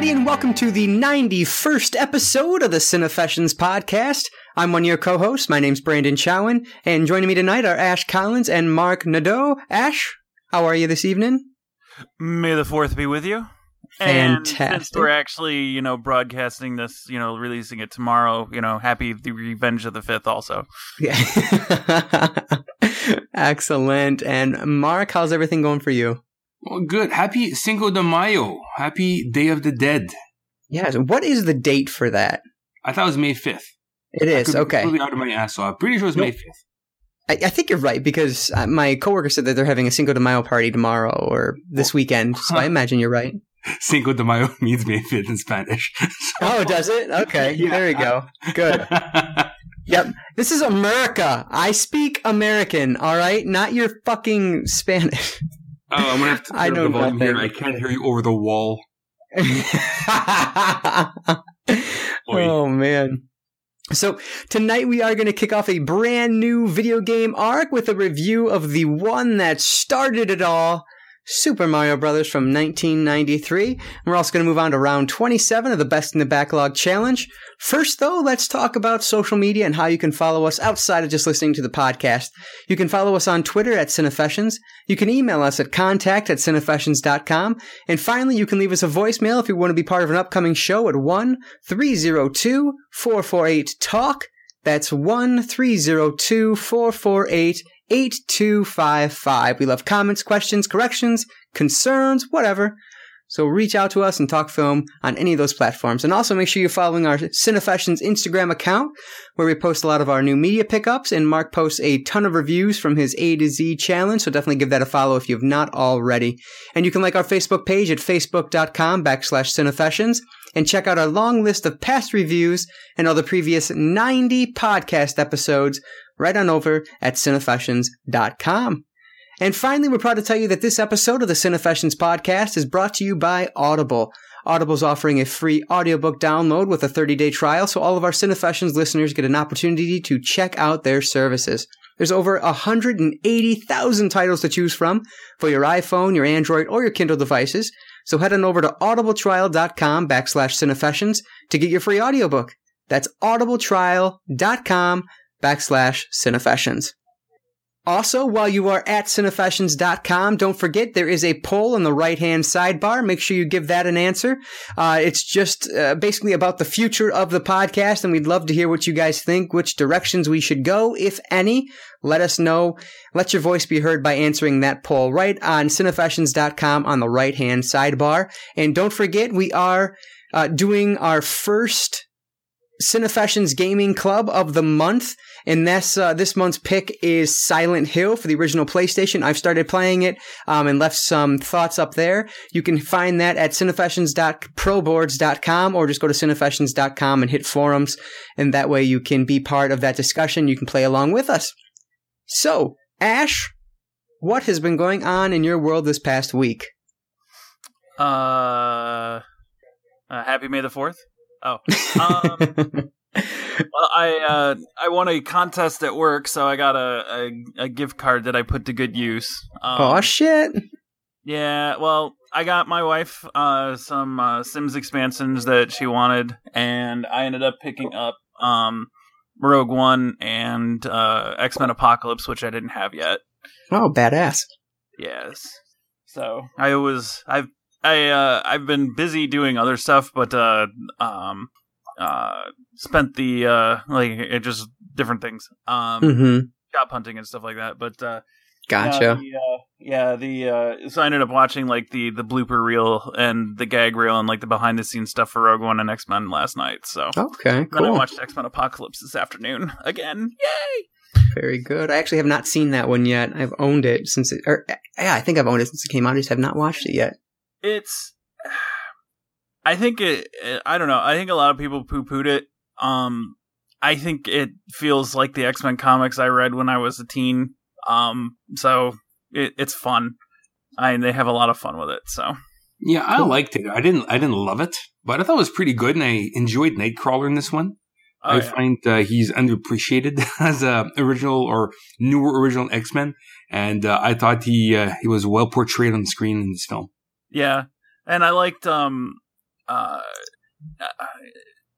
everybody, and welcome to the 91st episode of the Cinefessions podcast. I'm one of your co-hosts. My name's Brandon Chowan, and joining me tonight are Ash Collins and Mark Nadeau. Ash, how are you this evening? May the fourth be with you. Fantastic. And since we're actually, you know, broadcasting this, you know, releasing it tomorrow, you know, happy the Revenge of the Fifth also. Yeah. Excellent. And Mark, how's everything going for you? Well, good. Happy Cinco de Mayo. Happy Day of the Dead. Yes. What is the date for that? I thought it was May 5th. It I is. Okay. Completely out of my ass, so I'm pretty sure it's May Nope. 5th. I, I think you're right because uh, my coworker said that they're having a Cinco de Mayo party tomorrow or this weekend. So I imagine you're right. Cinco de Mayo means May 5th in Spanish. Oh, does it? Okay. Yeah. There we go. Good. Yep. This is America. I speak American, all right? Not your fucking Spanish. Oh, I'm gonna have to turn I know the volume here. I can't hear you over the wall. oh man. So tonight we are going to kick off a brand new video game arc with a review of the one that started it all, Super Mario Brothers from 1993. And we're also going to move on to round 27 of the Besting the Backlog Challenge. First though, let's talk about social media and how you can follow us outside of just listening to the podcast. You can follow us on Twitter at Cinefessions. You can email us at contact at cinefessions.com. And finally, you can leave us a voicemail if you want to be part of an upcoming show at 1 302 448 TALK. That's 1 302 448 8255. We love comments, questions, corrections, concerns, whatever. So reach out to us and talk film on any of those platforms. And also make sure you're following our Cinefessions Instagram account where we post a lot of our new media pickups and Mark posts a ton of reviews from his A to Z challenge. So definitely give that a follow if you have not already. And you can like our Facebook page at facebook.com backslash Cinefessions and check out our long list of past reviews and all the previous 90 podcast episodes right on over at cinefessions.com. And finally, we're proud to tell you that this episode of the Cinefessions podcast is brought to you by Audible. Audible's offering a free audiobook download with a 30-day trial, so all of our Cinefessions listeners get an opportunity to check out their services. There's over 180,000 titles to choose from for your iPhone, your Android, or your Kindle devices. So head on over to audibletrial.com backslash cinefessions to get your free audiobook. That's audibletrial.com backslash cinefessions. Also, while you are at cinefessions.com, don't forget there is a poll in the right hand sidebar. Make sure you give that an answer. Uh, it's just uh, basically about the future of the podcast, and we'd love to hear what you guys think, which directions we should go, if any. Let us know. Let your voice be heard by answering that poll right on cinefessions.com on the right hand sidebar. And don't forget, we are uh, doing our first Cinefessions Gaming Club of the month, and this uh, this month's pick is Silent Hill for the original PlayStation. I've started playing it um, and left some thoughts up there. You can find that at cinefessions.proboards.com or just go to cinefessions.com and hit forums, and that way you can be part of that discussion. You can play along with us. So, Ash, what has been going on in your world this past week? Uh, uh happy May the fourth. Oh, um, well, I uh, I won a contest at work, so I got a, a, a gift card that I put to good use. Um, oh shit! Yeah, well, I got my wife uh, some uh, Sims expansions that she wanted, and I ended up picking up um, Rogue One and uh, X Men Apocalypse, which I didn't have yet. Oh, badass! Yes, so I was I've I uh, I've been busy doing other stuff, but uh, um, uh, spent the uh, like it just different things, um, Mm-hmm. job hunting and stuff like that. But uh, Gotcha. yeah, the, uh, yeah, the uh, so I ended up watching like the the blooper reel and the gag reel and like the behind the scenes stuff for Rogue One and X Men last night. So Okay, then I cool. watched X Men Apocalypse this afternoon again. Yay! Very good. I actually have not seen that one yet. I've owned it since it, or yeah, I think I've owned it since it came out. I just have not watched it yet. It's, I think it. I don't know. I think a lot of people poo pooed it. Um, I think it feels like the X Men comics I read when I was a teen. Um, so it, it's fun. I they have a lot of fun with it. So Yeah, I liked it. I didn't. I didn't love it, but I thought it was pretty good, and I enjoyed Nightcrawler in this one. oh, I yeah. find uh, he's underappreciated as a original or newer original X Men, and uh, I thought he uh, he was well portrayed on the screen in this film. Yeah, and I liked um, uh, uh,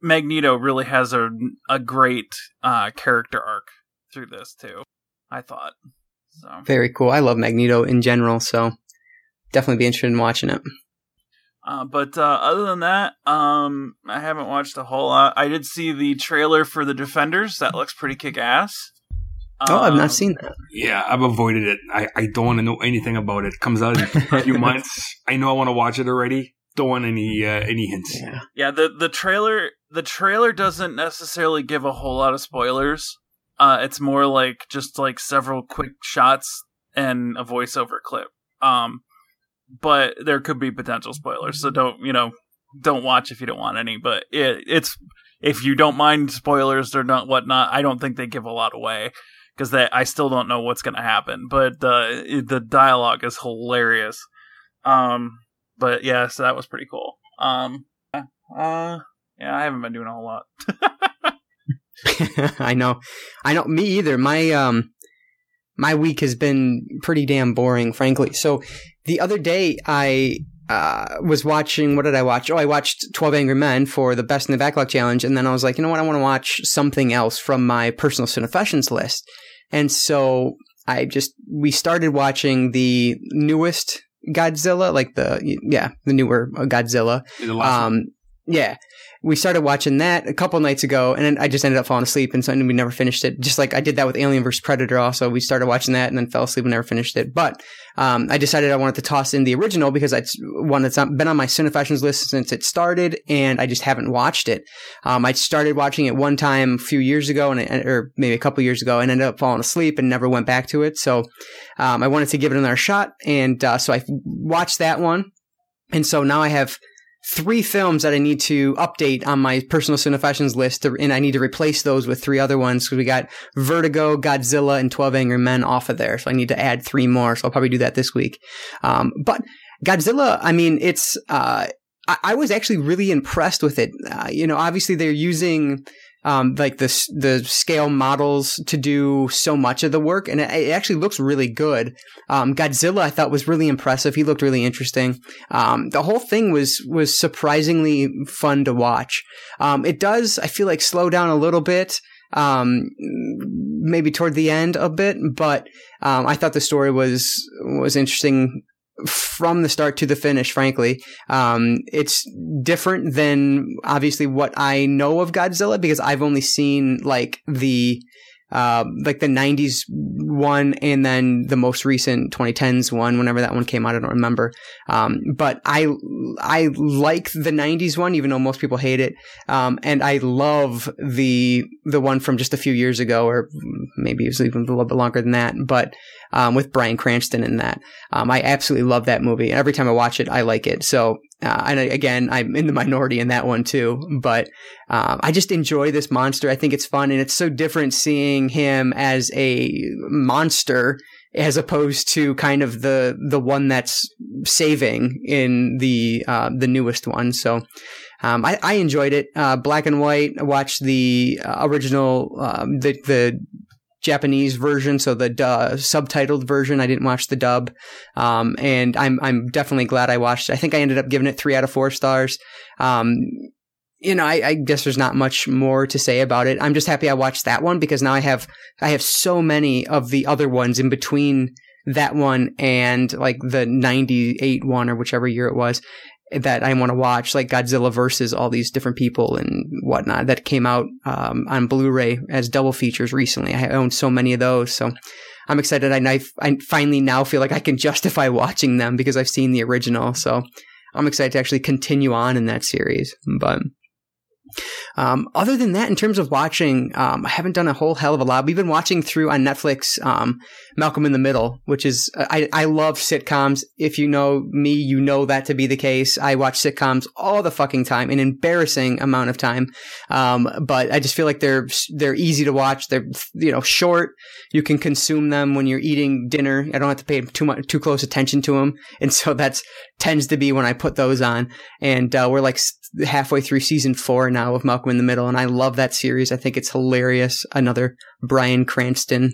Magneto really has a a great uh, character arc through this too. I thought so. Very cool. I love Magneto in general, so definitely be interested in watching it. Uh, but uh, other than that, um, I haven't watched a whole lot. I did see the trailer for the Defenders. That looks pretty kick ass. Oh, I've not um, seen that. Yeah, I've avoided it. I, I don't want to know anything about it. it comes out in a few months. I know I want to watch it already. Don't want any uh, any hints. Yeah. yeah, the the trailer the trailer doesn't necessarily give a whole lot of spoilers. Uh, it's more like just like several quick shots and a voiceover clip. Um, but there could be potential spoilers, so don't you know don't watch if you don't want any. But it, it's if you don't mind spoilers or not whatnot, I don't think they give a lot away because I still don't know what's going to happen. But the the dialogue is hilarious. Um, but yeah, so that was pretty cool. Um, uh, yeah, I haven't been doing a whole lot. I know, I know. Me either. My um, my week has been pretty damn boring, frankly. So the other day, I uh, was watching. What did I watch? Oh, I watched Twelve Angry Men for the Besting the Backlog challenge, and then I was like, you know what? I want to watch something else from my personal cinefessions list. And so I just we started watching the newest Godzilla, like the yeah, the newer Godzilla. Um, yeah, we started watching that a couple nights ago, and then I just ended up falling asleep, and so we never finished it. Just like I did that with Alien vs Predator. Also, we started watching that and then fell asleep and never finished it. But um, I decided I wanted to toss in the original because it's one that's been on my Cinefessions list since it started, and I just haven't watched it. Um, I started watching it one time a few years ago, and it, or maybe a couple years ago, and ended up falling asleep and never went back to it. So um, I wanted to give it another shot, and uh, so I watched that one. And so now I have three films that I need to update on my personal cinefessions list, to, and I need to replace those with three other ones because we got Vertigo, Godzilla, and Twelve Angry Men off of there. So I need to add three more. So I'll probably do that this week. Um, but Godzilla, I mean, it's. Uh, I was actually really impressed with it. Uh, you know, obviously they're using um, like the the scale models to do so much of the work, and it, it actually looks really good. Um, Godzilla, I thought was really impressive. He looked really interesting. Um, the whole thing was was surprisingly fun to watch. Um, it does, I feel like, slow down a little bit. Um, maybe toward the end a bit, but um, I thought the story was was interesting from the start to the finish, frankly. Um, it's different than obviously what I know of Godzilla because I've only seen like the uh, like the 90s one and then the most recent 2010s one whenever that one came out i don't remember um, but i i like the 90s one even though most people hate it um, and i love the the one from just a few years ago or maybe it was even a little bit longer than that but um, with Bryan Cranston in that. Um, I absolutely love that movie. And every time I watch it, I like it. So, uh, and again, I'm in the minority in that one too. But um, I just enjoy this monster. I think it's fun, and it's so different seeing him as a monster as opposed to kind of the the one that's saving in the uh, the newest one. So. Um, I, I, enjoyed it. Uh, black and white. I watched the uh, original, um, the the Japanese version, so the uh, subtitled version. I didn't watch the dub, um, and I'm I'm definitely glad I watched. it. I think I ended up giving it three out of four stars. Um, you know, I, I, guess there's not much more to say about it. I'm just happy I watched that one because now I have I have so many of the other ones in between that one and like the 98 one or whichever year it was that I want to watch, like Godzilla versus all these different people and whatnot that came out um, on Blu-ray as double features recently. I own so many of those, so I'm excited. I, I finally now feel like I can justify watching them because I've seen the original. So I'm excited to actually continue on in that series. But um, other than that, in terms of watching, um, I haven't done a whole hell of a lot. We've been watching through on Netflix, um, Malcolm in the Middle, which is, I, I love sitcoms. If you know me, you know that to be the case. I watch sitcoms all the fucking time, an embarrassing amount of time. Um, but I just feel like they're, they're easy to watch. They're, you know, short. You can consume them when you're eating dinner. I don't have to pay too much, too close attention to them. And so that's tends to be when I put those on. And, uh, we're like halfway through season four now of Malcolm in the Middle, and I love that series. I think it's hilarious. Another Bryan Cranston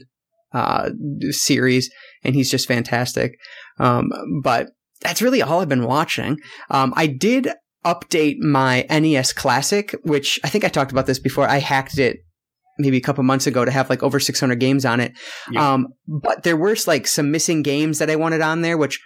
uh, series, and he's just fantastic. Um, but that's really all I've been watching. Um, I did update my NES Classic, which I think I talked about this before. I hacked it maybe a couple months ago to have like over 600 games on it. Yeah. Um, but there were like some missing games that I wanted on there, which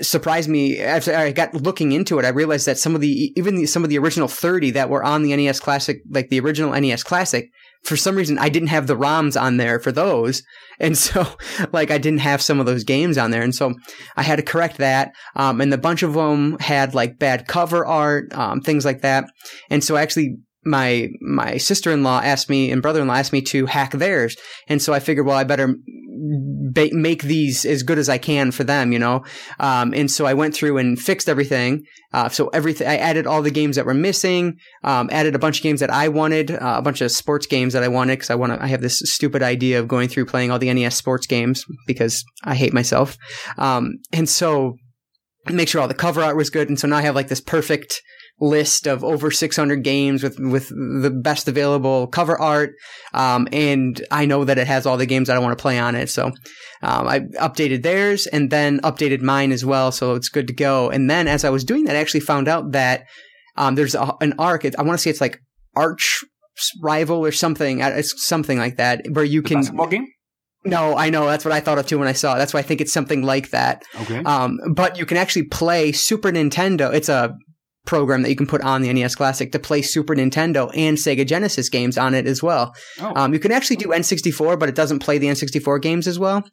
surprised me. After I got looking into it, I realized that some of the, even the, some of the original 30 that were on the NES Classic, like the original NES Classic, for some reason I didn't have the ROMs on there for those. And so like I didn't have some of those games on there. And so I had to correct that. Um, and a bunch of them had like bad cover art, um, things like that. And so actually my my sister-in-law asked me and brother-in-law asked me to hack theirs and so i figured well i better ba- make these as good as i can for them you know? Um, and so i went through and fixed everything. Uh, so everything i added all the games that were missing um, added a bunch of games that i wanted uh, a bunch of sports games that i wanted because i want to i have this stupid idea of going through playing all the nes sports games because i hate myself. Um, and so make sure all the cover art was good. And so now i have like this perfect list of over 600 games with with the best available cover art um, and i know that it has all the games that i want to play on it so um, i updated theirs and then updated mine as well so it's good to go and then as i was doing that i actually found out that um, there's a, an arc i want to say it's like arch rival or something uh, it's something like that where you The can basketball game? no i know that's what i thought of too when i saw it that's why i think it's something like that Okay. um, but you can actually play Super Nintendo. It's a program that you can put on the NES Classic to play Super Nintendo and Sega Genesis games on it as well. oh. Um, you can actually do N64, but it doesn't play the N64 games as well.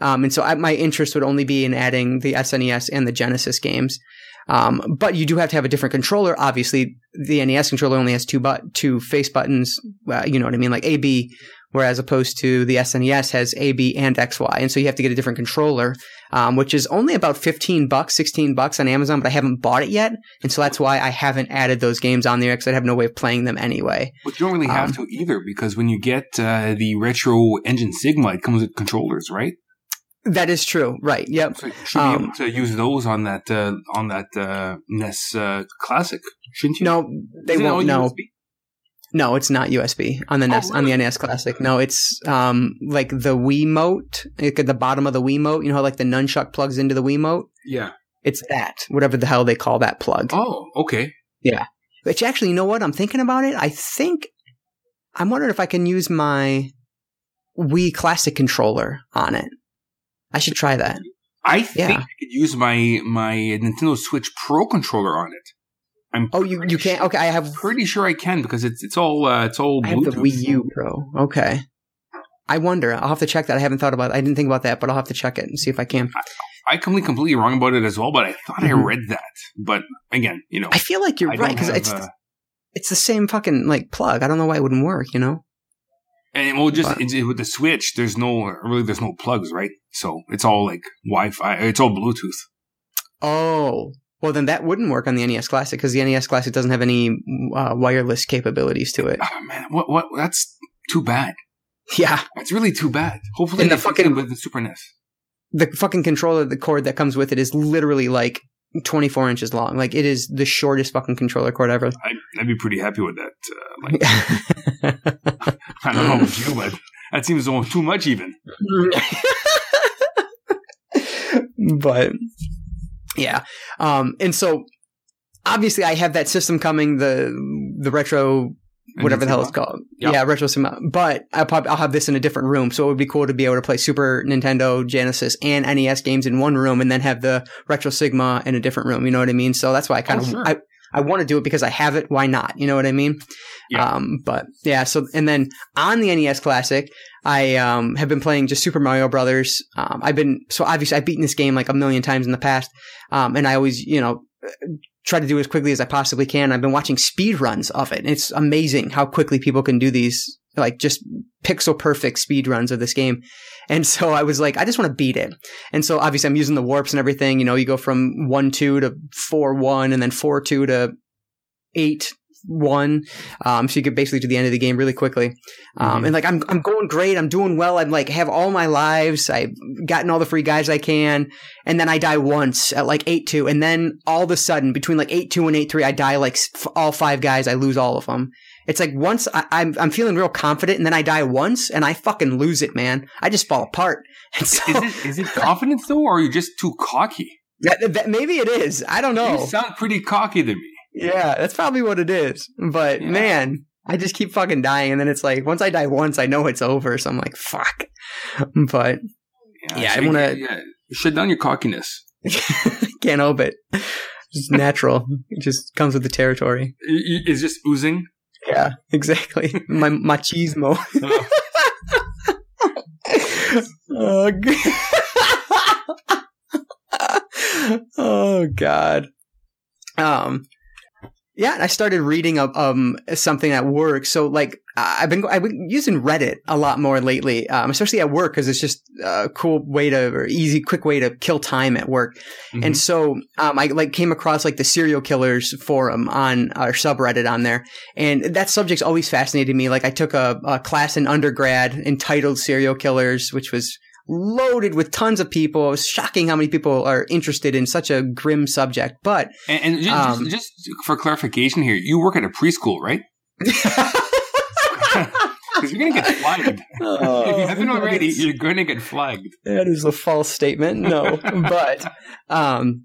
Um, and so I, my interest would only be in adding the SNES and the Genesis games. Um, but you do have to have a different controller. Obviously, the NES controller only has two but two face buttons. Uh, you know what I mean, like A B. Whereas opposed to the SNES has A B and X Y, and so you have to get a different controller, um, which is only about fifteen bucks, sixteen bucks on Amazon. But I haven't bought it yet, and so that's why I haven't added those games on there because I have no way of playing them anyway. But you don't really have um, to either because when you get uh, the Retro Engine Sigma, it comes with controllers, right? That is true, right? Yep. So you should be Um, able to use those on that uh, on that uh, NES uh, Classic, shouldn't you? No, they won't. No, USB? No, it's not USB on the Oh, NES on the? NES Classic. No, it's um like the Wiimote, like at the bottom of the Wiimote. You know how like the nunchuck plugs into the Wiimote. Yeah. It's that, whatever the hell they call that plug. Oh, okay. Yeah. Which actually, you know what? I'm thinking about it. I think I'm wondering if I can use my Wii Classic controller on it. I should try that. I think Yeah. I could use my my Nintendo Switch Pro controller on it. I'm Oh, you you can't. Okay, I have pretty sure I can because it's it's all uh, it's all I have the Wii U Pro. Okay. I wonder. I'll have to check that. I haven't thought about. It. I didn't think about that, but I'll have to check it and see if I can. I can be completely wrong about it as well, but I thought I Mhm. read that. But again, you know, I feel like you're I right because it's uh, it's the same fucking like plug. I don't know why it wouldn't work. You know. and well, just it's, with the Switch, there's no really there's no plugs, right? So it's all like Wi-Fi. It's all Bluetooth. Oh. Well, then that wouldn't work on the NES Classic because the NES Classic doesn't have any uh, wireless capabilities to it. Oh man, what what? That's too bad. Yeah, That's really too bad. Hopefully, And the fucking- with the Super NES. the fucking controller, the cord that comes with it is literally like 24 inches long. Like it is the shortest fucking controller cord ever. I, I'd be pretty happy with that. Uh, like, I don't know about you, but that seems almost too much, even. but yeah, um, and so obviously I have that system coming. The the retro whatever the hell it's called. Yep. Yeah, retro Sigma. But I'll probably I'll have this in a different room, so it would be cool to be able to play Super Nintendo, Genesis, and NES games in one room, and then have the retro Sigma in a different room. You know what I mean? So that's why I kind Oh, of sure. I. I want to do it because I have it. Why not? You know what I mean? Yeah. Um, but yeah. So and then on the NES Classic, I um, have been playing just Super Mario Brothers. Um, I've been so obviously I've beaten this game like a million times in the past, um, and I always you know try to do it as quickly as I possibly can. I've been watching speed runs of it. And it's amazing how quickly people can do these like just pixel perfect speed runs of this game. And so I was like, I just want to beat it. And so obviously I'm using the warps and everything. You know, you go from one two to four one, and then four two to eight one. Um, so you get basically to the end of the game really quickly. Um, Mhm. and like I'm I'm going great. I'm doing well. I'm like have all my lives. I've gotten all the free guys I can, and then I die once at like eight two, and then all of a sudden between like eight two and eight three, I die like f- all five guys. I lose all of them. It's like once I, I'm I'm feeling real confident, and then I die once, and I fucking lose it, man. I just fall apart. So Is it is it confidence though, or are you just too cocky? that, that- maybe it is. I don't know. You sound pretty cocky to me. Yeah, that's probably what it is. But Yeah. man, I just keep fucking dying, and then it's like once I die once, I know it's over. So I'm like, fuck. But Yeah, I so wanna- yeah, shut down your cockiness. can't help it. It's natural. It just comes with the territory. It's just oozing. Yeah, exactly. My machismo. oh, g- oh God. Um. Yeah, I started reading um something at work. So like I've been I've been using Reddit a lot more lately, um, especially at work because it's just a cool way to or easy, quick way to kill time at work. Mhm. And so um, I like came across like the serial killers forum on our subreddit on there, and that subject's always fascinated me. Like I took a, a class in undergrad entitled serial killers, which was loaded with tons of people. It was shocking how many people are interested in such a grim subject. But and, and just, Um, just, just for clarification here, you work at a preschool, right? Because you're gonna get flagged. if you haven't already, you're gonna get flagged. that is a false statement. No, but um,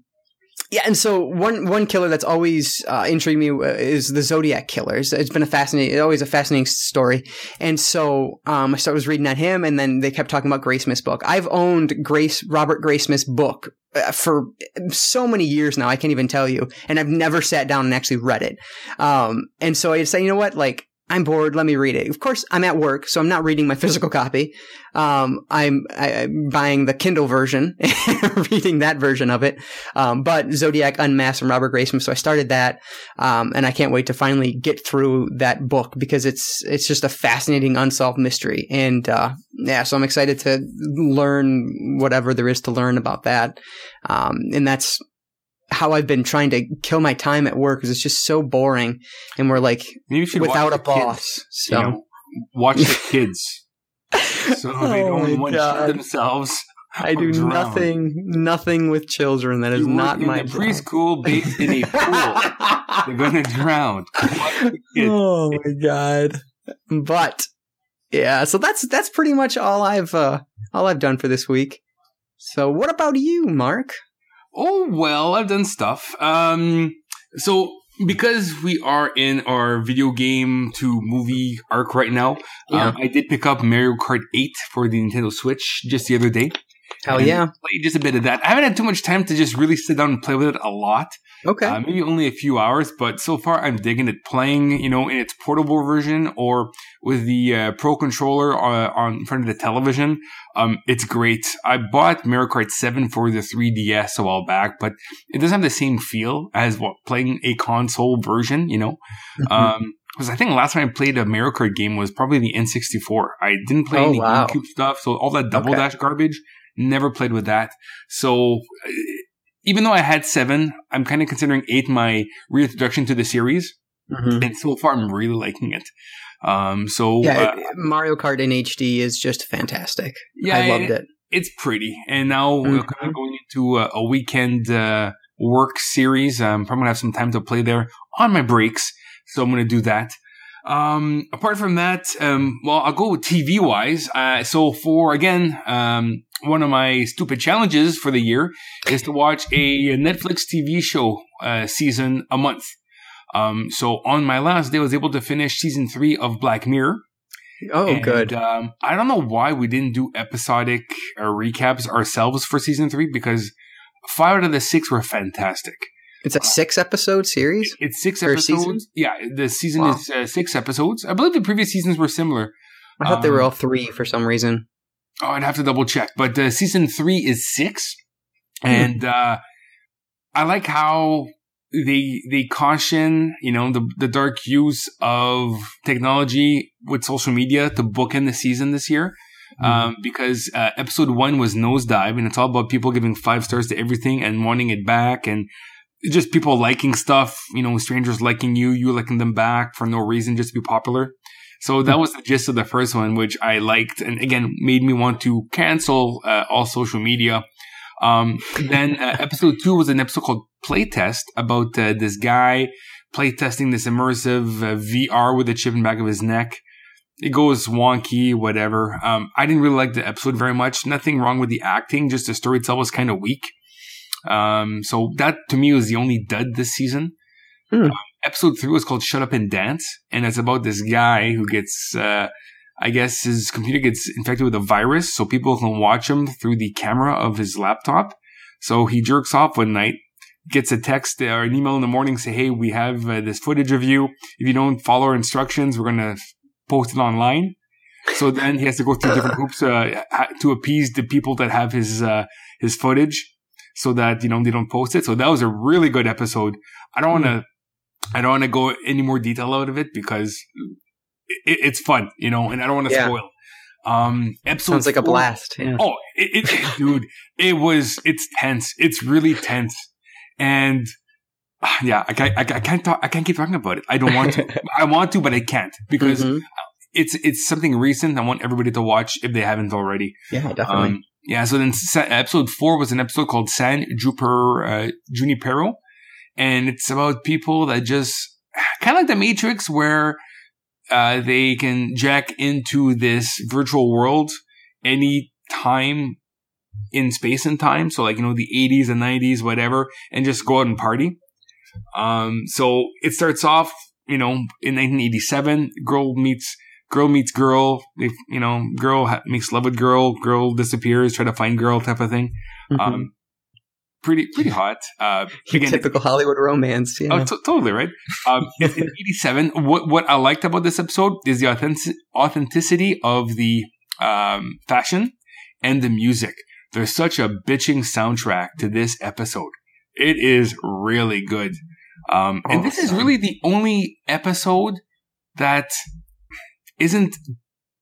yeah. And so one one killer that's always uh, intrigued me uh, is the Zodiac killers. It's been a fascinating, always a fascinating story. And so um, I started was reading at him, and then they kept talking about Graysmith's book. I've owned Grace Robert Graysmith's book. uh, For so many years now, I can't even tell you, and I've never sat down and actually read it. Um, and so I decided, you know what, like I'm bored. Let me read it. Of course, I'm at work, so I'm not reading my physical copy. Um, I'm, I, I'm buying the Kindle version, reading that version of it. Um, but Zodiac Unmasked from Robert Graysmith. So I started that, um, and I can't wait to finally get through that book because it's it's just a fascinating unsolved mystery. And uh, yeah, so I'm excited to learn whatever there is to learn about that. Um, and that's how I've been trying to kill my time at work because it's just so boring, and we're like without a the kids, boss. So. You know, watch the kids so they Oh don't my one God. themselves. I do drown. nothing, nothing with children. That is not my preschool based in a pool. They're gonna drown. Watch the kids. oh my god! But yeah, so that's that's pretty much all I've uh, all I've done for this week. So what about you, Mark? Oh well, I've done stuff. Um, so because we are in our video game to movie arc right now, um, I did pick up Mario Kart 8 for the Nintendo Switch just the other day. Hell yeah! Played just a bit of that. I haven't had too much time to just really sit down and play with it a lot. Okay. Uh, maybe only a few hours, but so far I'm digging it. Playing, you know, in its portable version or with the uh, Pro controller uh, on in front of the television. Um, it's great. I bought Mario Kart 7 for the 3DS a while back, but it doesn't have the same feel as what playing a console version. You know, Mm-hmm. um, because I think last time I played a Mario Kart game was probably the N64. I didn't play Oh, any wow. GameCube stuff, so all that double Okay. dash garbage. Never played with that. So uh, even though I had seven, I'm kind of considering eight my reintroduction to the series, Mhm. and so far I'm really liking it. Um, so Yeah, uh, Mario Kart in HD is just fantastic. yeah, I loved it. It's pretty, and now we're Mhm. kind of going into a, a weekend uh, work series. I'm probably gonna have some time to play there on my breaks, so I'm gonna do that. Um, apart from that, um, well, I'll go TV wise. Uh, so for again, um, one of my stupid challenges for the year is to watch a Netflix TV show uh, season a month. Um, so on my last day, I was able to finish season three of Black Mirror. Oh, And, good. Um, I don't know why we didn't do episodic uh, recaps ourselves for season three because five out of the six were fantastic. It's a six episode series. It's six Per episodes. Yeah, the season Wow. is uh, six episodes. I believe the previous seasons were similar. I thought they were Um, all three for some reason. Oh, I'd have to double check. But uh, season three is six, Hmm. and uh, I like how they they caution you know the the dark use of technology with social media to bookend the season this year. Hmm. Um, because uh, episode one was nosedive, and it's all about people giving five stars to everything and wanting it back, and just people liking stuff. You know, strangers liking you, you liking them back for no reason, just to be popular. So that was the gist of the first one, which I liked, and again made me want to cancel uh, all social media. Um, then uh, episode two was an episode called Playtest about uh, this guy playtesting this immersive uh, VR with a chip in the back of his neck. It goes wonky, whatever. Um, I didn't really like the episode very much. Nothing wrong with the acting, just the story itself was kind of weak. Um, so that to me was the only dud this season. Hmm. Um, episode three was called "Shut Up and Dance," and it's about this guy who gets, uh, I guess, his computer gets infected with a virus, so people can watch him through the camera of his laptop. So he jerks off one night, gets a text or an email in the morning, say, "Hey, we have uh, this footage of you. If you don't follow our instructions, we're gonna post it online." So then he has to go through different hoops uh, to appease the people that have his uh, his footage, so that you know they don't post it. So that was a really good episode. I don't want to, I don't want to go any more detail out of it because it, it's fun, you know, and I don't want to Yeah. spoil. Um, episode Sounds like a blast. Yeah. Oh, it, it, dude, it was, it's tense. It's really tense. And ah, yeah, I can't, I, I can't talk, I can't keep talking about it. I don't want to. I want to, but I can't because Mhm. it's, it's something recent. I want everybody to watch if they haven't already. Yeah, definitely. Um, yeah. So then episode four was an episode called San Juniper, uh, Junipero. And it's about people that just kind of like the Matrix where, uh, they can jack into this virtual world any time in space and time. So like, you know, the 80s and 90s, whatever, and just go out and party. Um, so it starts off, you know, in 1987, girl meets, girl meets girl. They, you know, girl ha- makes love with girl, girl disappears, try to find girl type of thing. Mhm. Um, pretty, pretty hot. Uh, again, Typical Hollywood romance. Yeah. Oh, t- totally right. Um, in '87. What what I liked about this episode is the authentic- authenticity of the um, fashion and the music. There's such a bitching soundtrack to this episode. It is really good. Um, and this is really the only episode that isn't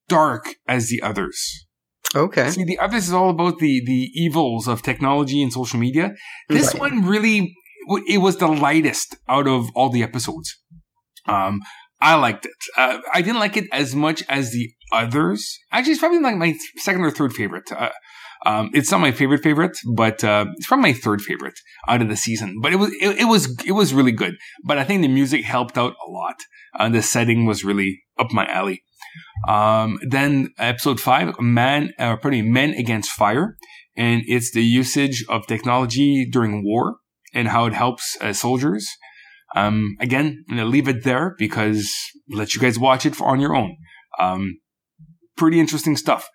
dark as the others. okay. See, the others is all about the the evils of technology and social media. This Right. one really, it was the lightest out of all the episodes. Um, I liked it. Uh, I didn't like it as much as the others. Actually, it's probably like my second or third favorite. Uh, um, it's not my favorite favorite, but uh, it's probably my third favorite out of the season. But it was it, it was it was really good. But I think the music helped out a lot. Uh, the setting was really up my alley. Um, then episode five, man, uh, men against fire, and it's the usage of technology during war and how it helps uh, soldiers. Um, again, I'm gonna leave it there because let you guys watch it for, on your own. Um, pretty interesting stuff.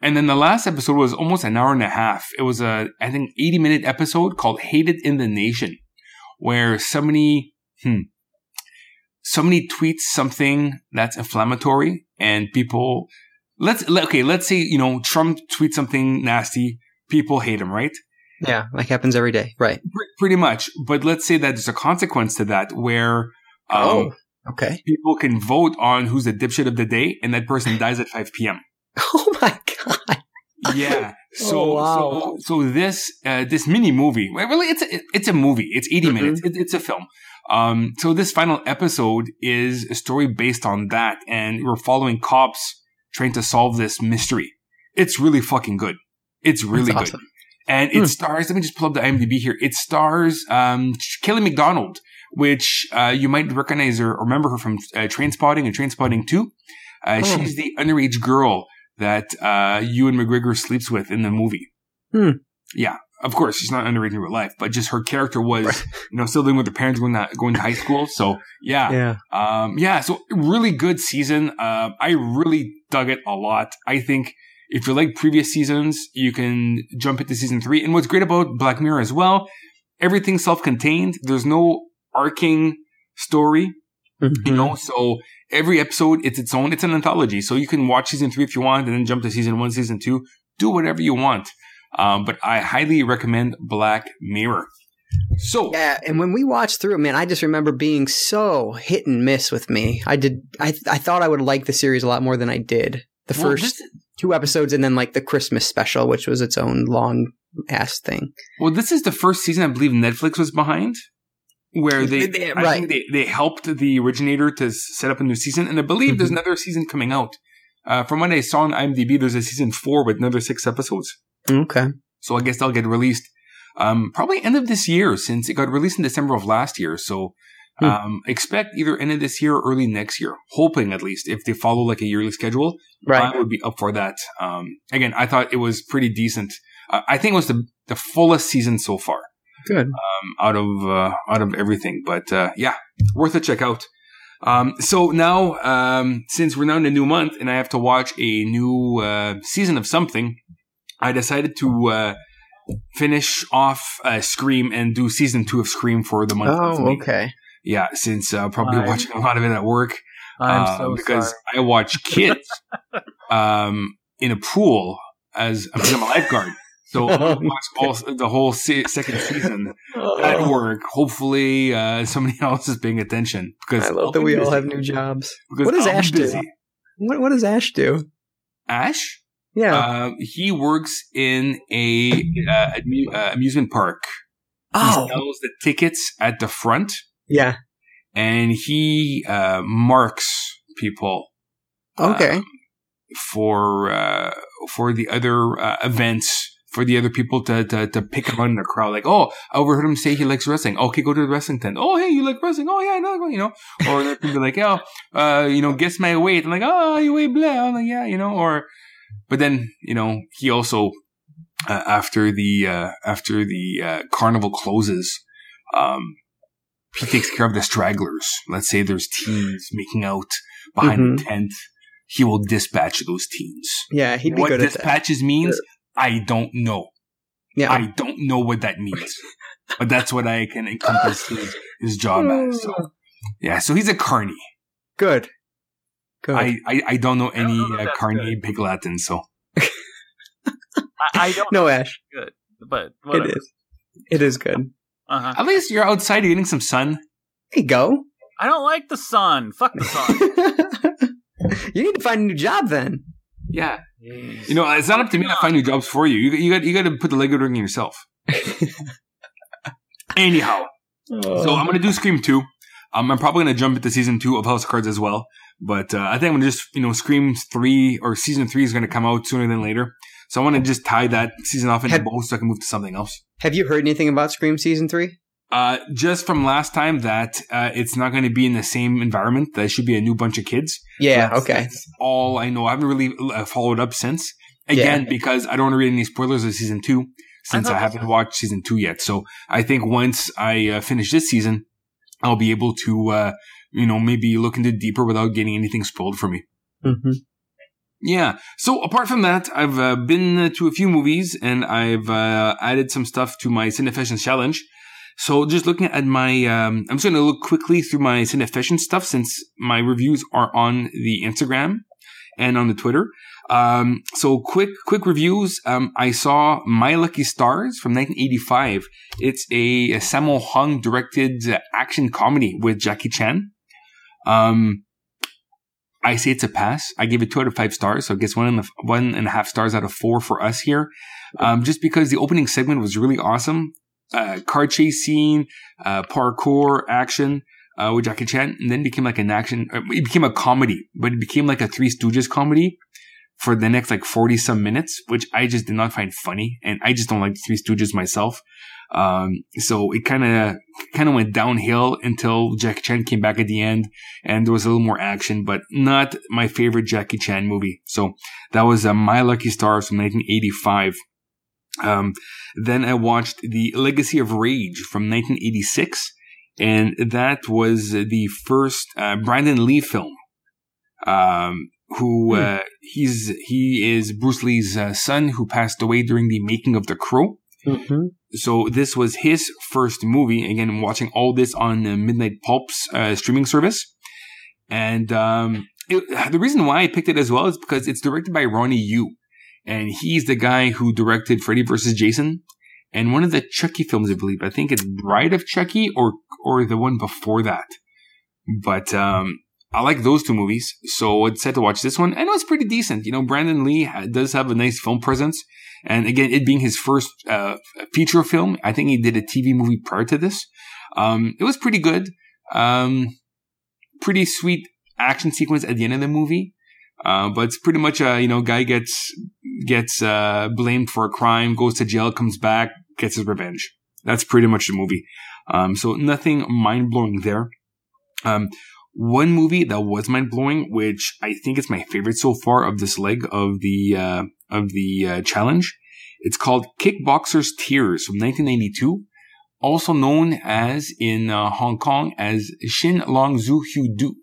And then the last episode was almost an hour and a half. It was a, I think, 80 minute episode called Hated in the Nation, where somebody, hmm, somebody tweets something that's inflammatory and people, let's, let- okay, let's say, you know, Trump tweets something nasty. People hate him, right? Yeah, like happens every day. Right. Pre- Pretty much. But let's say that there's a consequence to that where, um, oh. Okay. people can vote on who's the dipshit of the day and that person dies at 5 p.m. Oh my god. Yeah. So, Oh, wow. so, so this, uh, this mini movie, really, it's a, it's a movie. It's 80 Mhm. minutes. It, it's a film. Um, so this final episode is a story based on that. And we're following cops trying to solve this mystery. It's really fucking good. It's really That's good. awesome. And it Hmm. stars, let me just pull up the IMDb here. It stars, um, Kelly Macdonald, which, uh, you might recognize her or remember her from, uh, Trainspotting and Trainspotting 2. Uh, Oh. she's the underage girl that, uh, Ewan McGregor sleeps with in the movie. Hmm. Yeah. Of course, she's not underage in real life, but just her character was, Right. you know, still living with her parents going to, going to high school. So yeah. Yeah. Um, yeah, so really good season. Uh, I really dug it a lot. I think if you like previous seasons, you can jump into season three. And what's great about Black Mirror as well, everything's self-contained. There's no arcing story, you Mhm. know, so every episode, it's its own, it's an anthology. So you can watch season three if you want and then jump to season one, season two, do whatever you want. Um, but I highly recommend Black Mirror. So, Yeah, and when we watched through, it, man, I just remember being so hit and miss with me. I did, I, I thought I would like the series a lot more than I did. The well, first this- two episodes, and then like the Christmas special, which was its own long ass thing. Well, this is the first season I believe Netflix was behind, where they, They- I right. think they, they helped the originator to set up a new season, and I believe there's Mhm. another season coming out. Uh, from what I saw on IMDb, there's a season four with another six episodes. Okay. So I guess they'll get released um, probably end of this year, since it got released in December of last year. So Hmm. um, expect either end of this year or early next year, hoping at least if they follow like a yearly schedule. Right. I would be up for that. Um, again, I thought it was pretty decent. Uh, I think it was the, the fullest season so far. Good. Um, out of uh, out of everything, but uh, yeah, worth a check out. Um, so now, um, since we're now in a new month and I have to watch a new uh, season of something, I decided to uh, finish off uh, Scream and do season two of Scream for the month. of Oh, May. okay. Yeah, since uh, probably I'm- watching a lot of it at work I'm uh, so because sorry. I watch kids um, in a pool as I'm a lifeguard. So I watch all, the whole se- second season at Oh, work. Hopefully, uh, somebody else is paying attention because I love that I'll we be all busy. have new jobs. Because What does I'll Ash do? What, what does Ash do? Ash, Yeah. uh, he works in a uh, amu- uh, amusement park. oh, He sells the tickets at the front, yeah. and he uh, marks people. Okay. um, for uh, for the other uh, events for the other people to, to to pick out in the crowd. Like, oh, I overheard him say he likes wrestling. Okay, go to the wrestling tent. Oh, hey, you like wrestling? Oh, yeah, I know, you know. Or they can be like, oh, uh, you know, guess my weight. I'm like, oh, you weigh blah. I'm like, yeah, you know. Or, but then you know, he also uh, after the uh, after the uh, carnival closes. Um, he takes care of the stragglers. Let's say there's teens making out behind the tent. He will dispatch those teens. Yeah, he'd be what good at that. dispatches means, I don't know. Yeah. I don't know what that means. but that's what I can encompass his, his job as. So, yeah, so he's a carny. Good. Good. I, I, I don't know any know uh, that's carny big Latin, so. I, I don't no, Ash. good, but whatever. It is. It is good. Uh-huh. At least you're outside, you're getting some sun. There you go. I don't like the sun. Fuck the sun. you need to find a new job then. Yeah. You know, it's not up to me to find new jobs for you. You, you got you got to put the Lego ring in yourself. Anyhow, so I'm gonna do Scream two. Um, I'm probably gonna jump into season two of House of Cards as well. But uh, I think I'm gonna just you know Scream three or season three is gonna come out sooner than later. So I want to just tie that season off into Have- both so I can move to something else. Have you heard anything about Scream season three? Uh, just from last time that uh, it's not going to be in the same environment. That should be a new bunch of kids. Yeah. That's- okay. That's all I know. I haven't really uh, followed up since. Again, because I don't want to read any spoilers of season two since I I, haven't watched season two yet. So I think once I uh, finish this season, I'll be able to, uh, you know, maybe look into deeper without getting anything spoiled for me. hmm Yeah. So apart from that, I've uh, been to a few movies and I've uh, added some stuff to my Cinefession challenge. So just looking at my, um, I'm just going to look quickly through my Cinefession stuff since my reviews are on the Instagram and on the Twitter. Um, so quick, quick reviews. Um, I saw My Lucky Stars from 1985. It's a, a Sammo Hung directed uh, action comedy with Jackie Chan. Um, I say it's a pass. I give it two out of five stars, so it gets one and a, one and a half stars out of four for us here. Um, just because the opening segment was really awesome, uh, car chase scene, uh, parkour action uh, with Jackie Chan, and then became like an action. Uh, it became a comedy, but it became like a Three Stooges comedy for the next like forty some minutes, which I just did not find funny, and I just don't like Three Stooges myself. Um, so it kind of kind of went downhill until Jackie Chan came back at the end and there was a little more action, but not my favorite Jackie Chan movie. So that was uh, My Lucky Stars from 1985. Um, then I watched The Legacy of Rage from 1986, and that was the first uh, Brandon Lee film. Um, who Hmm. uh, he's he is Bruce Lee's uh, son who passed away during the making of The Crow. hmm So this was his first movie. Again, watching all this on uh, Midnight Pulp's uh, streaming service. And um, it, the reason why I picked it as well is because it's directed by Ronnie Yu. And he's the guy who directed Freddy vs. Jason and one of the Chucky films, I believe. I think it's Bride of Chucky or or the one before that. But um, I like those two movies, so I decided to watch this one, and it was pretty decent. You know, Brandon Lee does have a nice film presence, and again, it being his first uh, feature film, I think he did a TV movie prior to this. Um, it was pretty good. Um, pretty sweet action sequence at the end of the movie. Uh, but it's pretty much a, you know, guy gets, gets, uh, blamed for a crime, goes to jail, comes back, gets his revenge. That's pretty much the movie. Um, so nothing mind blowing there. Um, one movie that was mind blowing, which I think is my favorite so far of this leg of the, uh, of the, uh, challenge. It's called Kickboxer's Tears from 1992 also known as in uh, Hong Kong as Shin Long Zhu Hu Du.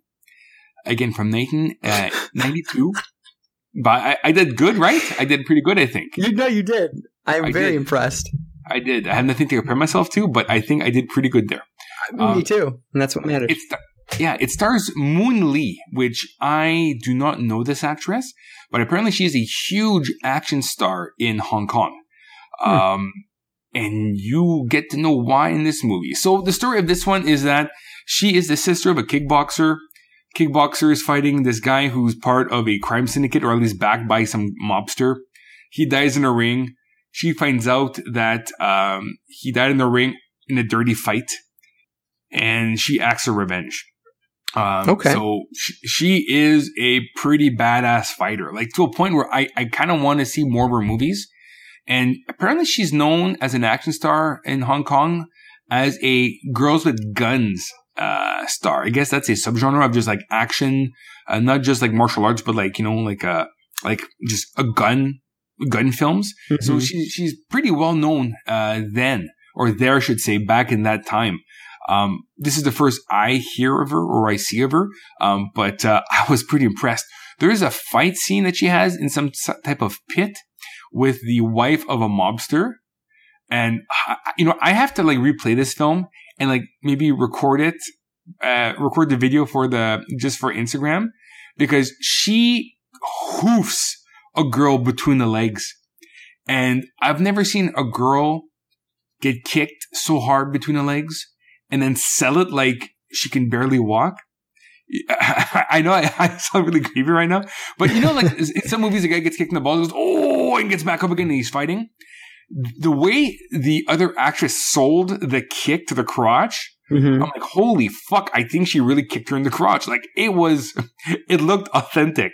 Again, from 1992. Uh, but I, I, did good, right? I did pretty good, I think. You know, you did. I'm I very did. impressed. I did. I have nothing to compare myself to, but I think I did pretty good there. Um, Me too. And that's what matters. It's, yeah, it stars Moon Lee, which I do not know this actress, but apparently she is a huge action star in Hong Kong. Hmm. Um, and you get to know why in this movie. So the story of this one is that she is the sister of a kickboxer. Kickboxer is fighting this guy who's part of a crime syndicate or at least backed by some mobster. He dies in a ring. She finds out that um, he died in the ring in a dirty fight and she acts her revenge. Um, okay. So she, she is a pretty badass fighter, like to a point where I, I kind of want to see more of her movies. And apparently she's known as an action star in Hong Kong as a girls with guns uh, star. I guess that's a subgenre of just like action, uh, not just like martial arts, but like, you know, like a, uh, like just a gun, gun films. Mm-hmm. So she, she's pretty well known, uh, then, or there, I should say, back in that time. Um, this is the first I hear of her or I see of her, um, but uh, I was pretty impressed. There is a fight scene that she has in some type of pit with the wife of a mobster. And, you know, I have to like replay this film and like maybe record it, uh, record the video for the, just for Instagram because she hoofs a girl between the legs. And I've never seen a girl get kicked so hard between the legs and then sell it like she can barely walk. I know I, I sound really creepy right now, but you know, like in some movies, a guy gets kicked in the balls, goes, oh, and gets back up again and he's fighting. The way the other actress sold the kick to the crotch, mm-hmm. I'm like, holy fuck, I think she really kicked her in the crotch. Like it was, it looked authentic.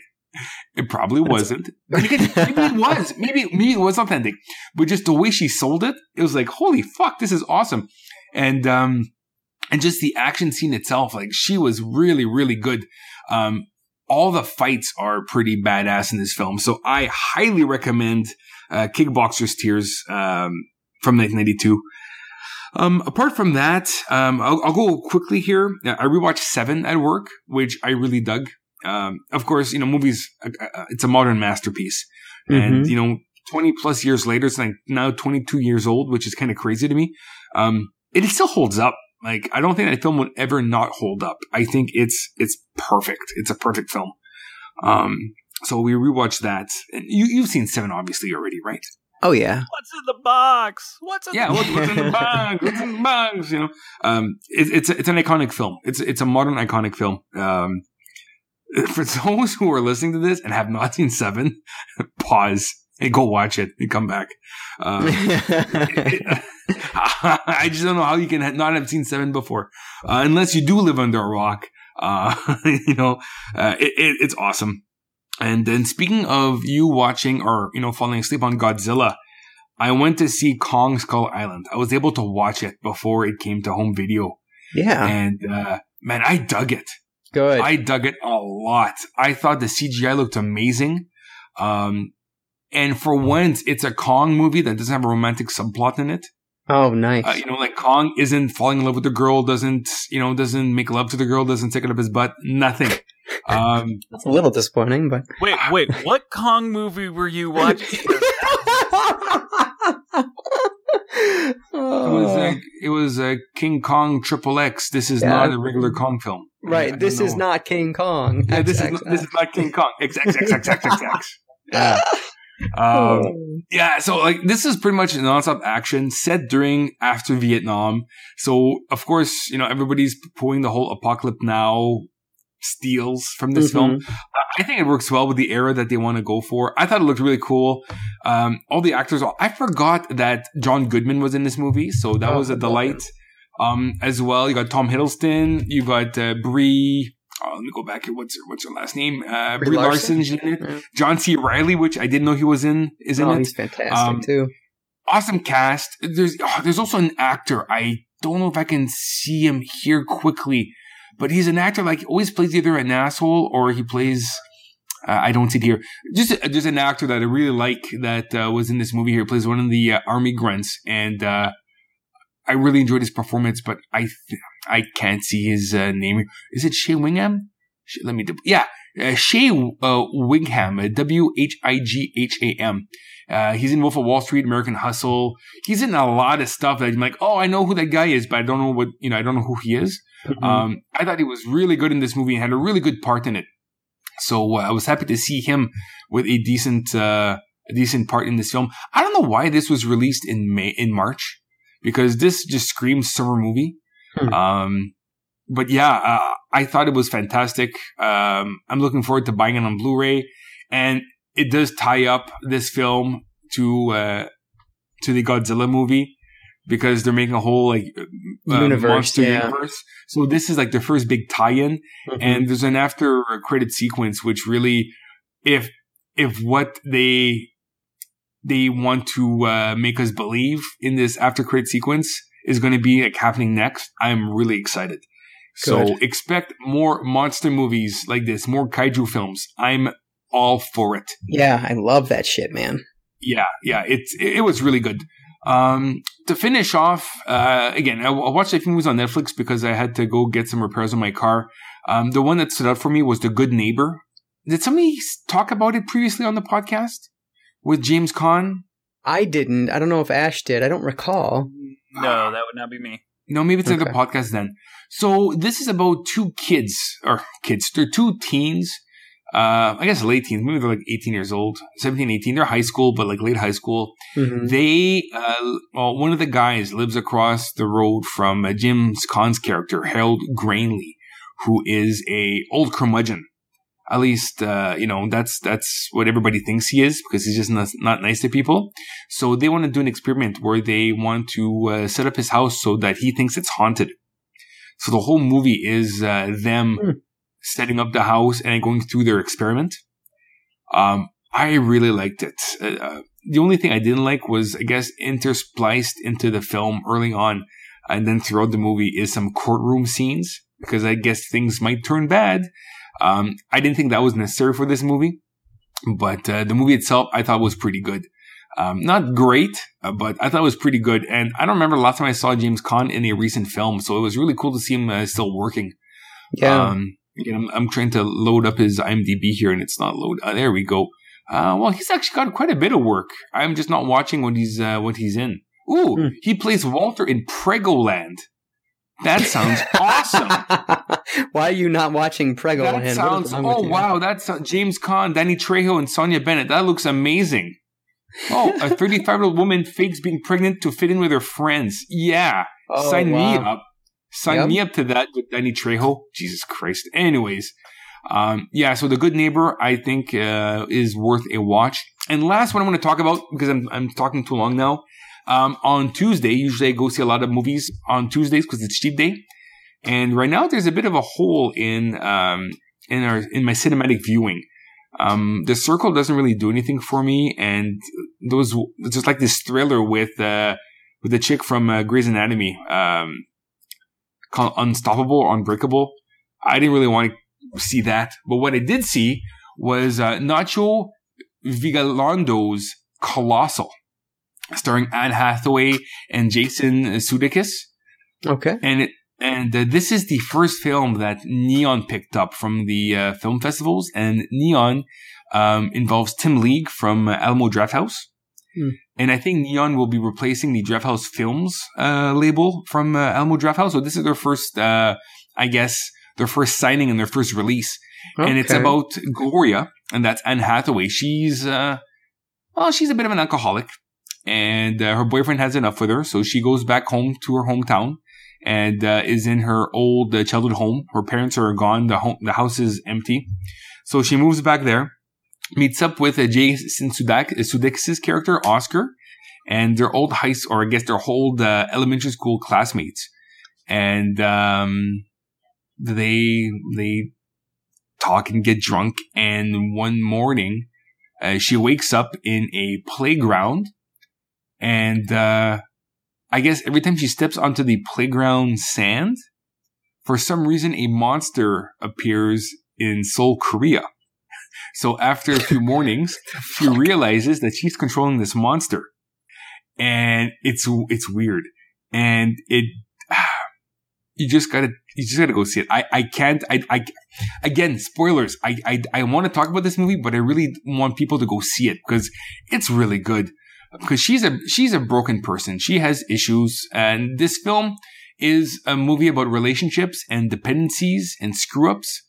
It probably wasn't. maybe it was. Maybe, maybe it was authentic. But just the way she sold it, it was like, holy fuck, this is awesome. And, um, and just the action scene itself, like she was really, really good. Um, all the fights are pretty badass in this film. So I highly recommend, uh, Kickboxer's Tears, um, from 1992. Um, apart from that, um, I'll, I'll, go quickly here. I rewatched Seven at work, which I really dug. Um, of course, you know, movies, uh, uh it's a modern masterpiece. Mm-hmm. And, you know, 20 plus years later, it's like now 22 years old, which is kind of crazy to me. Um, it still holds up. Like, I don't think that film would ever not hold up. I think it's, it's perfect. It's a perfect film. Um, so we rewatched that. And you, you've seen Seven obviously already, right? Oh yeah. What's in the box? What's in yeah? The- what's, what's, in the box? What's in the box? You know, um, it, it's it's an iconic film. It's it's a modern iconic film. Um, for those who are listening to this and have not seen Seven, pause and go watch it and come back. Um, I just don't know how you can not have seen Seven before, uh, unless you do live under a rock. Uh, you know, uh, it, it, it's awesome. And then speaking of you watching or you know falling asleep on Godzilla, I went to see Kong Skull Island. I was able to watch it before it came to home video. Yeah, and uh, man, I dug it. Good. I dug it a lot. I thought the CGI looked amazing. Um, and for once, it's a Kong movie that doesn't have a romantic subplot in it. Oh, nice. Uh, you know, like Kong isn't falling in love with the girl, doesn't, you know, doesn't make love to the girl, doesn't take it up his butt, nothing. Um, That's a little disappointing, but. Wait, wait, what Kong movie were you watching? It was like it was a King Kong Triple X. This is yeah. not a regular Kong film. Right. Yeah, this is not King Kong. Yeah, this is this is not King Kong. X X X X X X X. Yeah. Um, yeah, so like this is pretty much nonstop action set during after Vietnam. So of course, you know everybody's pulling the whole apocalypse now steals from this mm-hmm. film. I think it works well with the era that they want to go for. I thought it looked really cool. Um, all the actors, I forgot that John Goodman was in this movie, so that oh, was a delight. Um, as well, you got Tom Hiddleston, you got uh, Brie. Oh, let me go back here. What's her, what's her last name? Uh, Brie, Brie Larson. Larson John C. Reilly, which I didn't know he was in, is in oh, it. He's fantastic um, too. Awesome cast. There's oh, there's also an actor. I don't know if I can see him here quickly, but he's an actor like he always plays either an asshole or he plays uh, I don't see it here. Just uh, just an actor that I really like that uh, was in this movie here. He plays one of the uh, army grunts, and uh, I really enjoyed his performance, but I th- I can't see his uh, name. Is it Shea Wingham? Let me. Yeah, uh, Shea uh, Whigham. W H I G H A M. Uh, he's in Wolf of Wall Street, American Hustle. He's in a lot of stuff that I'm like, oh, I know who that guy is, but I don't know what you know. I don't know who he is. Mm-hmm. Um, I thought he was really good in this movie and had a really good part in it. So uh, I was happy to see him with a decent uh, a decent part in this film. I don't know why this was released in May in March because this just screams summer movie. Hmm. Um, but yeah, uh, I thought it was fantastic. Um, I'm looking forward to buying it on Blu-ray, and it does tie up this film to uh, to the Godzilla movie because they're making a whole like uh, universe, monster yeah. universe. So this is like the first big tie-in, mm-hmm. and there's an after credit sequence which really, if if what they they want to uh, make us believe in this after credit sequence is going to be like happening next, I'm really excited. Good. So expect more monster movies like this, more kaiju films. I'm all for it. Yeah, I love that shit, man. Yeah, yeah, it's it, it was really good. Um, to finish off, uh, again, I, I, watched a few movies on Netflix because I had to go get some repairs on my car. Um, the one that stood out for me was The Good Neighbor. Did somebody talk about it previously on the podcast with James Caan? I didn't. I don't know if Ash did. I don't recall. No, that would not be me. No, maybe it's okay. another podcast then. So this is about two kids, or kids, they're two teens uh, I guess late teens, maybe they're like 18 years old, 17, 18. They're high school, but like late high school. Mm-hmm. They, uh, well, one of the guys lives across the road from uh, James Caan's character, Harold Grainey, who is a old curmudgeon. At least, uh, you know, that's, that's what everybody thinks he is because he's just not, not nice to people. So they want to do an experiment where they want to uh, set up his house so that he thinks it's haunted. So the whole movie is uh, them mm setting up the house and going through their experiment. Um, I really liked it. Uh, uh, the only thing I didn't like was, I guess, interspliced into the film early on and then throughout the movie is some courtroom scenes because I guess things might turn bad. Um, I didn't think that was necessary for this movie, but uh, the movie itself I thought was pretty good. Um, not great, uh, but I thought it was pretty good. And I don't remember the last time I saw James Caan in a recent film, so it was really cool to see him uh, still working. Yeah. Um, I'm, I'm trying to load up his IMDb here and it's not load. Uh, there we go. Uh, well, he's actually got quite a bit of work. I'm just not watching what he's uh, what he's in. Ooh, hmm. he plays Walter in Preggoland. That sounds awesome. Why are you not watching Preggoland? That sounds. Oh wow, that's uh, James Caan, Danny Trejo, and Sonja Bennett. That looks amazing. Oh, a 35 year old woman fakes being pregnant to fit in with her friends. Yeah, oh, sign wow. me up. Sign yep. me up to that with Danny Trejo. Jesus Christ. Anyways, um, yeah. So the Good Neighbor, I think, uh, is worth a watch. And last one I want to talk about because I'm I'm talking too long now. Um, on Tuesday, usually I go see a lot of movies on Tuesdays because it's cheap day. And right now, there's a bit of a hole in um, in our in my cinematic viewing. Um, the Circle doesn't really do anything for me, and those just like this thriller with uh, with the chick from uh, Grey's Anatomy. Um, called Unstoppable or Unbreakable. I didn't really want to see that, but what I did see was uh, Nacho Vigalondo's Colossal, starring Anne Hathaway and Jason Sudeikis. Okay, and it and uh, this is the first film that Neon picked up from the uh, film festivals, and Neon um, involves Tim League from Alamo Drafthouse. Hmm. And I think Neon will be replacing the Drafthouse Films uh, label from uh, Alamo Drafthouse. So this is their first, uh, I guess, their first signing and their first release. Okay. And it's about Gloria, and that's Anne Hathaway. She's, uh, well, she's a bit of an alcoholic, and uh, her boyfriend has enough with her, so she goes back home to her hometown and uh, is in her old childhood home. Her parents are gone. The home, the house is empty, so she moves back there meets up with uh, Jason Sudak, uh, Sudeikis' character, Oscar, and their old high or I guess their old uh, elementary school classmates. And um, they they talk and get drunk. And one morning, uh, she wakes up in a playground, and uh, I guess every time she steps onto the playground sand, for some reason, a monster appears in Seoul, Korea. So after a few mornings, she realizes that she's controlling this monster. And it's, it's weird. and it you just gotta you just gotta go see it. I I can't I I again spoilers. I I I want to talk about this movie, but I really want people to go see it because it's really good. Because she's a she's a broken person. She has issues, and this film is a movie about relationships and dependencies and screw ups,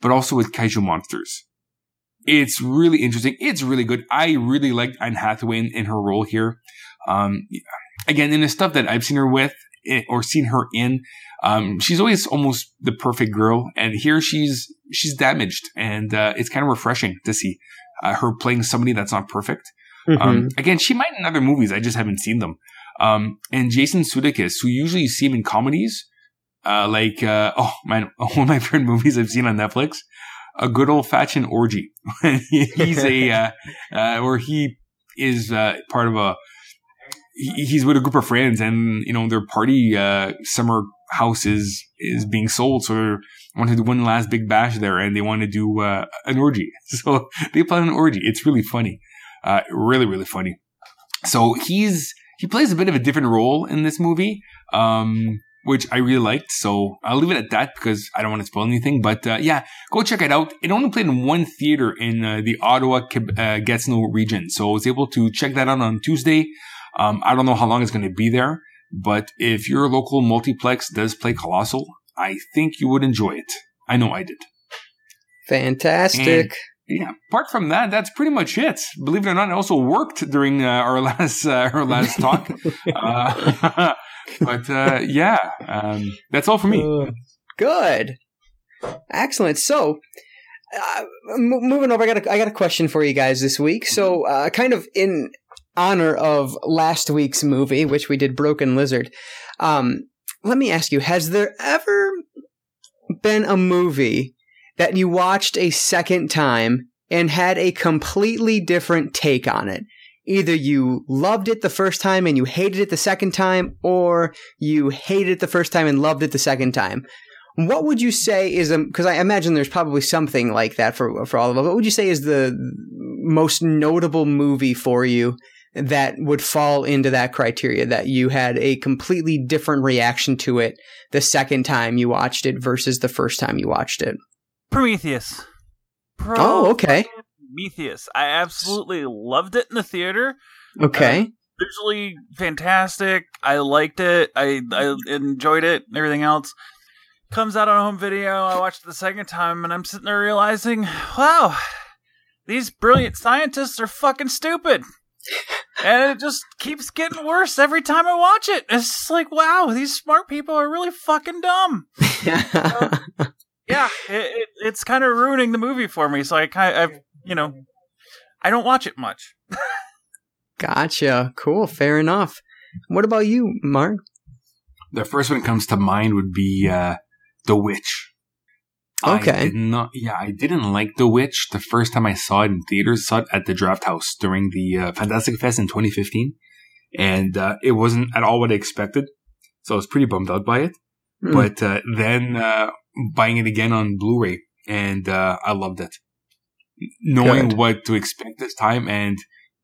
but also with kaiju monsters. It's really interesting. It's really good. I really liked Anne Hathaway in, in her role here. Um, again, in the stuff that I've seen her with eh, or seen her in, um, she's always almost the perfect girl, and here she's she's damaged, and uh, it's kind of refreshing to see uh, her playing somebody that's not perfect. Mm-hmm. Um, again, she might in other movies, I just haven't seen them. Um, and Jason Sudeikis, who usually you see him in comedies, uh, like uh, oh man, one of my favorite movies I've seen on Netflix, a good old fashioned orgy. He's a uh, uh, where he is uh, part of a he's with a group of friends and you know their party uh, summer house is is being sold so they want to do one last big bash there and they want to do uh, an orgy so they plan an orgy it's really funny uh, really really funny so he's he plays a bit of a different role in this movie um, which I really liked. So I'll leave it at that because I don't want to spoil anything. But uh, yeah, go check it out. It only played in one theater in uh, the Ottawa uh, Gatineau region, so I was able to check that out on Tuesday. Um, I don't know how long it's going to be there, but if your local multiplex does play Colossal, I think you would enjoy it. I know I did. Fantastic. And, yeah. Apart from that, that's pretty much it. Believe it or not, it also worked during uh, our last uh, our last talk. Uh, but uh, yeah, um, that's all for me. Uh, good, excellent. So. Uh, moving over, I got a, I got a question for you guys this week. So, uh, kind of in honor of last week's movie, which we did Broken Lizard, um, let me ask you: Has there ever been a movie that you watched a second time and had a completely different take on it? Either you loved it the first time and you hated it the second time, or you hated it the first time and loved it the second time. What would you say is um, because I imagine there's probably something like that for for all of us. What would you say is the most notable movie for you that would fall into that criteria that you had a completely different reaction to it the second time you watched it versus the first time you watched it? Prometheus. Pro- oh, okay. Prometheus. I absolutely loved it in the theater. Okay. Uh, visually fantastic. I liked it. I I enjoyed it. Everything else comes out on home video. I watched it the second time, and I'm sitting there realizing, wow, these brilliant scientists are fucking stupid and it just keeps getting worse every time I watch it. It's just like, wow, these smart people are really fucking dumb. yeah, it, it, it's kind of ruining the movie for me. So I kind of, you know, I don't watch it much. gotcha. Cool. Fair enough. What about you, Mark? The first one that comes to mind would be uh, The Witch. Okay. I did not, yeah, I didn't like The Witch the first time I saw it in theaters. Saw it at the Draft House during the uh, Fantastic Fest in 2015, and uh, it wasn't at all what I expected. So I was pretty bummed out by it. Mm. But uh, then uh, buying it again on Blu-ray, and uh, I loved it. Knowing Good. what to expect this time and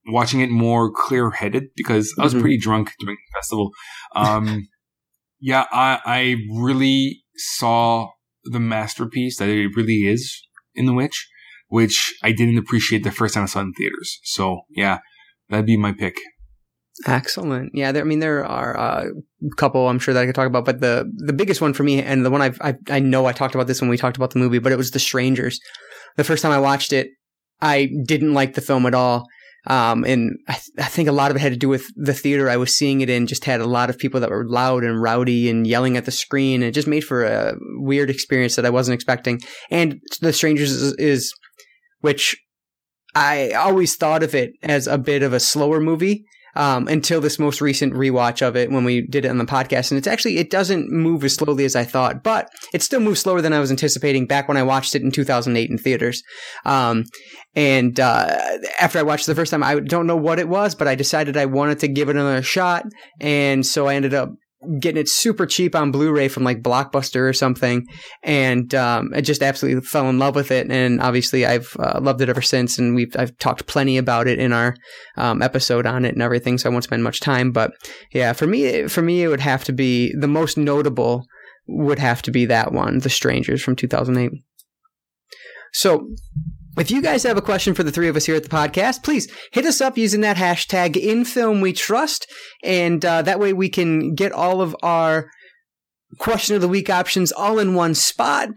watching it more clear-headed because I was mm-hmm. pretty drunk during the festival. Um, yeah, I, I really saw the masterpiece that it really is in The Witch, which I didn't appreciate the first time I saw it in theaters. So yeah, that'd be my pick. Excellent. Yeah, there, I mean, there are a couple I'm sure that I could talk about, but the the biggest one for me, and the one I've, I I know I talked about this when we talked about the movie, but it was The Strangers. The first time I watched it, I didn't like the film at all. Um, and I, th- I, think a lot of it had to do with the theater I was seeing it in. Just had a lot of people that were loud and rowdy and yelling at the screen. And it just made for a weird experience that I wasn't expecting. And The Strangers is, is which I always thought of it as a bit of a slower movie um, until this most recent rewatch of it when we did it on the podcast. And it's actually, it doesn't move as slowly as I thought, but it still moves slower than I was anticipating back when I watched it in 2008 in theaters. Um, and uh, after I watched it the first time, I don't know what it was, but I decided I wanted to give it another shot. And so I ended up getting it super cheap on Blu-ray from like Blockbuster or something, and um, I just absolutely fell in love with it. And obviously, I've uh, loved it ever since. And we've I've talked plenty about it in our um, episode on it and everything, so I won't spend much time. But yeah, for me, for me, it would have to be the most notable would have to be that one, The Strangers from 2008. So if you guys have a question for the three of us here at the podcast, please hit us up using that hashtag in film we trust. And uh, that way we can get all of our question of the week options all in one spot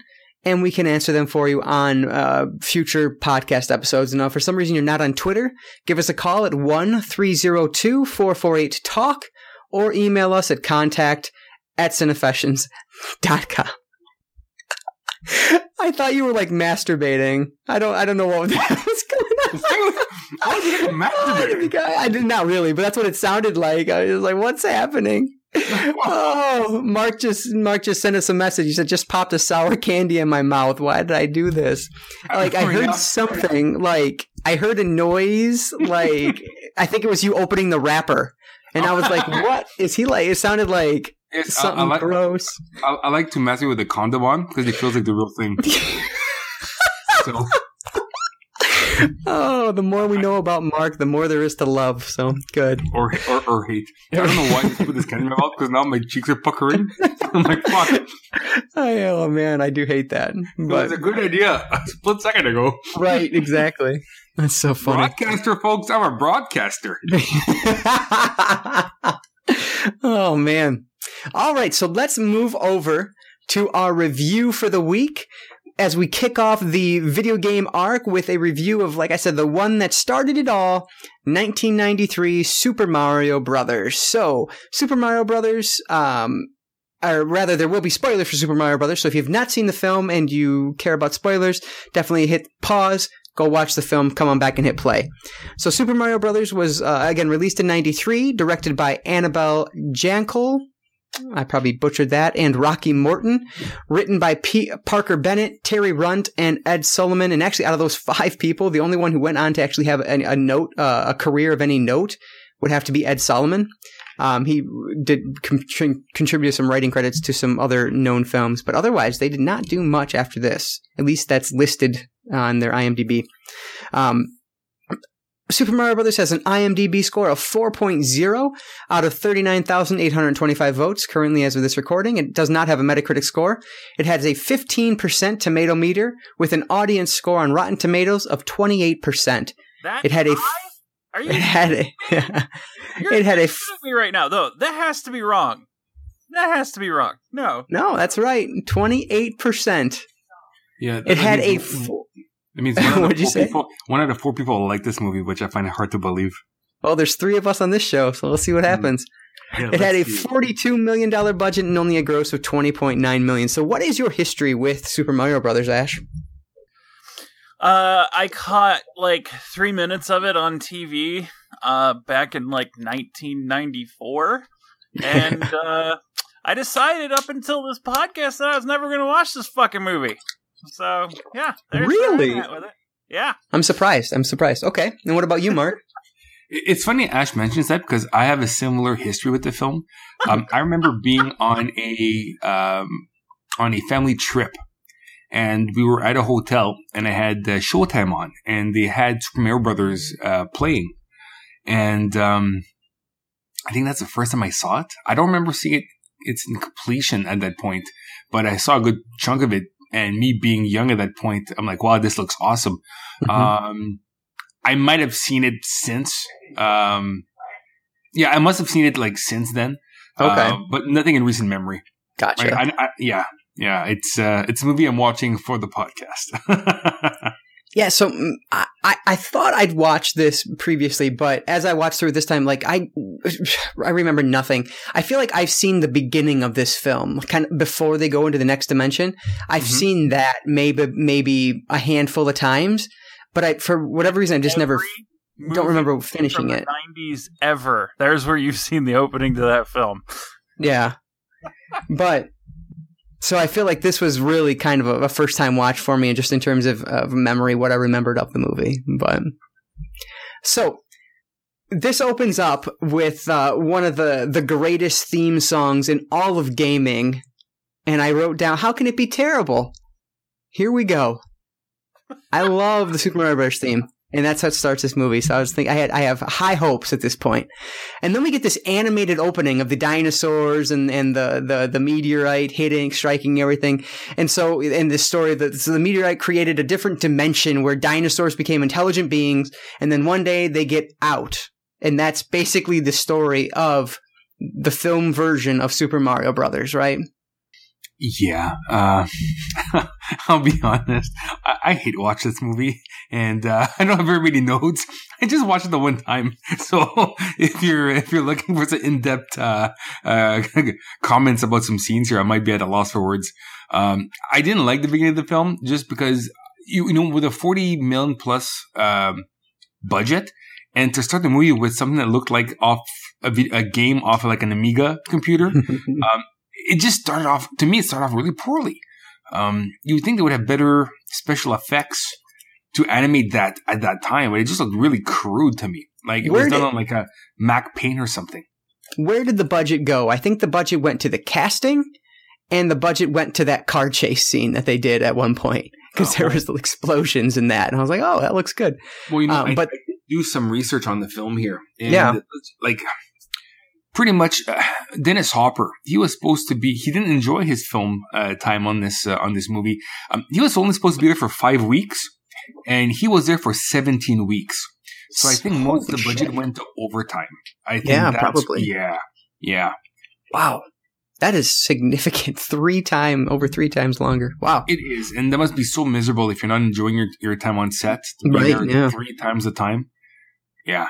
and we can answer them for you on uh, future podcast episodes. Now, for some reason you're not on Twitter, give us a call at 1 302 448 TALK or email us at contact at cinefessions.com. I thought you were like masturbating. I don't. I don't know what was going on. Oh, I did you masturbate? I, I did not really, but that's what it sounded like. I was like, "What's happening?" oh, Mark just Mark just sent us a message. He said, "Just popped a sour candy in my mouth. Why did I do this?" Like I heard something. Like I heard a noise. Like I think it was you opening the wrapper, and I was like, "What is he like?" It sounded like It's- something I, I like, gross. I, I like to mess it with a condom on because it feels like the real thing. so Oh, the more we know about Mark, the more there is to love. So good. or, or or hate. I don't know why I put this candy in my mouth because now my cheeks are puckering. I'm like, fuck. I, oh man, I do hate that. was But a good idea a split second ago. right, exactly. That's so funny. Broadcaster, folks. I'm a broadcaster. oh man. All right, so let's move over to our review for the week as we kick off the video game arc with a review of like I said the one that started it all, 1993 Super Mario Brothers. So, Super Mario Brothers um or rather there will be spoilers for Super Mario Brothers. So if you've not seen the film and you care about spoilers, definitely hit pause, go watch the film, come on back and hit play. So Super Mario Brothers was uh, again released in 93, directed by Annabelle Jankel. I probably butchered that. And Rocky Morton, written by P- Parker Bennett, Terry Runt, and Ed Solomon. And actually, out of those five people, the only one who went on to actually have a, a note, uh, a career of any note, would have to be Ed Solomon. Um, he did contri- contribute some writing credits to some other known films, but otherwise, they did not do much after this. At least that's listed on their IMDb. Um, Super Mario Brothers has an IMDb score of 4.0 out of 39,825 votes currently as of this recording. It does not have a Metacritic score. It has a 15% tomato meter with an audience score on Rotten Tomatoes of 28%. That It had a high? Are you It had a, You're it had a, kidding me right now, though. That has to be wrong. That has to be wrong. No. no, that's right, 28%. Yeah, It had a, means- fo- It means one out, of What'd you four say? people, one out of four people like this movie, which I find it hard to believe. well, there's three of us on this show, so let's see what happens. Yeah, It had a let's see. $42 million budget and only a gross of 20.9 million. So what is your history with Super Mario Brothers, Ash? Uh, I caught like three minutes of it on TV uh, back in like 1994. And uh, I decided up until this podcast that I was never going to watch this fucking movie. So, yeah. there's Really? with it. Yeah. I'm surprised. I'm surprised. Okay. And what about you, Mark? It's funny Ash mentions that because I have a similar history with the film. Um, I remember being on a um, on a family trip, and we were at a hotel, and I had uh, Showtime on, and they had Super Mario Brothers uh, playing, and um, I think that's the first time I saw it. I don't remember seeing it its in completion at that point, but I saw a good chunk of it. And me being young at that point, I'm like, wow, this looks awesome. Mhm. Um, I might have seen it since. Um, yeah, I must have seen it like since then. Okay. Uh, but nothing in recent memory. Gotcha. I, I, yeah, yeah. It's uh, it's a movie I'm watching for the podcast. Yeah, so mm, I, I thought I'd watched this previously, but as I watched through this time, like I I remember nothing. I feel like I've seen the beginning of this film, kind of before they go into the next dimension. I've Mhm. seen that maybe maybe a handful of times, but I for whatever reason I just never don't remember finishing the it. 90s ever. There's where you've seen the opening to that film. Yeah, but so I feel like this was really kind of a, a first time watch for me, and just in terms of, of memory, what I remembered of the movie. But so this opens up with uh, one of the the greatest theme songs in all of gaming, and I wrote down, "How can it be terrible?" Here we go. I love the Super Mario Bros. theme and that's how it starts this movie. So I was thinking, I had, I have high hopes at this point. and then we get this animated opening of the dinosaurs and and the the the meteorite hitting, striking everything, and so in this story, the so the meteorite created a different dimension where dinosaurs became intelligent beings, and then one day they get out, and that's basically the story of the film version of Super Mario Brothers, right? Yeah, uh, I'll be honest. I, I, hate watch this movie, and uh, I don't have very many notes. I just watched it the one time. So if you're if you're looking for some in depth uh, uh, comments about some scenes here, I might be at a loss for words. Um, I didn't like the beginning of the film just because you, you know with a forty million plus um, budget, and to start the movie with something that looked like off a, a game off of like an Amiga computer. um, it just started off to me. It started off really poorly. Um, you would think they would have better special effects to animate that at that time, but it just looked really crude to me. Like it Where was done did, on like a Mac Paint or something. Where did the budget go? I think the budget went to the casting, and the budget went to that car chase scene that they did at one point because oh, there was explosions in that, and I was like, "Oh, that looks good." Well, you know, um, I, but I do some research on the film here, yeah, like pretty much uh, Dennis Hopper. He was supposed to be. He didn't enjoy his film uh, time on this uh, on this movie. Um, he was only supposed to be there for five weeks, and he was there for seventeen weeks. So I think most of the budget shit. went to overtime. I think yeah, probably. Yeah, yeah. Wow. That is significant. Three time over three times longer. Wow. It is. And that must be so miserable if you're not enjoying your, your time on set right, yeah. three times the time. Yeah.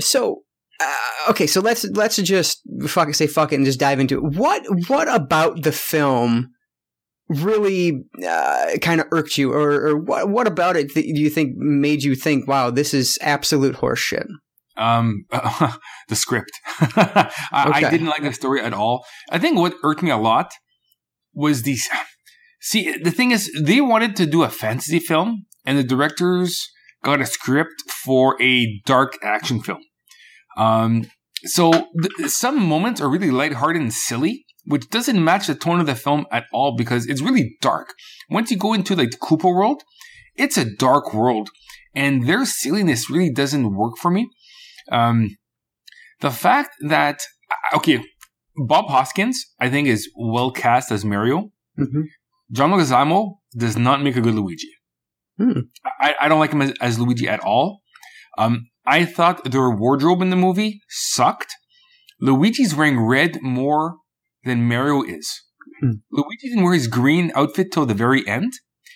So uh, okay, so let's let's just fuck say fuck it and just dive into it. What what about the film really uh, kind of irked you, or, or what what about it do you think made you think, wow, this is absolute horseshit? Um, uh, the script. I, okay. I didn't like the story at all. I think what irked me a lot was these. See, the thing is, they wanted to do a fantasy film, and the directors got a script for a dark action film. Um, so th- some moments are really lighthearted and silly, which doesn't match the tone of the film at all because it's really dark. Once you go into like the Koopa world, it's a dark world, and their silliness really doesn't work for me. Um, the fact that okay, Bob Hoskins, I think, is well cast as Mario. Mm-hmm. John Leguizamo does not make a good Luigi. Mm. I, I, don't like him as, as Luigi at all. Um, I thought their wardrobe in the movie sucked. Luigi's wearing red more than Mario is. Hmm. Luigi didn't wear his green outfit till the very end.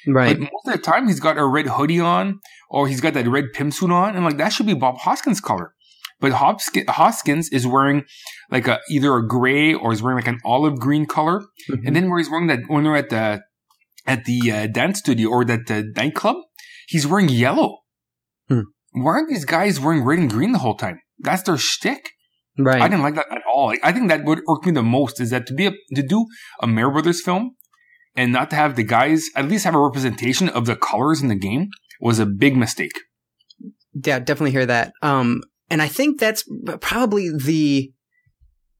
Right. But most of the time, he's got a red hoodie on, or he's got that red suit on, and like that should be Bob Hoskins' color. But Hoskins is wearing like a either a gray or he's wearing like an olive green color, mm-hmm. and then where he's wearing that when they're at the at the uh, dance studio or that uh, nightclub, he's wearing yellow. Why aren't these guys wearing red and green the whole time? That's their shtick. Right. I didn't like that at all. Like, I think that would irk me the most is that to be a, to do a Mario Brothers film and not to have the guys at least have a representation of the colors in the game was a big mistake. Yeah, definitely hear that. Um, and I think that's probably the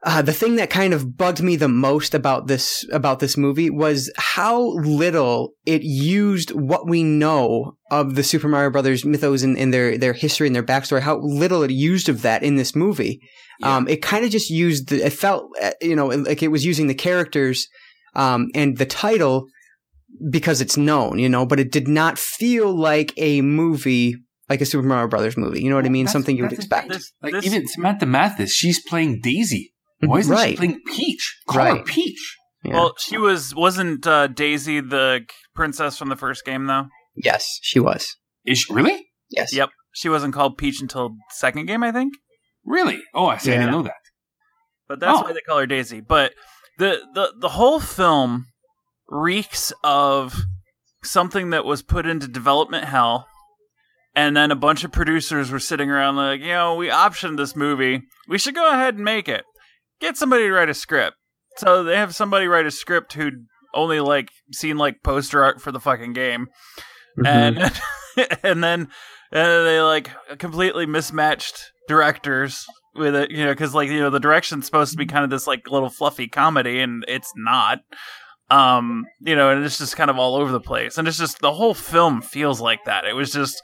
uh, the thing that kind of bugged me the most about this about this movie was how little it used what we know of the Super Mario Brothers mythos and, and their their history and their backstory. How little it used of that in this movie. Yeah. Um, it kind of just used. The, it felt uh, you know like it was using the characters um, and the title because it's known, you know, but it did not feel like a movie like a Super Mario Brothers movie. You know what I mean? That's, Something you would expect. This, like this, even Samantha Mathis, she's playing Daisy. Why isn't right. she playing Peach? Call right. her Peach. Yeah. Well, she was wasn't uh, Daisy the princess from the first game though? Yes, she was. Is she really? Yes. Yep. She wasn't called Peach until second game, I think. Really? Oh, I see. Yeah. I didn't know that. But that's oh. why they call her Daisy. But the the the whole film reeks of something that was put into development hell and then a bunch of producers were sitting around like, you know, we optioned this movie. We should go ahead and make it get somebody to write a script. So they have somebody write a script who'd only like seen like poster art for the fucking game, mm-hmm. and and then and they like completely mismatched directors with it, you know, because like you know the direction's supposed to be kind of this like little fluffy comedy, and it's not. Um, you know, and it's just kind of all over the place, and it's just the whole film feels like that. It was just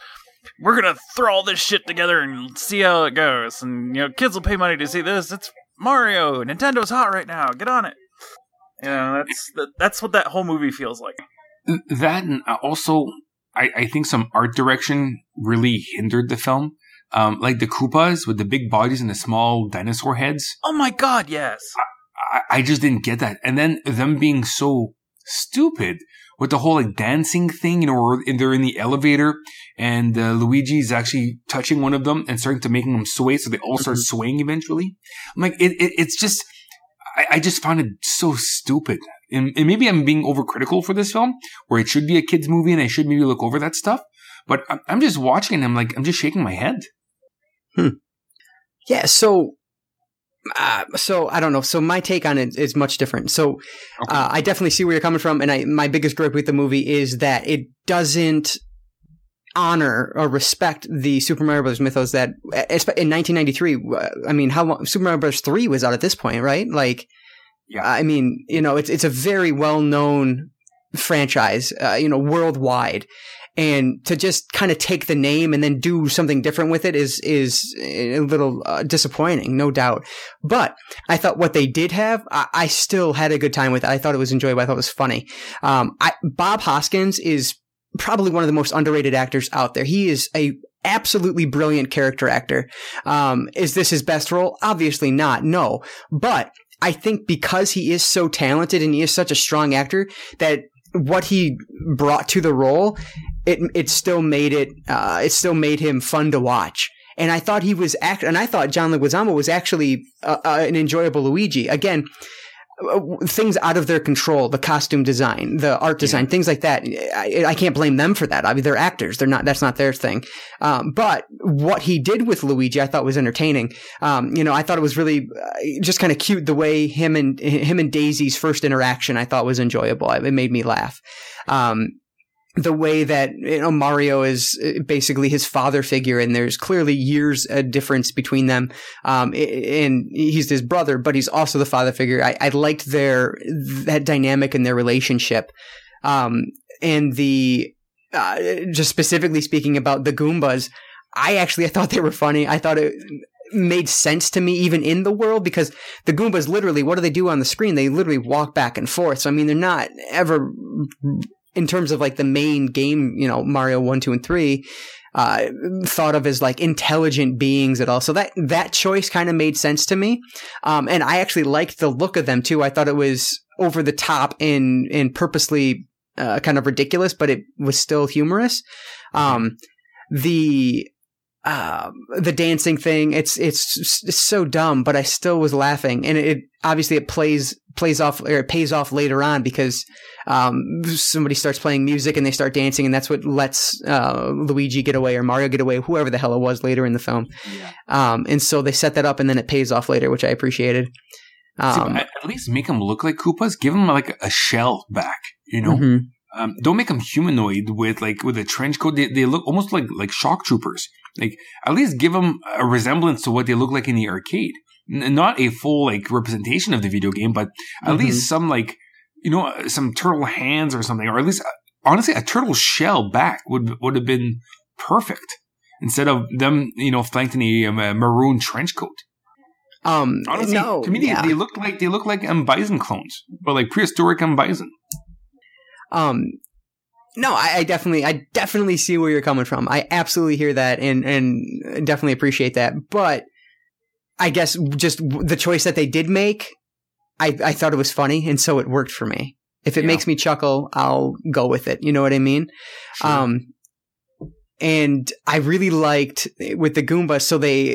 we're gonna throw all this shit together and see how it goes, and you know, kids will pay money to see this. It's Mario, Nintendo's hot right now. Get on it. You know, that's that's what that whole movie feels like. That and also, I, I think some art direction really hindered the film. Um, like the Koopas with the big bodies and the small dinosaur heads. Oh my god, yes. I, I just didn't get that. And then them being so stupid with the whole like dancing thing, you know, or they're in the elevator and uh, Luigi is actually touching one of them and starting to making them sway, so they all start mm-hmm. swaying eventually. I'm like, it, it it's just, I, I, just found it so stupid. And, and, maybe I'm being overcritical for this film, where it should be a kids movie and I should maybe look over that stuff. But I'm, I'm just watching and I'm like, I'm just shaking my head. Hmm. Yeah. So uh, so I don't know. So my take on it is much different. So okay. uh, I definitely see where you're coming from, and I my biggest gripe with the movie is that it doesn't honor or respect the Super Mario Brothers mythos that in 1993. Uh, I mean, how long, Super Mario Bros. Three was out at this point, right? Like, yeah. I mean, you know, it's it's a very well known franchise, uh, you know, worldwide, and to just kind of take the name and then do something different with it is is a little uh, disappointing, no doubt. But I thought what they did have, I, I, still had a good time with it. I thought it was enjoyable. I thought it was funny. Um, I, Bob Hoskins is probably one of the most underrated actors out there. He is a absolutely brilliant character actor. Um, is this his best role? Obviously not. No, but I think because he is so talented and he is such a strong actor that what he brought to the role, it it still made it uh, it still made him fun to watch. And I thought he was act, and I thought John Leguizamo was actually uh, uh, an enjoyable Luigi. Again, things out of their control, the costume design, the art design, yeah. things like that. I, I, can't blame them for that. I mean, they're actors. They're not, that's not their thing. Um, but what he did with Luigi, I thought was entertaining. Um, you know, I thought it was really uh, just kind of cute the way him and, him and Daisy's first interaction I thought was enjoyable. It made me laugh. Um, the way that you know Mario is uh, basically his father figure, and there's clearly years a difference between them. Um, and he's his brother, but he's also the father figure. I, I liked their that dynamic in their relationship, um, and the uh, just specifically speaking about the Goombas. I actually I thought they were funny. I thought it made sense to me even in the world because the Goombas literally what do they do on the screen? They literally walk back and forth. So I mean they're not ever in terms of like the main game, you know, Mario 1, 2, and 3, uh, thought of as like intelligent beings at all. So that, that choice kind of made sense to me. Um, and I actually liked the look of them too. I thought it was over the top and, and purposely, uh, kind of ridiculous, but it was still humorous. Um, the, uh, the dancing thing, it's, it's, it's so dumb, but I still was laughing. And it, obviously it plays, plays off or it pays off later on because um, somebody starts playing music and they start dancing, and that's what lets uh, Luigi get away or Mario get away, whoever the hell it was later in the film. Yeah. Um, and so they set that up, and then it pays off later, which I appreciated. Um, See, at least make them look like Koopas. Give them like a shell back, you know. Mm-hmm. Um, don't make them humanoid with like with a trench coat. They, they look almost like like shock troopers. Like at least give them a resemblance to what they look like in the arcade. N- not a full like representation of the video game, but at mm-hmm. least some like you know, some turtle hands or something, or at least honestly, a turtle shell back would would have been perfect instead of them, you know, flanked in a, um, a maroon trench coat. Um, honestly, no, to me, yeah. they, they, look like they look like M Bison clones, but like prehistoric M Bison. Um, no, I, I, definitely, I definitely see where you're coming from. I absolutely hear that, and and definitely appreciate that. But I guess just the choice that they did make I, I thought it was funny, and so it worked for me. If it yeah. makes me chuckle, I'll go with it. You know what I mean? Sure. Um, and I really liked with the Goomba. So they,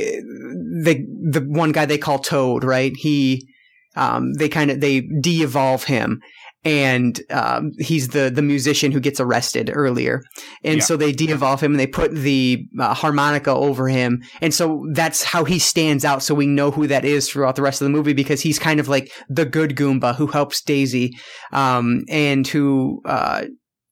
the the one guy they call Toad, right? He, um, they kind of they de-evolve him, and um, he's the the musician who gets arrested earlier, and yeah. so they de-evolve him and they put the uh, harmonica over him, and so that's how he stands out. So we know who that is throughout the rest of the movie because he's kind of like the good Goomba who helps Daisy, um, and who uh,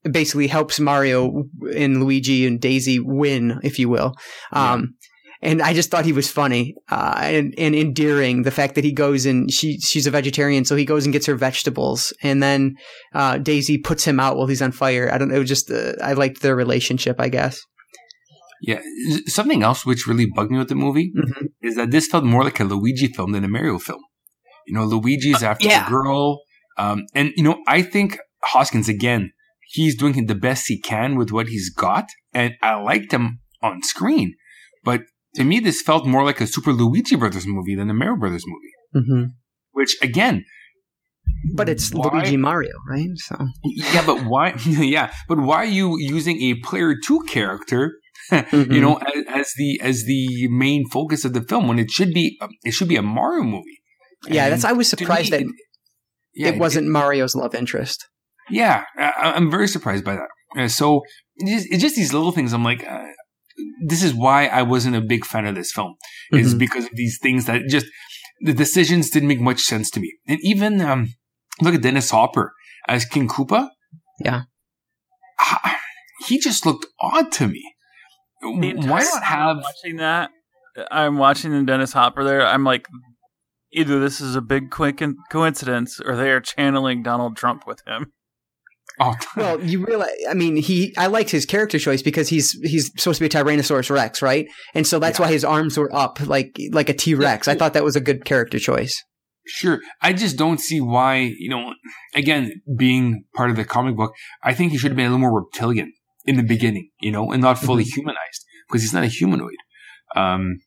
basically helps Mario and Luigi and Daisy win, if you will. Um, and I just thought he was funny uh, and, and endearing. The fact that he goes and she she's a vegetarian, so he goes and gets her vegetables, and then uh, Daisy puts him out while he's on fire. I don't know, just uh, I liked their relationship, I guess. Yeah, something else which really bugged me with the movie mm-hmm. is that this felt more like a Luigi film than a Mario film. You know, Luigi's after yeah. the girl, um, and you know, I think Hoskins again, he's doing the best he can with what he's got, and I liked him on screen, but to me, this felt more like a Super Luigi Brothers movie than a Mario Brothers movie. Mm-hmm. Which again, but it's why, Luigi Mario, right? So yeah, but why? yeah, but why are you using a player two character? mm-hmm. You know, as, as, the as the main focus of the film when it should be it should be a Mario movie. Yeah, and that's I was surprised me, that it, yeah, it wasn't it, Mario's love interest. Yeah, I, am very surprised by that. Uh, so it's just, it's just, these little things. I'm like, uh, this is why I wasn't a big fan of this film. Mm-hmm. Is because of these things that just the decisions didn't make much sense to me. And even um, look at Dennis Hopper as King Koopa. Yeah, he just looked odd to me. Why not have watching that? I'm watching the Dennis Hopper there. I'm like, either this is a big quick coincidence or they are channeling Donald Trump with him. Oh, well, you realize, I mean, he, I liked his character choice because he's, he's supposed to be a Tyrannosaurus Rex, right? And so that's yeah. why his arms were up like, like a T Rex. Yeah. I thought that was a good character choice. Sure. I just don't see why, you know, again, being part of the comic book, I think he should have been a little more reptilian in the beginning, you know, and not fully mm-hmm. humanized because he's not a humanoid. Um,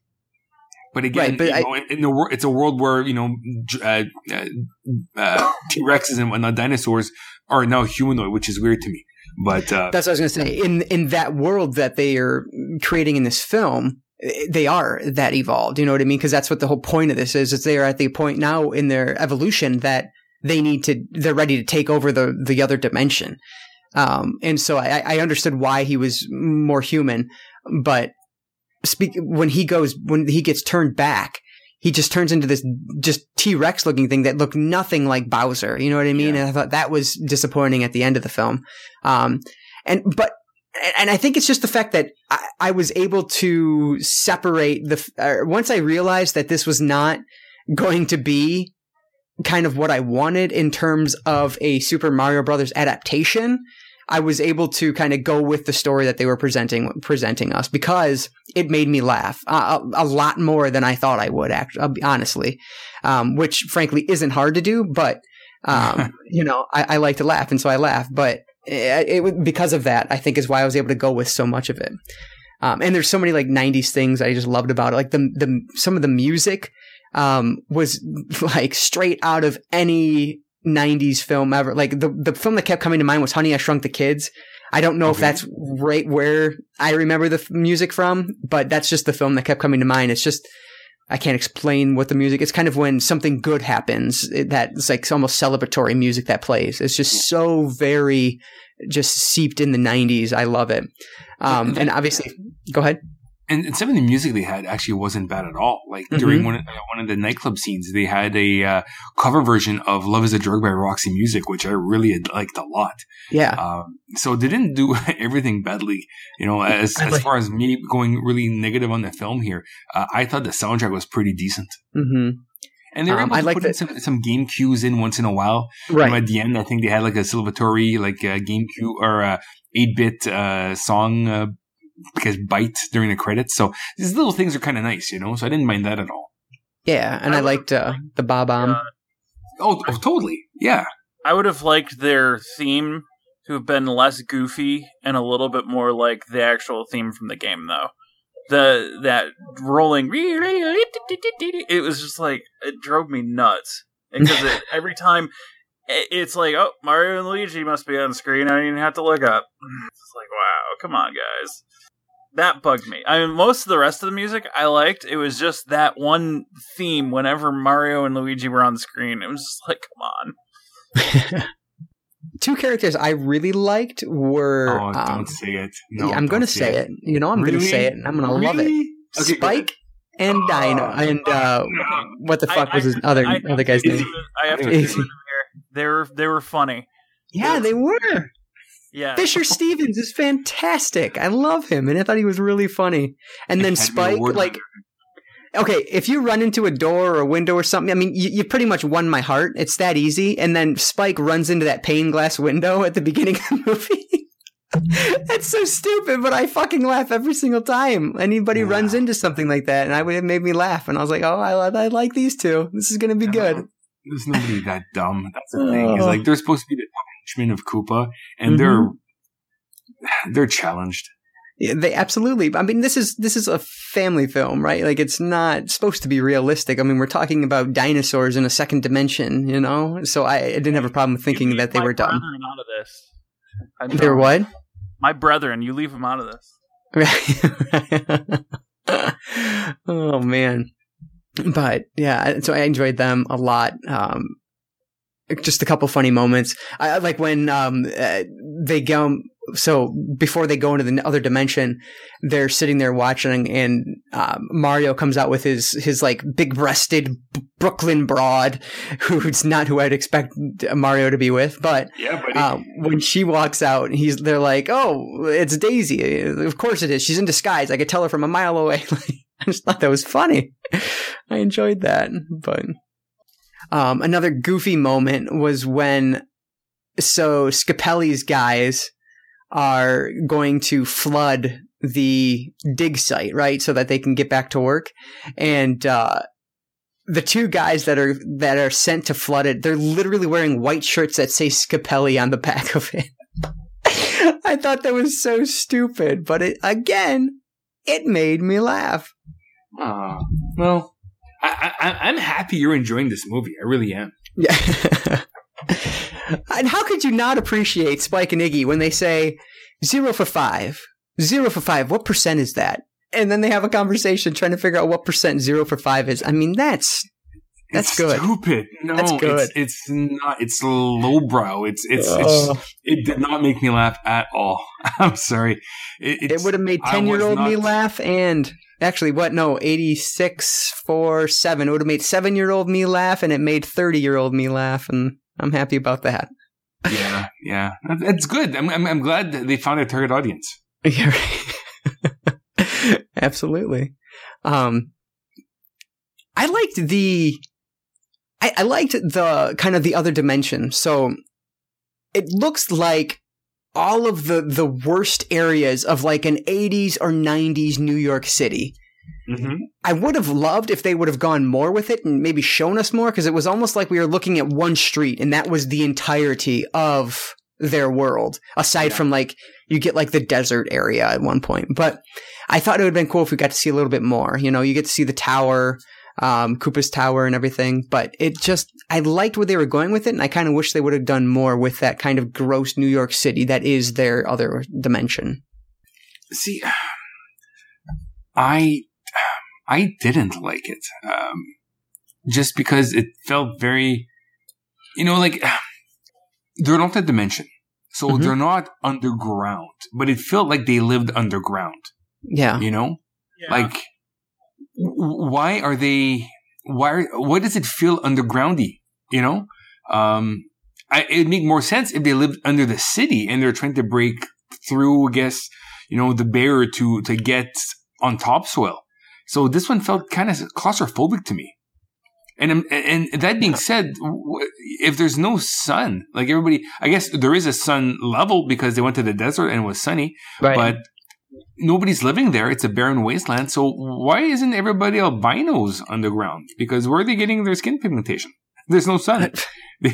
but again, right, but you know, in, in, the world, it's a world where you know uh, uh, uh, T Rexes and whatnot, dinosaurs are now humanoid, which is weird to me. But uh, that's what I was going to say. In in that world that they are creating in this film, they are that evolved. You know what I mean? Because that's what the whole point of this is. Is they are at the point now in their evolution that they need to. They're ready to take over the the other dimension. Um, and so I, I understood why he was more human, but speak when he goes when he gets turned back he just turns into this just T-Rex looking thing that looked nothing like Bowser. You know what I mean? Yeah. And I thought that was disappointing at the end of the film. Um, and, but, and I think it's just the fact that I, I was able to separate the, uh, once I realized that this was not going to be kind of what I wanted in terms of a Super Mario Brothers adaptation, I was able to kind of go with the story that they were presenting presenting us because it made me laugh uh, a, a, lot more than I thought I would. Actually, honestly, um, which frankly isn't hard to do, but um, you know, I, I, like to laugh, and so I laugh. But it, it, because of that, I think is why I was able to go with so much of it. Um, and there's so many like '90s things I just loved about it, like the the some of the music um, was like straight out of any 90s film ever. Like the, the film that kept coming to mind was Honey, I Shrunk the Kids. I don't know if that's right where I remember the f- music from, but that's just the film that kept coming to mind. It's just, I can't explain what the music. It's kind of when something good happens. It, that's like almost celebratory music that plays. It's just so very, just seeped in the '90s. I love it. Um, and obviously, go ahead and, and, some of the music they had actually wasn't bad at all. Like mm-hmm. during one of, uh, one of the nightclub scenes, they had a uh, cover version of "Love Is a Drug" by Roxy Music, which I really liked a lot. Yeah. Um, so they didn't do everything badly. You know, as as far as me going really negative on the film here, uh, I thought the soundtrack was pretty decent. Mm-hmm. And they were um, able to like put some, some game cues in once in a while. Right. You know, at the end, I think they had like a Salvatore, like a game cue or a 8 bit uh, song uh, because bite during the credits. So these little things are kind of nice, you know. So I didn't mind that at all. Yeah, and I, I liked uh, the Bob-omb. Uh, oh, oh, totally. Yeah. I would have liked their theme to have been less goofy and a little bit more like the actual theme from the game, though. The that rolling, it was just like it drove me nuts because it, every time it's like, oh, Mario and Luigi must be on screen. I didn't even have to look up. It's like, wow, come on, guys that bugged me. I mean, most of the rest of the music I liked. It was just that one theme. Whenever Mario and Luigi were on the screen, it was just like, come on. Two characters I really liked were. Oh, um, don't say it. No, yeah, I'm going to say it. it. You know, I'm really? going to say it, and I'm going to really? love it. Okay, Spike and Dino, and uh, what the fuck I, was his I, other I, other guy's name? I have to. They were they were funny. Yeah, they were. Yeah. Fisher Stevens is fantastic. I love him, and I thought he was really funny. And then Spike, like, okay, if you run into a door or a window or something, I mean, you, you pretty much won my heart. It's that easy. And then Spike runs into that pane glass window at the beginning of the movie. That's so stupid, but I fucking laugh every single time anybody yeah. runs into something like that, and I would have made me laugh. And I was like, "Oh, I, I like these two. This is gonna be good." There's nobody that dumb. That's the thing. Is like they're supposed to be the henchmen of Koopa, and mm-hmm. they're they're challenged. Yeah, they absolutely. I mean, this is this is a family film, right? Like, it's not supposed to be realistic. I mean, we're talking about dinosaurs in a second dimension, you know. So I, I didn't have a problem thinking that they were dumb. Out of this. I'm They're what? My brethren. You leave them out of this. oh man, but yeah. So I enjoyed them a lot. Um, just a couple funny moments. I like when um, uh, they go so before they go into the other dimension, they're sitting there watching, and um, Mario comes out with his his like big breasted B- Brooklyn broad, who's not who I'd expect Mario to be with. But yeah, um, when she walks out, he's they're like, "Oh, it's Daisy. Of course it is. She's in disguise. I could tell her from a mile away." I just thought that was funny. I enjoyed that, but. Um, another goofy moment was when so Scapelli's guys are going to flood the dig site, right? So that they can get back to work. And, uh, the two guys that are that are sent to flood it, they're literally wearing white shirts that say Scapelli on the back of it. I thought that was so stupid, but it again, it made me laugh. Uh, well, I, I, I'm happy you're enjoying this movie. I really am. Yeah. and how could you not appreciate Spike and Iggy when they say zero for five? Zero for five. What percent is that? And then they have a conversation trying to figure out what percent zero for five is. I mean, that's that's it's good. Stupid. No, that's good. It's, it's not. It's lowbrow. It's it's, it's it did not make me laugh at all. I'm sorry. It, it would have made ten year old me laugh, and actually, what? No, eighty six for seven. It would have made seven year old me laugh, and it made thirty year old me laugh, and I'm happy about that. yeah, yeah, that's good. I'm, I'm, I'm glad they found their target audience. Yeah, absolutely. Um, I liked the, I, I liked the kind of the other dimension. So it looks like all of the the worst areas of like an 80s or 90s New York City Mm-hmm. I would have loved if they would have gone more with it and maybe shown us more because it was almost like we were looking at one street and that was the entirety of their world, aside yeah. from like you get like the desert area at one point. But I thought it would have been cool if we got to see a little bit more. You know, you get to see the tower, um, Koopa's tower and everything, but it just, I liked where they were going with it. And I kind of wish they would have done more with that kind of gross New York City that is their other dimension. See, I I didn't like it. Um, just because it felt very, you know, like they're not a dimension. So mm-hmm. they're not underground, but it felt like they lived underground. Yeah. You know? Yeah. Like, why are they, why, why does it feel undergroundy? You know? Um, I, it'd make more sense if they lived under the city and they're trying to break through, I guess, you know, the barrier to, to get on topsoil. So this one felt kind of claustrophobic to me. And and that being said, if there's no sun, like everybody, I guess there is a sun level because they went to the desert and it was sunny, right. but nobody's living there. It's a barren wasteland. So why isn't everybody albinos underground? Because where are they getting their skin pigmentation? There's no sun.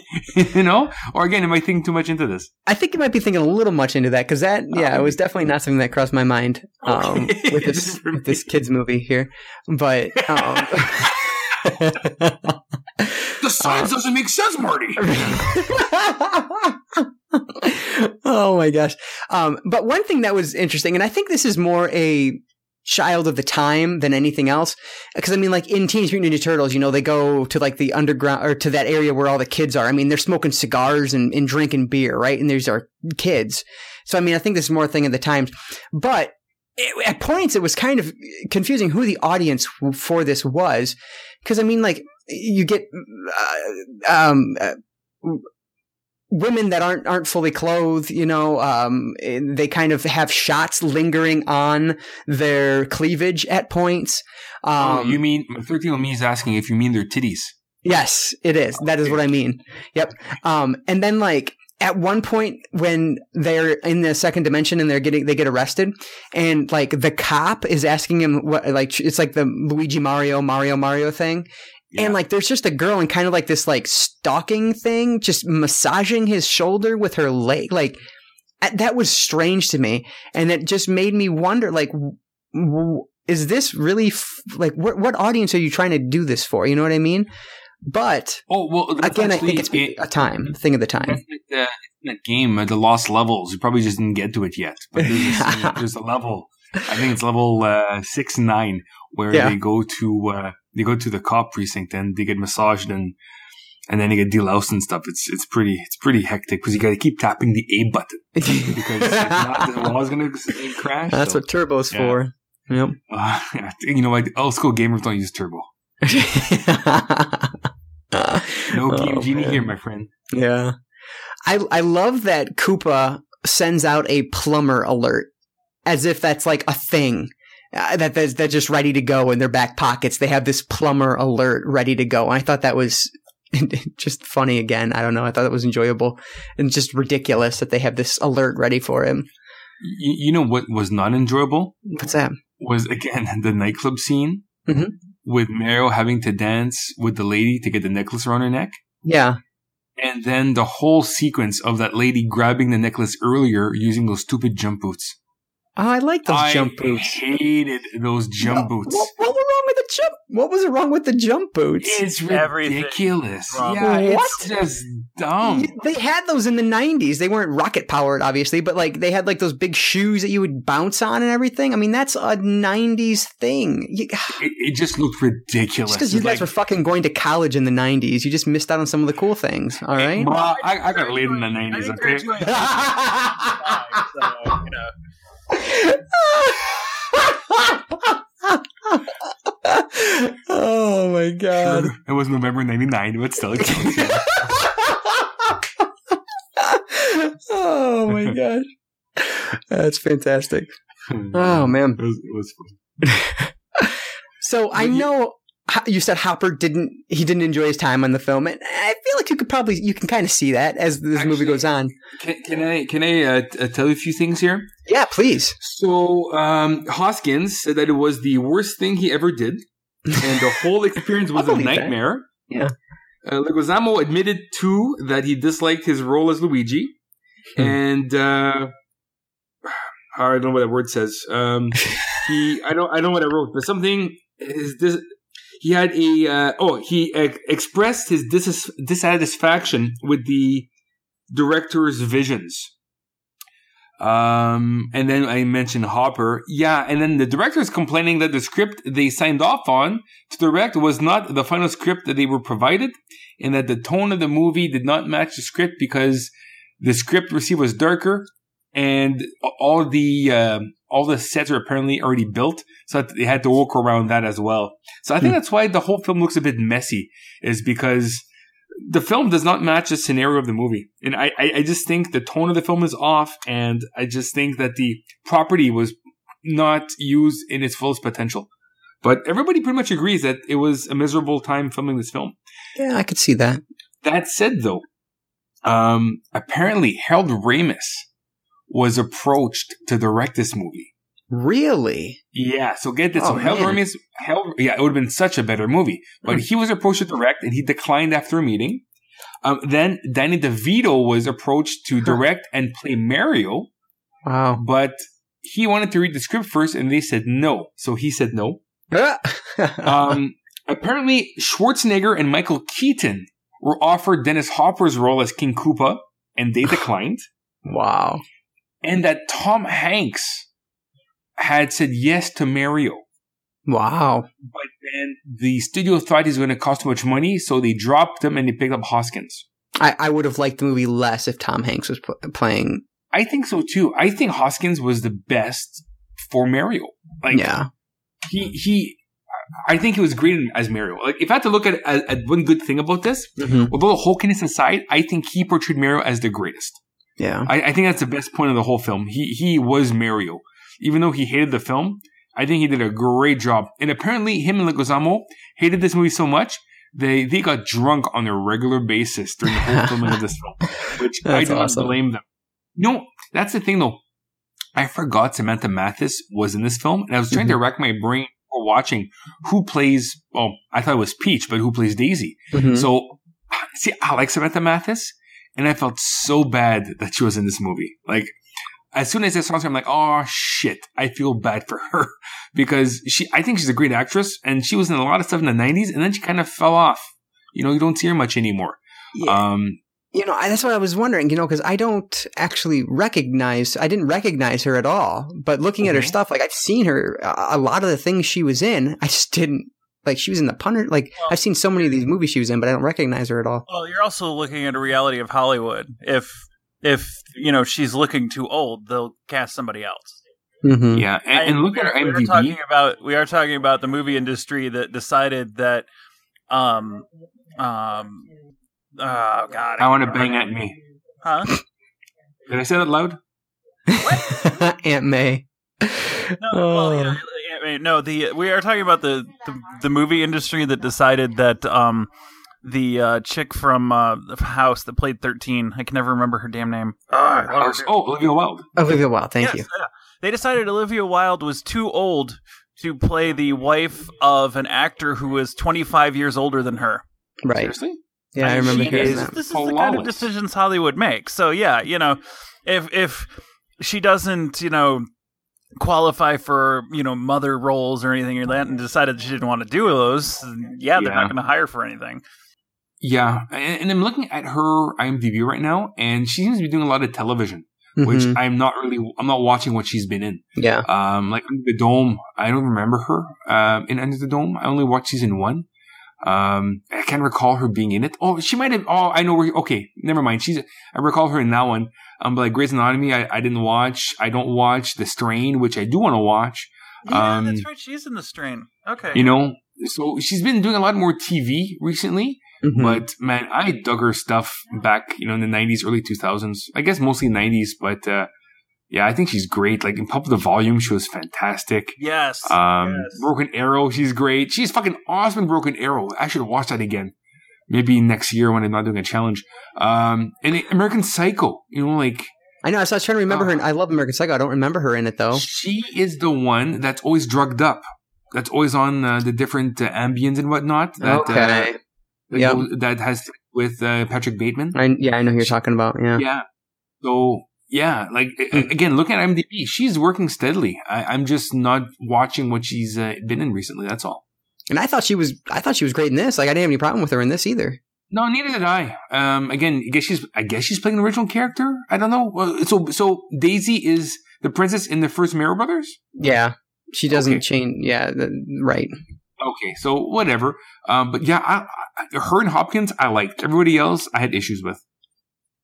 you know? Or again, am I thinking too much into this? I think you might be thinking a little much into that because that, yeah, it was definitely not something that crossed my mind um, with this with this kids movie here. But um, the science uh, doesn't make sense, Marty. oh my gosh! Um, but one thing that was interesting, and I think this is more a child of the time than anything else. Because I mean, like in Teenage Mutant Ninja Turtles, you know, they go to like the underground or to that area where all the kids are. I mean, they're smoking cigars and, and drinking beer, right? And these are kids. So I mean, I think this is more a thing of the times. But it, at points, it was kind of confusing who the audience for this was. Because I mean, like you get uh, um. Uh, women that aren't aren't fully clothed. You know, um, they kind of have shots lingering on their cleavage at points. Um, oh, you mean thirteen me is asking if you mean their titties? Yes, it is. That is what I mean. Yep. Um, and then like at one point when they're in the second dimension and they're getting they get arrested and like the cop is asking him what like it's like the Luigi Mario Mario Mario thing. Yeah. and like there's just a girl in kind of like this like stalking thing just massaging his shoulder with her leg. Like that was strange to me. And it just made me wonder like is this really f- like what what audience are you trying to do this for? You know what i mean but oh well, again, I think it's it, a time thing of the time. The, the game, the lost levels. You probably just didn't get to it yet, but there's, there's a level. I think it's level uh, six nine where yeah. they go to uh, they go to the cop precinct and they get massaged and and then they get deloused and stuff. It's it's pretty it's pretty hectic because you got to keep tapping the A button because if not, the wall's gonna crash. That's so. what turbo's yeah. for. Yep. Uh, you know, like old school gamers don't use turbo. no game oh, genie man. here, my friend. Yeah, I I love that Koopa sends out a plumber alert as if that's like a thing. Uh, that they're, they're just ready to go in their back pockets. They have this plumber alert ready to go. And I thought that was just funny again. I don't know. I thought it was enjoyable and just ridiculous that they have this alert ready for him. You, you know what was not enjoyable? What's that? Was again the nightclub scene. Mm-hmm with Mario having to dance with the lady to get the necklace around her neck. Yeah. And then the whole sequence of that lady grabbing the necklace earlier using those stupid jump boots. Oh, I like those I jump boots. I hated those jump boots. What, what, wrong with the jump? What was wrong with the jump boots? It's ridiculous. Yeah, what? it's just dumb. They had those in the '90s. They weren't rocket powered, obviously, but like they had like those big shoes that you would bounce on and everything. I mean, that's a '90s thing. You, it, it, just looked ridiculous. because you guys like, were fucking going to college in the '90s, you just missed out on some of the cool things. All right. Well, I, I got laid in the '90s. Okay. so, you know oh my god! Sure, it was November '99, but still. oh my god, that's fantastic. Hmm. Oh man, it was, it was so I know you said Hopper didn't he didn't enjoy his time on the film, and I feel like you could probably you can kind of see that as this Actually, movie goes on. Can, can I can I uh, uh, tell you a few things here? Yeah, please. So um, Hoskins said that it was the worst thing he ever did, and the whole experience was a nightmare. That. Yeah. Uh, Leguizamo admitted too that he disliked his role as Luigi, hmm. and uh, I don't know what that word says. Um, he I don't I don't know what I wrote, but something is this he had a uh, oh he ex- expressed his dis- dissatisfaction with the director's visions. Um, and then I mentioned Hopper. Yeah, and then the director is complaining that the script they signed off on to direct was not the final script that they were provided, and that the tone of the movie did not match the script because the script received was darker, and all the uh, all the sets are apparently already built, so they had to work around that as well. So I think mm. that's why the whole film looks a bit messy, is because the film does not match the scenario of the movie, and I, I, I just think the tone of the film is off, and I just think that the property was not used in its fullest potential. But everybody pretty much agrees that it was a miserable time filming this film. Yeah, I could see that. That said, though, um, apparently Harold Ramis was approached to direct this movie. Really? Yeah. So get this. Oh, so Hell Ramis, Hell, yeah, it would have been such a better movie. But mm. he was approached to direct, and he declined after a meeting. Um, then Danny DeVito was approached to direct and play Mario. Wow. But he wanted to read the script first, and they said no. So he said no. um, apparently, Schwarzenegger and Michael Keaton were offered Dennis Hopper's role as King Koopa, and they declined. wow and that Tom Hanks had said yes to Mario. Wow. But then the studio thought he's going to cost too much money, so they dropped him and they picked up Hoskins. I, I would have liked the movie less if Tom Hanks was p- playing. I think so too. I think Hoskins was the best for Mario. Like, yeah. He, he, I think he was great as Mario. Like, if I had to look at, at, at one good thing about this, Mhm. although the hulkiness aside, I think he portrayed Mario as the greatest. Yeah. I, I think that's the best point of the whole film. He he was Mario, even though he hated the film. I think he did a great job. And apparently, him and Leguizamo hated this movie so much they they got drunk on a regular basis during the whole filming of this film, which I do awesome. not blame them. No, that's the thing though. I forgot Samantha Mathis was in this film, and I was trying to rack my brain for watching who plays. Well, I thought it was Peach, but who plays Daisy? Mhm. So, see, I like Samantha Mathis, and I felt so bad that she was in this movie. Like, as soon as I saw her, I'm like, oh shit, I feel bad for her because she, I think she's a great actress, and she was in a lot of stuff in the '90s, and then she kind of fell off. You know, you don't see her much anymore. Yeah. Um, You know, I, that's what I was wondering, you know, because I don't actually recognize, I didn't recognize her at all. But looking at her stuff, like I've seen her, a a lot of the things she was in, I just didn't, like she was in the punter, like Well- I've seen so many of these movies she was in, but I don't recognize her at all. Well, you're also looking at a reality of Hollywood. If if you know she's looking too old, they'll cast somebody else. Mm-hmm. yeah, and, and look at her we are talking about we are talking about the movie industry that decided that um um oh god I want to bang at me. huh Did I say that loud? Aunt May. no Oh. well yeah, I mean, no the we are talking about the, the the movie industry that decided that um the uh, chick from uh, the house that played 13 i can never remember her damn name I. Oh, Olivia Wilde. Olivia Wilde, thank Yes, you. yeah. They decided Olivia Wilde was too old to play the wife of an actor who was 25 years older than her. Right. Seriously? Yeah, I, mean, remember she hearing is- that. This is the kind of decisions Hollywood makes. So yeah, you know, if if she doesn't, you know, qualify for you know mother roles or anything like that, and decided she didn't want to do those, yeah, they're Yeah. not going to hire for anything. Yeah, and, and I'm looking at her IMDb right now, and she seems to be doing a lot of television, which Mhm. I'm not really. I'm not watching what she's been in. yeah. Um, like Under the Dome, I don't remember her um, in Under the Dome. I only watched season one. Um, I can't recall her being in it. Oh, she might have. Oh, I know where. Okay, never mind. She's. I recall her in that one. Um, but like Grey's Anatomy, I, I didn't watch. I don't watch The Strain, which I do want to watch. Yeah, Um, that's right. She's in the strain. Okay. You know, so she's been doing a lot more TV recently. Mhm. But man, I dug her stuff back, you know, in the '90s, early 2000s. I guess mostly '90s, but uh, yeah, I think she's great. Like in Pump the Volume, she was fantastic. yes. Um, yes. Broken Arrow, she's great. She's fucking awesome in Broken Arrow. I should watch that again. Maybe next year when I'm not doing a challenge. Um, and American Psycho, you know, like I know. So I was trying to remember her. And I love American Psycho. I don't remember her in it though. she is the one that's always drugged up. That's always on uh, the different uh, ambience and whatnot. That, okay. Uh, that, Yep. that has with uh, Patrick Bateman. I, yeah, I know who you're talking about. Yeah. Yeah. So yeah, like a- again, look at IMDb. She's working steadily. I, I'm just not watching what she's uh, been in recently. That's all. And I thought she was. I thought she was great in this. Like I didn't have any problem with her in this either. No, neither did I. Um, again, I guess she's. I guess she's playing an original character. I don't know. Well, So, so Daisy is the princess in the first Mario Brothers. Yeah. She doesn't Okay. change. Yeah. The, right. Okay, so whatever. Um, but yeah, I, I, her and Hoskins, I liked. Everybody else, I had issues with.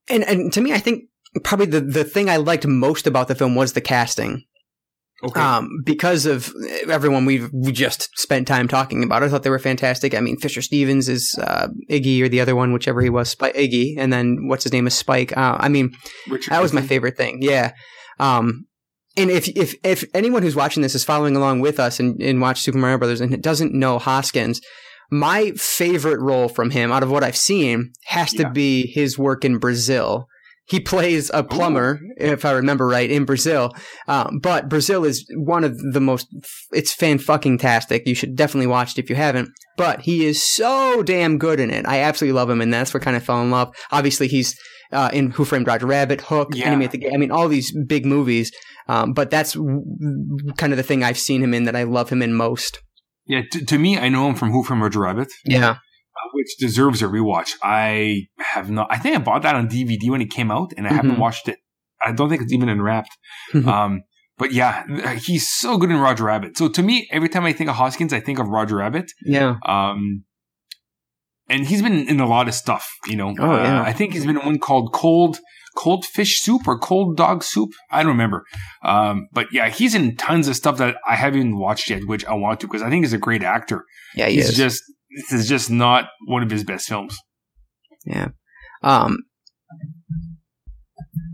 And and to me, I think probably the the thing I liked most about the film was the casting. Okay. Um, because of everyone we've we just spent time talking about. I thought they were fantastic. I mean, Fisher Stevens is uh, Iggy or the other one, whichever he was, Spike Iggy, and then what's his name is Spike. Uh, I mean, Richard that was my favorite thing. Yeah. Um, and if if if anyone who's watching this is following along with us and, and watch Super Mario Brothers and doesn't know Hoskins, my favorite role from him out of what I've seen has to be his work in Brazil. He plays a plumber, if I remember right, in Brazil. Um, but Brazil is one of the most. It's fan fucking tastic. You should definitely watch it if you haven't. But he is so damn good in it. I absolutely love him, and that's what kind of fell in love. Obviously, he's uh, in Who Framed Roger Rabbit, Hook, Yeah. Enemy at the Gate. I mean, all these big movies. Um, but that's kind of the thing I've seen him in that I love him in most. Yeah, t- to me, I know him from Who Framed Roger Rabbit, Yeah. Uh, which deserves a rewatch. I have not. I think I bought that on DVD when it came out, and I haven't Mhm. watched it. I don't think it's even unwrapped. um, but yeah, he's so good in Roger Rabbit. So to me, every time I think of Hoskins, I think of Roger Rabbit. Yeah. Um, and he's been in a lot of stuff, you know. Oh, yeah. Uh, I think he's been in one called Cold, cold fish soup or cold dog soup. I don't remember. Um, but yeah, he's in tons of stuff that I haven't watched yet, which I want to because I think he's a great actor. Yeah, he he's is. just this is just not one of his best films. Yeah. Um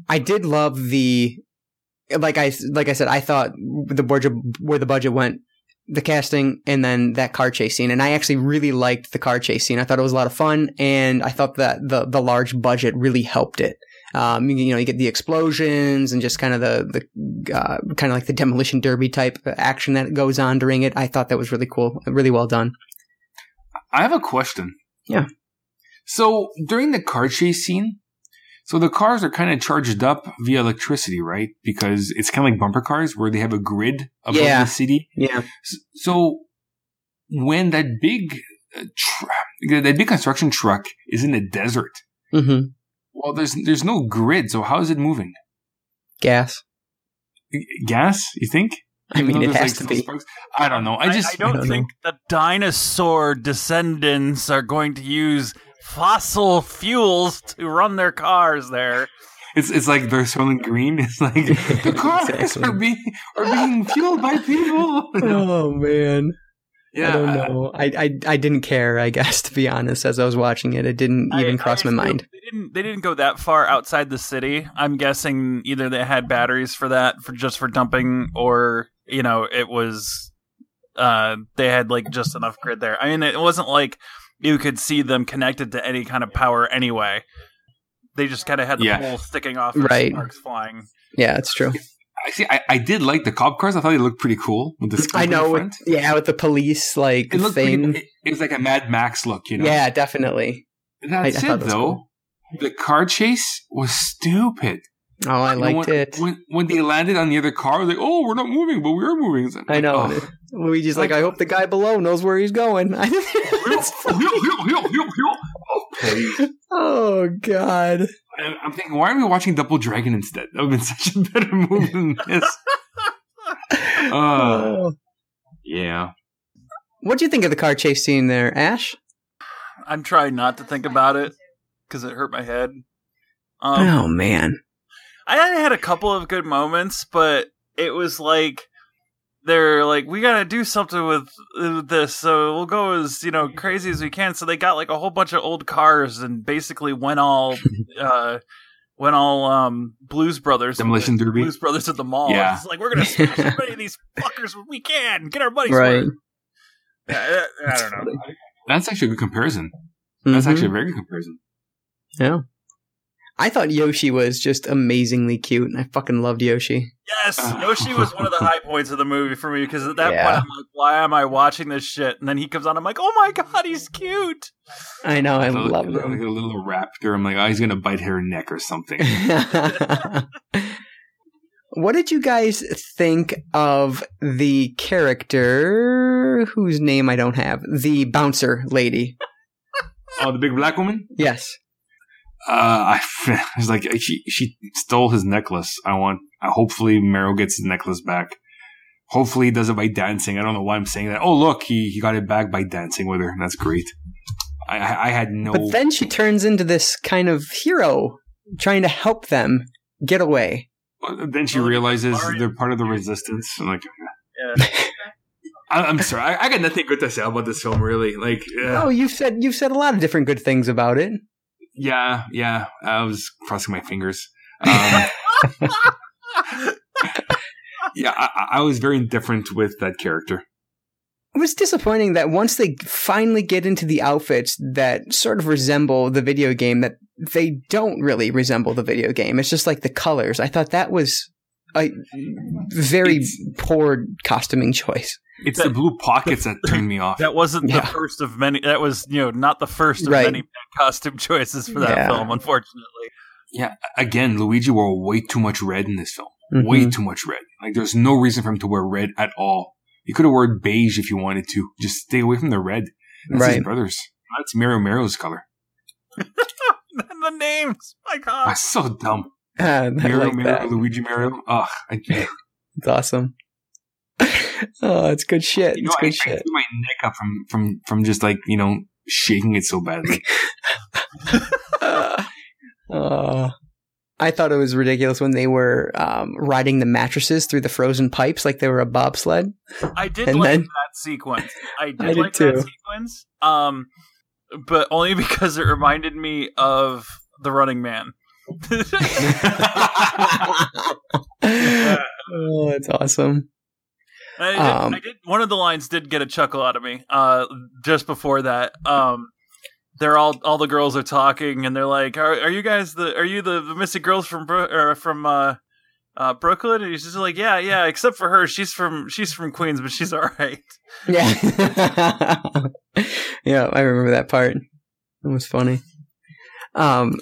I did love the like I like I said I thought the budget where the budget went the casting and then that car chase scene and I actually really liked the car chase scene. I thought it was a lot of fun and I thought that the the large budget really helped it. Um, you know, you get the explosions and just kind of the the uh, kind of like the demolition derby type action that goes on during it. I thought that was really cool, really well done. I have a question. Yeah. So during the car chase scene, so the cars are kind of charged up via electricity, right? Because it's kind of like bumper cars where they have a grid above Yeah. the city. Yeah. So when that big, uh, tr- that big construction truck is in the desert, Mm-hmm. well, there's there's no grid. So how is it moving? Gas. Gas? You think? I mean, it has like, to be. sparks? I don't know. I I, just I don't, I don't think the dinosaur descendants are going to use fossil fuels to run their cars there. It's it's like they're selling green. It's like the cars Exactly. are being are being fueled by people. Oh man. yeah, I don't know. I, I I didn't care. I guess to be honest, as I was watching it, it didn't even I- cross I my mind. They didn't. They didn't go that far outside the city. I'm guessing either they had batteries for that, for just for dumping, or you know, it was uh they had like just enough grid there. I mean, it wasn't like you could see them connected to any kind of power anyway. They just kind of had the Yeah. pole sticking off, and Right. sparks flying. Yeah, it's true. I see. I, I did like the cop cars. I thought they looked pretty cool with the I know. front. With, yeah, with the police like It looked thing. pretty. It, it was like a Mad Max look, you know. Yeah, definitely. That I- I said, thought that was though, cool. the car chase was stupid. Oh, I You know, liked when, it. when when they landed on the other car. Like, oh, we're not moving, but we are moving. Like, I know. oh. Luigi's like, I hope the guy below knows where he's going. It's funny. Please. oh God. I'm thinking, why are we watching Double Dragon instead? That would have been such a better movie than this. Uh, Oh. yeah. What do you think of the car chase scene there, Ash? I'm trying not to think about it because it hurt my head. Um, oh man. I had a couple of good moments, but it was like they're like, we gotta do something with, with this, so we'll go as you know crazy as we can. So they got like a whole bunch of old cars and basically went all, uh, went all um Blues Brothers, Demolition Derby? Blues Brothers at the mall. Yeah. It's like we're gonna smash as many of these fuckers as we can, get our money's Right. worth. Yeah, I, I don't know. That's actually a good comparison. That's Mhm. actually a very good comparison. Yeah. I thought Yoshi was just amazingly cute. And I fucking loved Yoshi. Yes, Yoshi was one of the high points of the movie for me because at that Yeah. point I'm like, why am I watching this shit? And then he comes on, I'm like, oh my god, he's cute. I know, I Like a- love like him. a little raptor. I'm like, oh, he's gonna bite her neck or something. what did you guys think of the character whose name I don't have? The bouncer lady. oh, the big black woman. Yes. Uh, I I was like, she she stole his necklace. I want. Uh, hopefully, Meryl gets his necklace back. Hopefully, he does it by dancing. I don't know why I'm saying that. Oh, look, he he got it back by dancing with her. That's great. I I, I had no. But then she turns into this kind of hero trying to help them get away. then she realizes they're part of the resistance. I'm like, Yeah. I, I'm sorry. I, I got nothing good to say about this film. Really, like, uh, Oh, you've said you've said a lot of different good things about it. Yeah, yeah. I was crossing my fingers. Um, yeah, I, I- was very indifferent with that character. It was disappointing that once they finally get into the outfits that sort of resemble the video game, that they don't really resemble the video game. It's just like the colors. I thought that was a very It's- poor costuming choice. It's the blue pockets that turned me off. That wasn't Yeah. the first of many. That was, you know, not the first of Right. many bad costume choices for that Yeah. film, unfortunately. Yeah, again, Luigi wore way too much red in this film. Mhm. Way too much red. Like, there's no reason for him to wear red at all. You could have worn beige if you wanted to. Just stay away from the red. That's his Right. brother's. That's Mario Mario's color. the names, my God. That's so dumb. Mario like Mario, that. Luigi Mario. Ugh. I, you It's awesome. oh, it's good shit. know, It's I, good I shit. threw my neck up from, from, from just like, you know, shaking it so badly. Uh, I thought it was ridiculous when they were um, riding the mattresses through the frozen pipes like they were a bobsled. I did And like then- that sequence. I did, I did like too. that sequence. Um, but only because it reminded me of the Running Man. oh, that's awesome. I, did- Um, I did. One of the lines did get a chuckle out of me. Uh, just before that, um, they're all all the girls are talking, and they're like, "Are, are you guys the? Are you the, the missing girls from Bro- from uh, uh, Brooklyn?" And he's just like, "Yeah, yeah." Except for her, she's from she's from Queens, but she's all right. Yeah. yeah, I remember that part. It was funny. Um,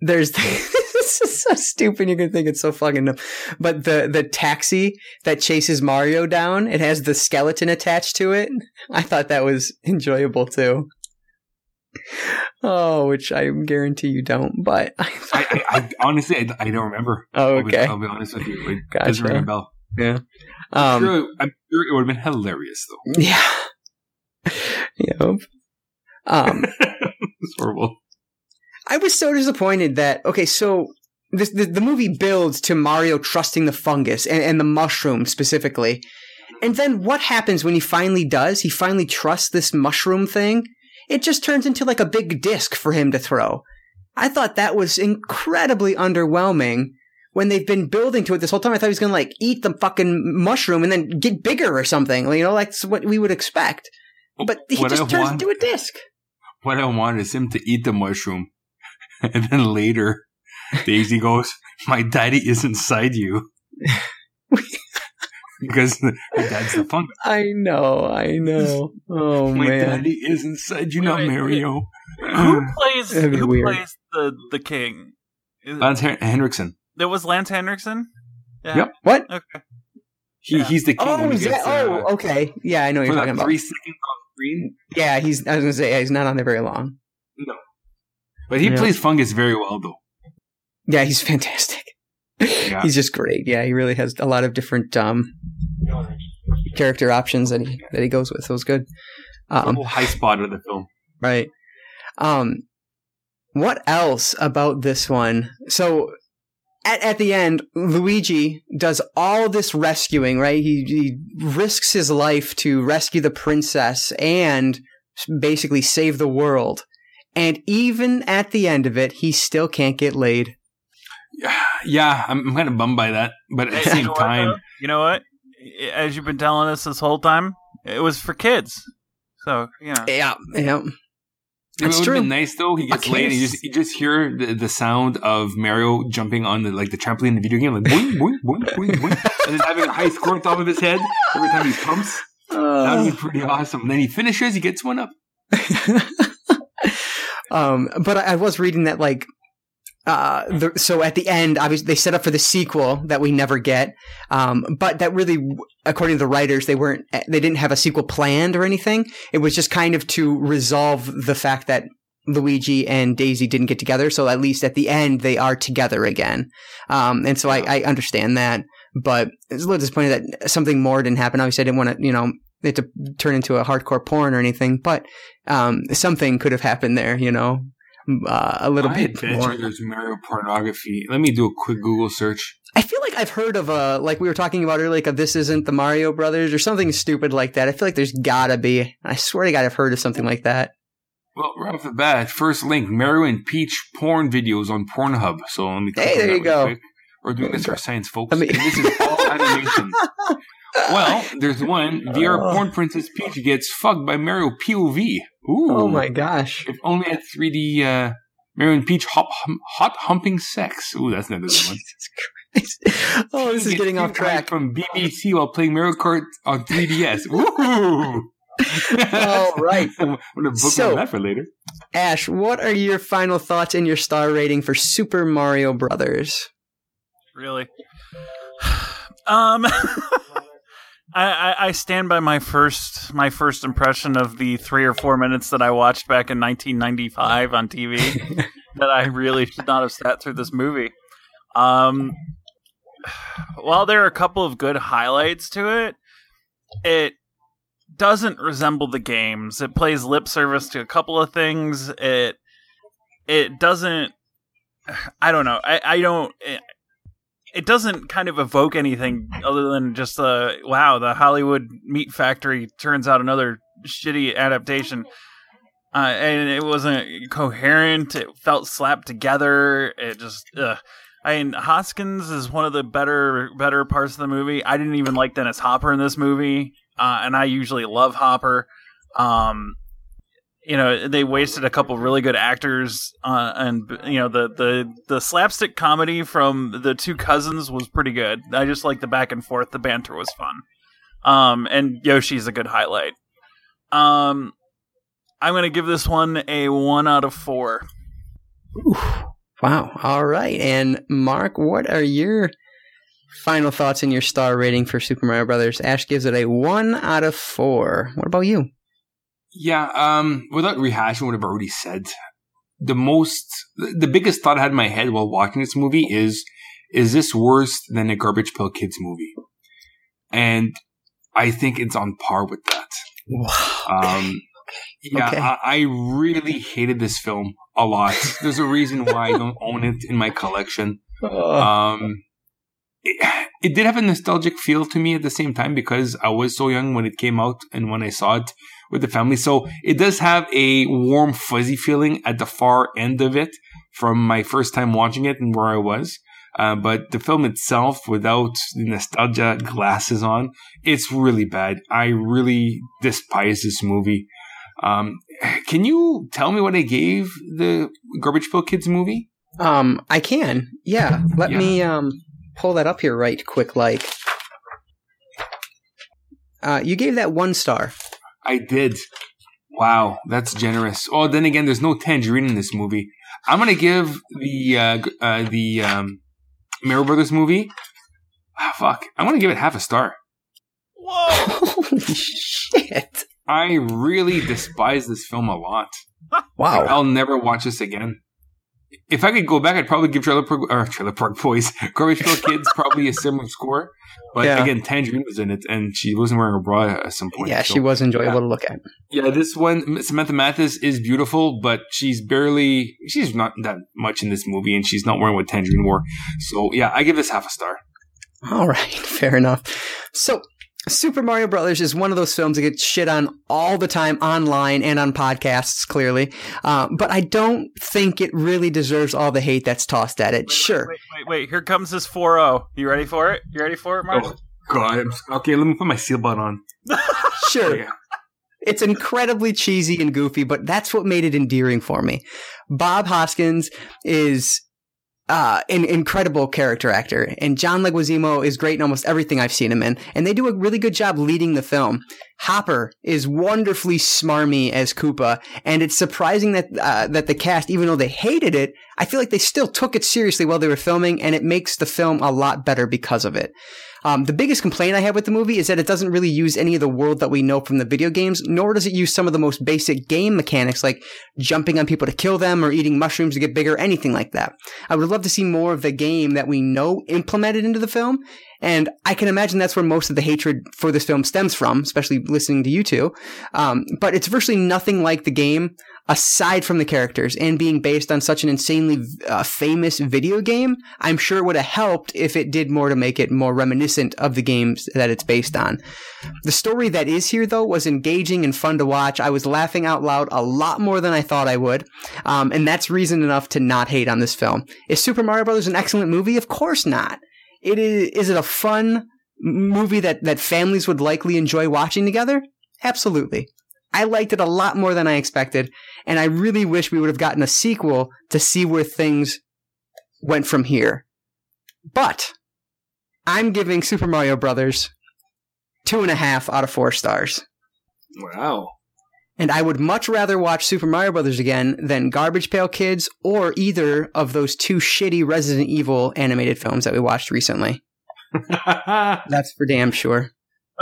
there's this is so stupid. You're gonna think it's so fucking dumb, but the the taxi that chases Mario down, it has the skeleton attached to it. I thought that was enjoyable too. Oh, which I guarantee you don't, but I, I, I honestly, I, I don't remember. oh, I'll be- okay, I'll be honest with you. It doesn't ring a bell. yeah, I'm, um, sure, I'm sure it would have been hilarious though. yeah, yep. Um, it's horrible. I was so disappointed that okay, so this the, the movie builds to Mario trusting the fungus and, and the mushroom specifically. And then what happens when he finally does? He finally trusts this mushroom thing. It just turns into like a big disc for him to throw. I thought that was incredibly underwhelming when they've been building to it this whole time. I thought he was gonna like eat the fucking mushroom and then get bigger or something. You know, like that's what we would expect. But he what just I turns want, into a disc. what I want is him to eat the mushroom, and then later, Daisy goes, "My daddy is inside you," because her dad's the fun. I know, I know. Oh My man. daddy is inside you Wait, now, Mario. Who plays who weird. plays the the king? Is, Lance Hen- Henriksen. there was Lance Henriksen. Yeah. Yep. What? Okay. He Yeah. he's the king. Oh, when is that, gets, uh, oh, okay. Yeah, I know what you're talking about. three seconds on screen. Yeah, he's. I was gonna say yeah, he's not on there very long. But he Yeah. plays Fungus very well, though. Yeah, he's fantastic. Yeah. He's just great. Yeah, he really has a lot of different um character options that he that he goes with. So it was good. the Um, whole high spot of the film. right. Um, what else about this one? So at, at the end, Luigi does all this rescuing, right? He, he risks his life to rescue the princess and basically save the world. And even at the end of it, he still can't get laid. Yeah, I'm, I'm kind of bummed by that, but at the Hey, you same know time, though? you know what? As you've been telling us this whole time, it was for kids. So you know, Yeah, yeah. it would That's have been nice though. He gets laid, and you just you just hear the, the sound of Mario jumping on the like the trampoline in the video game, like boing boing boing boing boing, and then having a high score on top of his head every time he pumps. That would be uh. pretty awesome. And then he finishes, he gets one up. um, but I, I was reading that like, uh, the, so at the end, obviously they set up for the sequel that we never get. Um, but that really, according to the writers, they weren't, they didn't have a sequel planned or anything. It was just kind of to resolve the fact that Luigi and Daisy didn't get together. So at least at the end, they are together again. Um, and so I, I understand that, but it's a little disappointed that something more didn't happen. Obviously, I didn't want to, you know, it to turn into a hardcore porn or anything, but um, something could have happened there, you know, uh, a little I bit more. there's Mario pornography. Let me do a quick Google search. I feel like I've heard of a like we were talking about earlier, like a "This Isn't the Mario Brothers" or something stupid like that. I feel like there's gotta be. I swear to God, I've heard of something like that. Well, right off the bat, first link: Mario and Peach porn videos on Pornhub. So let me. Hey, there you go. quick. We're doing this for science, folks. Let me- And this is all animation. Well, there's one. VR Oh. porn princess Peach gets fucked by Mario POV. Ooh. Oh my gosh! If only at 3D uh, Mario and Peach hop, hum, hot humping sex. Ooh, that's another good one. Jesus Christ! Oh, this is getting off track. From BBC while playing Mario Kart on 3DS. Ooh. All right. I'm gonna book So- that for later. Ash, what are your final thoughts and your star rating for Super Mario Brothers? really. Um, I, I stand by my first my first impression of the three or four minutes that I watched back in 1995 on TV. that I really should not have sat through this movie. Um, while there are a couple of good highlights to it, it doesn't resemble the games. It plays lip service to a couple of things. It it doesn't I don't know. I, I don't. It, doesn't kind of evoke anything other than just uh wow the Hollywood meat factory turns out another shitty adaptation. Uh, and it wasn't coherent. It felt slapped together. It just, ugh. I mean, Hoskins is one of the better better parts of the movie. I didn't even like Dennis Hopper in this movie, uh, and I usually love Hopper. Um, you know, they wasted a couple really good actors, uh, and you know the the the slapstick comedy from the two cousins was pretty good. I just like the back and forth. The banter was fun. Um, and Yoshi's a good highlight. Um, I'm going to give this one a one out of four. Ooh, wow. All right. And Mark, what are your final thoughts and your star rating for Super Mario Brothers? Ash gives it a one out of four. What about you? Yeah. Um, without rehashing what I've already said, the most, the biggest thought I had in my head while watching this movie is, is this worse than a Garbage Pail Kids movie? And I think it's on par with that. Um, yeah, Okay. I, I really hated this film a lot. There's a reason why I don't own it in my collection. Um, it, it did have a nostalgic feel to me at the same time because I was so young when it came out and when I saw it with the family. So it does have a warm, fuzzy feeling at the far end of it from my first time watching it and where I was. Uh, but the film itself, without the nostalgia glasses on, it's really bad. I really despise this movie. Um, can you tell me what I gave the Garbage Pail Kids movie? Um, I can. Yeah. Let Yeah. me um pull that up here right quick. Like, uh, you gave that one star. I did. Wow, that's generous. Oh, then again, there's no tangerine in this movie. I'm gonna give the uh, uh, the um, Mario Brothers movie. Ah, fuck, I'm gonna give it half a star. Whoa! Holy shit! I really despise this film a lot. Wow. I'll never watch this again. If I could go back, I'd probably give Trailer Park or Trailer Park Boys, Garbage Pail Kids probably a similar score. But Yeah. again, Tangerine was in it, and she wasn't wearing a bra at some point. Yeah, so- she was enjoyable yeah. to look at. Yeah, this one, Samantha Mathis is beautiful, but she's barely, she's not that much in this movie, and she's not wearing what Tangerine wore. So, yeah, I give this half a star. All right, fair enough. So, Super Mario Brothers is one of those films that gets shit on all the time online and on podcasts, clearly. Uh, but I don't think it really deserves all the hate that's tossed at it. Sure. Wait, wait, wait. Here comes this 4 0. You ready for it? You ready for it, Mark? Oh, God. Okay, let me put my seal button on. Sure. Yeah. It's incredibly cheesy and goofy, but that's what made it endearing for me. Bob Hoskins is uh, an incredible character actor, and John Leguizamo is great in almost everything I've seen him in, and they do a really good job leading the film. Hopper is wonderfully smarmy as Koopa, and it's surprising that uh, that the cast, even though they hated it, I feel like they still took it seriously while they were filming, and it makes the film a lot better because of it. Um, the biggest complaint I have with the movie is that it doesn't really use any of the world that we know from the video games, nor does it use some of the most basic game mechanics like jumping on people to kill them or eating mushrooms to get bigger, anything like that. I would love to see more of the game that we know implemented into the film, and I can imagine that's where most of the hatred for this film stems from, especially listening to you two. Um, but it's virtually nothing like the game aside from the characters and being based on such an insanely uh, famous video game, I'm sure it would have helped if it did more to make it more reminiscent of the games that it's based on. The story that is here, though, was engaging and fun to watch. I was laughing out loud a lot more than I thought I would, um, and that's reason enough to not hate on this film. Is Super Mario Brothers an excellent movie? Of course not. It is. Is it a fun movie that that families would likely enjoy watching together? Absolutely. I liked it a lot more than I expected, and I really wish we would have gotten a sequel to see where things went from here. But I'm giving Super Mario Brothers two and a half out of four stars. Wow. And I would much rather watch Super Mario Brothers again than Garbage Pail Kids or either of those two shitty Resident Evil animated films that we watched recently. That's for damn sure.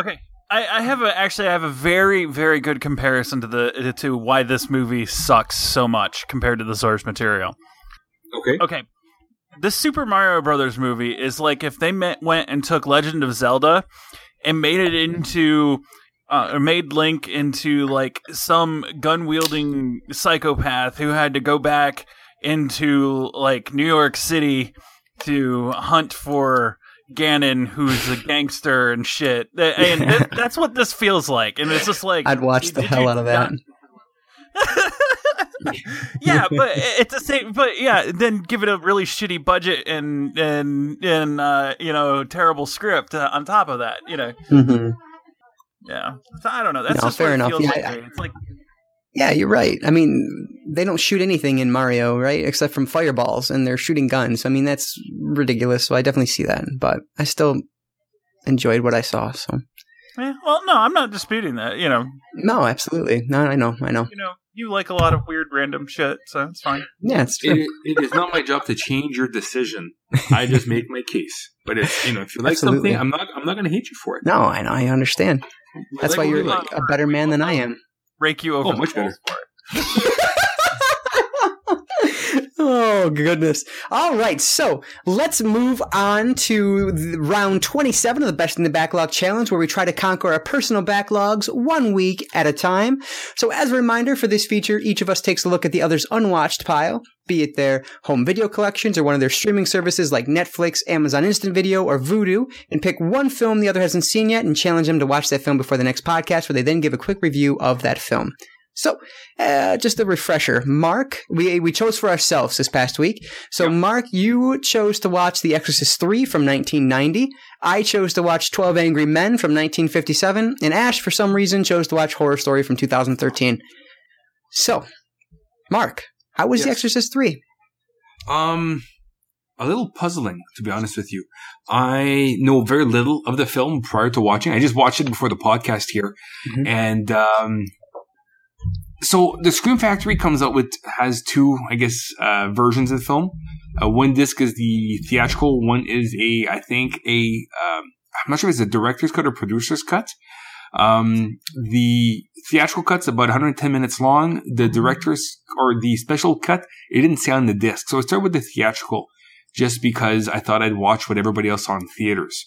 Okay. I, I have a actually I have a very very good comparison to the to why this movie sucks so much compared to the source material. okay. Okay, the Super Mario Brothers movie is like if they met, went and took Legend of Zelda and made it into uh, or made Link into like some gun wielding psychopath who had to go back, into like New York City to hunt for Ganon, who's a gangster and shit. And th- that's what this feels like. And it's just like I'd watch the hell out of that. yeah, but it's the same. But yeah, then give it a really shitty budget and and and uh, you know terrible script uh, on top of that. You know. Mm-hmm. Yeah, so I don't know. That's No, just fair what it enough. feels Yeah, like I- It's like Yeah, you're right. I mean, they don't shoot anything in Mario, right? Except from fireballs, and they're shooting guns. I mean, that's ridiculous. So I definitely see that, but I still enjoyed what I saw. So eh, well, no, I'm not disputing that. You know, no, absolutely. No, I know, I know. you know, you like a lot of weird random shit, so it's fine. Yeah, it's It, true. it is not my job to change your decision. I just make my case. But if you know, if you like Absolutely. something, I'm not. I'm not going to hate you for it. No, I know. I understand. That's Like why you're like. a better man than I am. Rake you over. Oh, the much better. oh goodness. All right so let's move on to round 27 of the Besting the Backlog challenge where we try to conquer our personal backlogs one week at a time. So as a reminder for this feature each of us takes a look at the other's unwatched pile be it their home video collections or one of their streaming services like netflix amazon instant video or vudu and pick one film the other hasn't seen yet and challenge them to watch that film before the next podcast where they then give a quick review of that film so, uh, just a refresher. Mark, we we chose for ourselves this past week. So, Yep. Mark, you chose to watch The Exorcist 3 from 1990. I chose to watch 12 Angry Men from 1957. And Ash, for some reason, chose to watch Horror Story from 2013. So, Mark, how was The Exorcist 3? Um, a little puzzling, to be honest with you. I know very little of the film prior to watching. I just watched it before the podcast here, Mhm. and um, so the Scream Factory comes out with has two, I guess, uh, versions of the film. Uh, one disc is the theatrical. One is a, I think, a um, I'm not sure if it's a director's cut or producer's cut. Um, the theatrical cut's about 110 minutes long. The director's or the special cut, it didn't say on the disc. So I started with the theatrical just because I thought I'd watch what everybody else saw in theaters.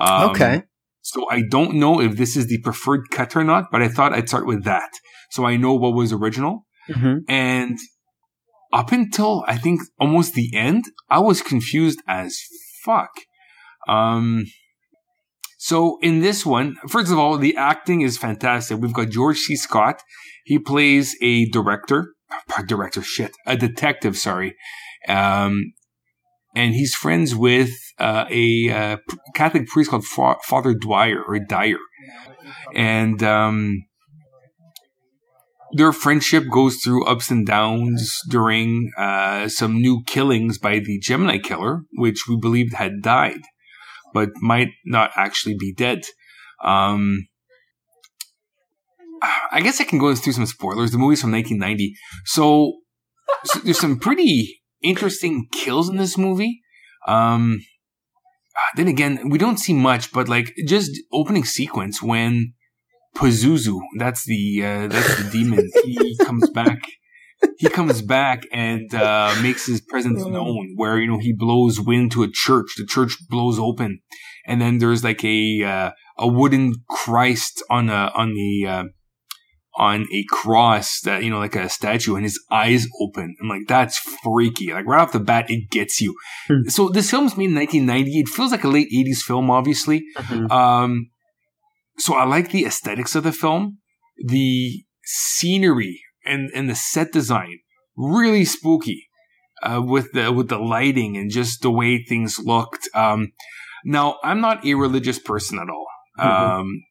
Um, okay. So I don't know if this is the preferred cut or not, but I thought I'd start with that. So I know what was original. hmm And up until I think almost the end, I was confused as fuck. Um, so in this one, first of all, the acting is fantastic. We've got George C. Scott. He plays a director, director, shit, a detective, sorry. Um, and he's friends with uh, a uh, Catholic priest called Fa- Father Dwyer or Dyer. And um, their friendship goes through ups and downs during uh, some new killings by the Gemini killer, which we believed had died, but might not actually be dead. Um, I guess I can go through some spoilers. The movie's from 1990, so, so there's some pretty interesting kills in this movie. Um, then again, we don't see much, but like just opening sequence when Pazuzu, that's the uh, that's the demon. He comes back. He comes back and uh, makes his presence known. Where you know he blows wind to a church. The church blows open, and then there's like a uh, a wooden Christ on a on the uh, on a cross that you know like a statue, and his eyes open. I'm like, that's freaky. Like right off the bat, it gets you. Hmm. So this film's made in 1990. It feels like a late 80s film, obviously. Mhm. Um, so I like the aesthetics of the film, the scenery and, and the set design, really spooky, uh, with the, with the lighting and just the way things looked. Um, now I'm not a religious person at all. Mhm. Um,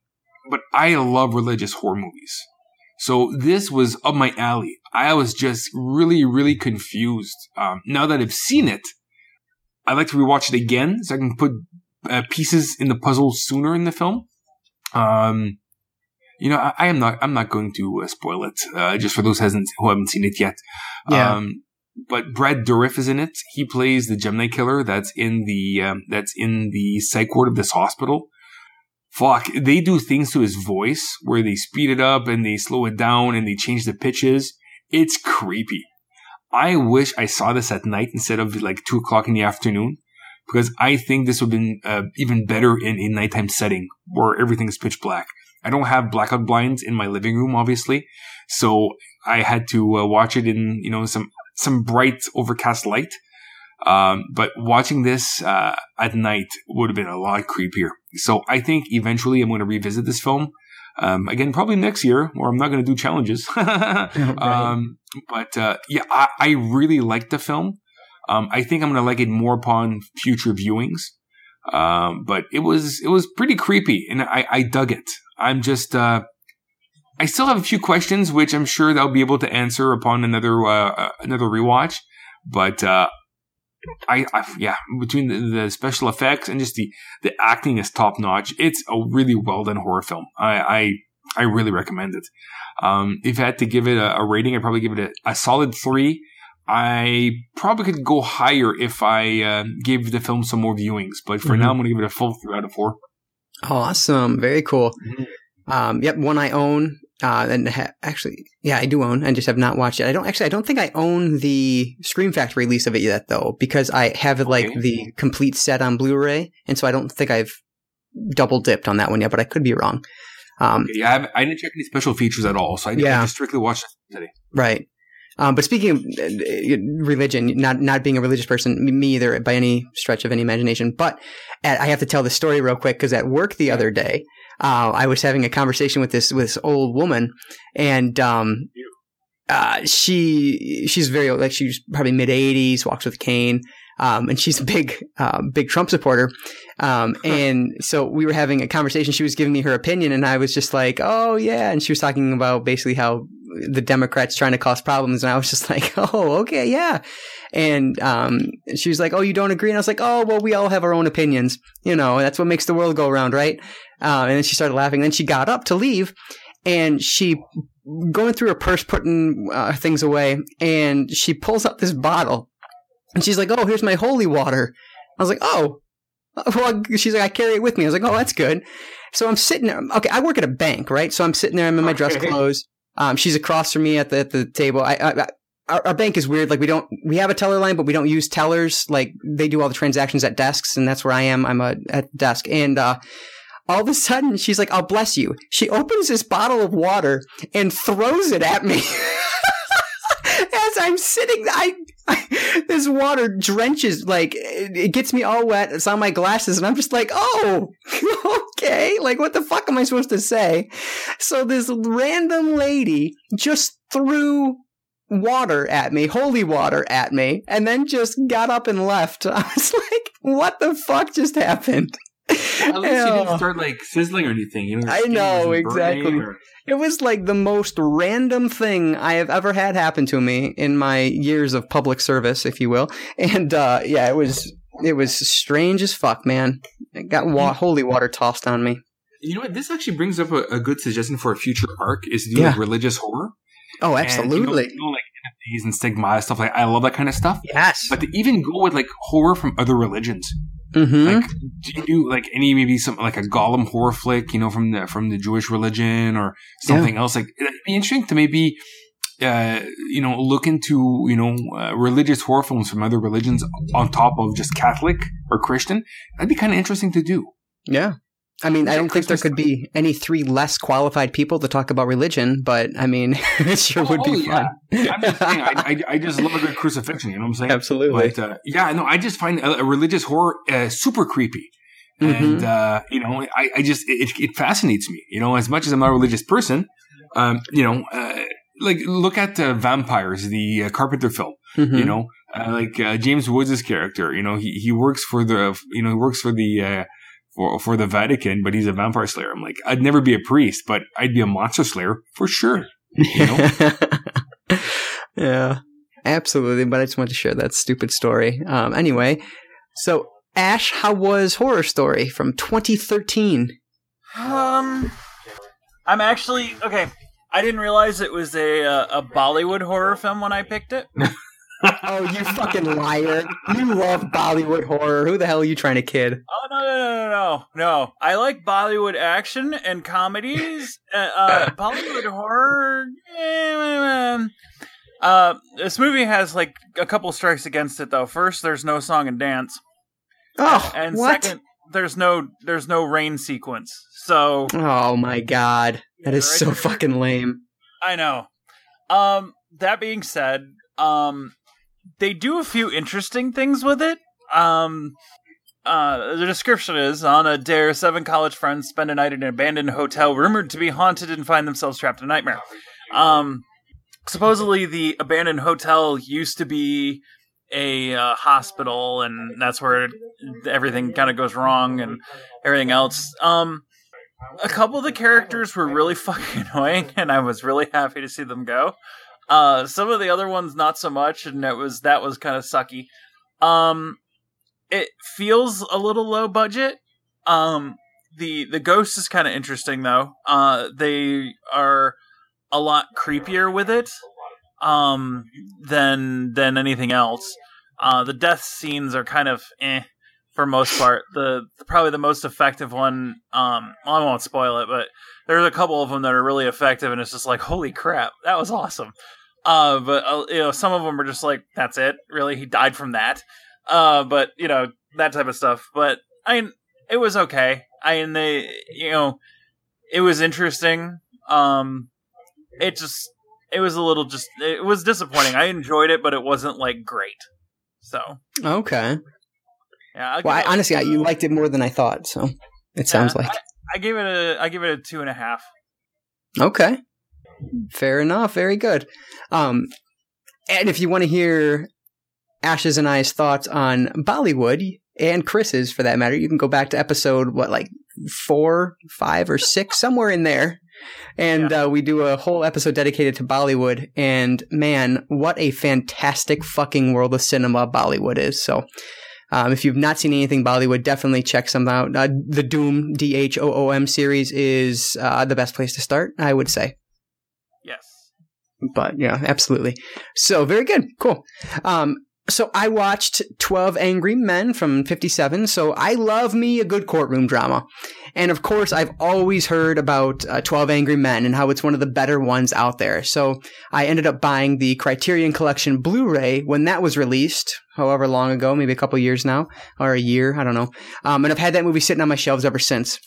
but I love religious horror movies. So this was up my alley. I was just really, really confused. Um, now that I've seen it, I'd like to rewatch it again so I can put uh, pieces in the puzzle sooner in the film. Um, you know, I, I am not. I'm not going to uh, spoil it. Uh, just for those who hasn't who haven't seen it yet. Yeah. Um, but Brad Dourif is in it. He plays the Gemini killer that's in the um, that's in the psych ward of this hospital. Fuck, they do things to his voice where they speed it up and they slow it down and they change the pitches. It's creepy. I wish I saw this at night instead of like two o'clock in the afternoon because I think this would have been uh, even better in a nighttime setting where everything is pitch black. I don't have blackout blinds in my living room, obviously, so I had to uh, watch it in you know some some bright overcast light. Um, but watching this uh, at night would have been a lot creepier. So I think eventually I'm going to revisit this film. Um, again, probably next year, or I'm not going to do challenges. right. um, but uh, yeah, I, I, really liked the film. Um, I think I'm going to like it more upon future viewings. Um, but it was it was pretty creepy, and I, I dug it. I'm just uh, I still have a few questions, which I'm sure I'll be able to answer upon another uh, uh another rewatch. But uh, I, I, yeah, between the, the, special effects and just the the acting is top notch. It's a really well done horror film. I I, I really recommend it. Um, if I had to give it a, a rating, I'd probably give it a, a, solid three. I probably could go higher if I uh, gave the film some more viewings, but for mm-hmm. now, I'm going to give it a full three out of four. Awesome, very cool. Mm-hmm. Um, yep, one I own. Uh, and ha- actually, yeah, I do own. I just have not watched it. I don't actually. I don't think I own the Scream Factory release of it yet, though, because I have like okay. the complete set on Blu-ray, and so I don't think I've double dipped on that one yet. But I could be wrong. Um, okay, yeah, I, I, didn't check any special features at all, so I, yeah. I just strictly watched it today. Right. Um, but speaking of uh, religion, not not being a religious person, me either by any stretch of any imagination, but at, I have to tell the story real quick because at work the other day, uh, I was having a conversation with this with this old woman, and um, uh, she she's very old, like she's probably mid eighties, walks with a cane, um, and she's a big uh, big Trump supporter. Um, and so we were having a conversation. She was giving me her opinion, and I was just like, "Oh yeah," and she was talking about basically how the Democrats trying to cause problems, and I was just like, "Oh okay, yeah." And um, she was like, "Oh, you don't agree?" And I was like, "Oh, well, we all have our own opinions. You know, that's what makes the world go round, right?" Uh, and then she started laughing. Then she got up to leave, and she going through her purse, putting uh, things away, and she pulls up this bottle, and she's like, "Oh, here's my holy water." I was like, "Oh." Well, she's like, I carry it with me. I was like, oh, that's good. So I'm sitting there. Okay, I work at a bank, right? So I'm sitting there. I'm in my dress clothes. Um, she's across from me at the at the table. I, I, our, our, bank is weird. Like we don't, we have a teller line, but we don't use tellers. Like they do all the transactions at desks, and that's where I am. I'm a, at desk, and uh, all of a sudden she's like, "I'll bless you." She opens this bottle of water and throws it at me. As I'm sitting, I, I, this water drenches like it, it gets me all wet. It's on my glasses, and I'm just like, "Oh, okay." Like, what the fuck am I supposed to say? So this random lady just threw water at me, holy water at me, and then just got up and left. I was like, what the fuck just happened? At least you didn't start like sizzling or anything. You know, I know exactly. Or... It was like the most random thing I have ever had happen to me in my years of public service, if you will. And uh, yeah, it was it was strange as fuck, man. It got wa- holy water tossed on me. You know what? This actually brings up a, a good suggestion for a future arc: is to do yeah. like religious horror. Oh, absolutely. And, you know, you know, like NFTs and stigma stuff like I love that kind of stuff. Yes. But to even go with like horror from other religions. Mm-hmm. Like, do you do like any maybe some like a Golem horror flick, you know, from the from the Jewish religion or something yeah. else? Like, it'd be interesting to maybe, uh, you know, look into you know uh, religious horror films from other religions on top of just Catholic or Christian. That'd be kind of interesting to do. Yeah, I mean, I don't think there could be any three less qualified people to talk about religion, but I mean, it sure oh, would be yeah. fun. I'm just saying, I, I, I, just love a good crucifixion. You know what I'm saying? Absolutely. But uh, yeah, no, I just find a, a religious horror uh, super creepy, mm-hmm. and uh, you know, I, I just it, it, fascinates me. You know, as much as I'm not a religious person, um, you know, uh, like look at uh, vampires, the uh, Carpenter film. Mm-hmm. You know, like James Woods' character. You know, he he works for the you know he works for the for for the Vatican, but he's a vampire slayer. I'm like, I'd never be a priest, but I'd be a monster slayer for sure. You know? yeah, absolutely. But I just wanted to share that stupid story. Um, anyway, so Ash, how was Horror Story from 2013? Um, I'm actually okay. I didn't realize it was a uh, a Bollywood horror film when I picked it. oh, you fucking liar! You love Bollywood horror. Who the hell are you trying to kid? Oh no no no no no no! I like Bollywood action and comedies. uh, uh, Bollywood horror. Eh, uh, this movie has like a couple strikes against it though. First, there's no song and dance. Oh, and, and what? second, there's no there's no rain sequence. So, oh my god, that is right so fucking lame. I know. Um, that being said, um, they do a few interesting things with it. Um, uh, the description is on a dare, seven college friends spend a night in an abandoned hotel rumored to be haunted and find themselves trapped in a nightmare. Um, supposedly, the abandoned hotel used to be a uh, hospital, and that's where everything kind of goes wrong and everything else. Um, a couple of the characters were really fucking annoying, and I was really happy to see them go. Uh, some of the other ones not so much, and that was that was kind of sucky. Um, it feels a little low budget. Um, the the ghost is kind of interesting though. Uh, they are a lot creepier with it um, than than anything else. Uh, the death scenes are kind of eh for most part. The, probably the most effective one. Um, I won't spoil it, but there's a couple of them that are really effective, and it's just like, holy crap, that was awesome. Uh, but uh, you know, some of them are just like, that's it. Really, he died from that. Uh, but you know that type of stuff. But I mean, it was okay. I mean, they, you know, it was interesting. Um, it just, it was a little just, it was disappointing. I enjoyed it, but it wasn't like great. So okay, yeah. well, I, honestly, I, you liked it more than I thought. So it sounds like I, I gave it a, I give it a two and a half. okay. Fair enough. Very good. Um, and if you want to hear Ashes and I's thoughts on Bollywood and Chris's for that matter, you can go back to episode what like four, five, or six, somewhere in there. And Yeah. uh, we do a whole episode dedicated to Bollywood. And man, what a fantastic fucking world of cinema Bollywood is. So, um, if you've not seen anything Bollywood, definitely check some out. Uh, the Dhoom, D H O O M series is uh, the best place to start, I would say Yes. but yeah, absolutely. So very good, cool. Um, so I watched Twelve Angry Men from '57. So I love me a good courtroom drama, and of course I've always heard about uh, Twelve Angry Men and how it's one of the better ones out there. So I ended up buying the Criterion Collection Blu-ray when that was released, however long ago, maybe a couple years now or a year, I don't know. Um, and I've had that movie sitting on my shelves ever since.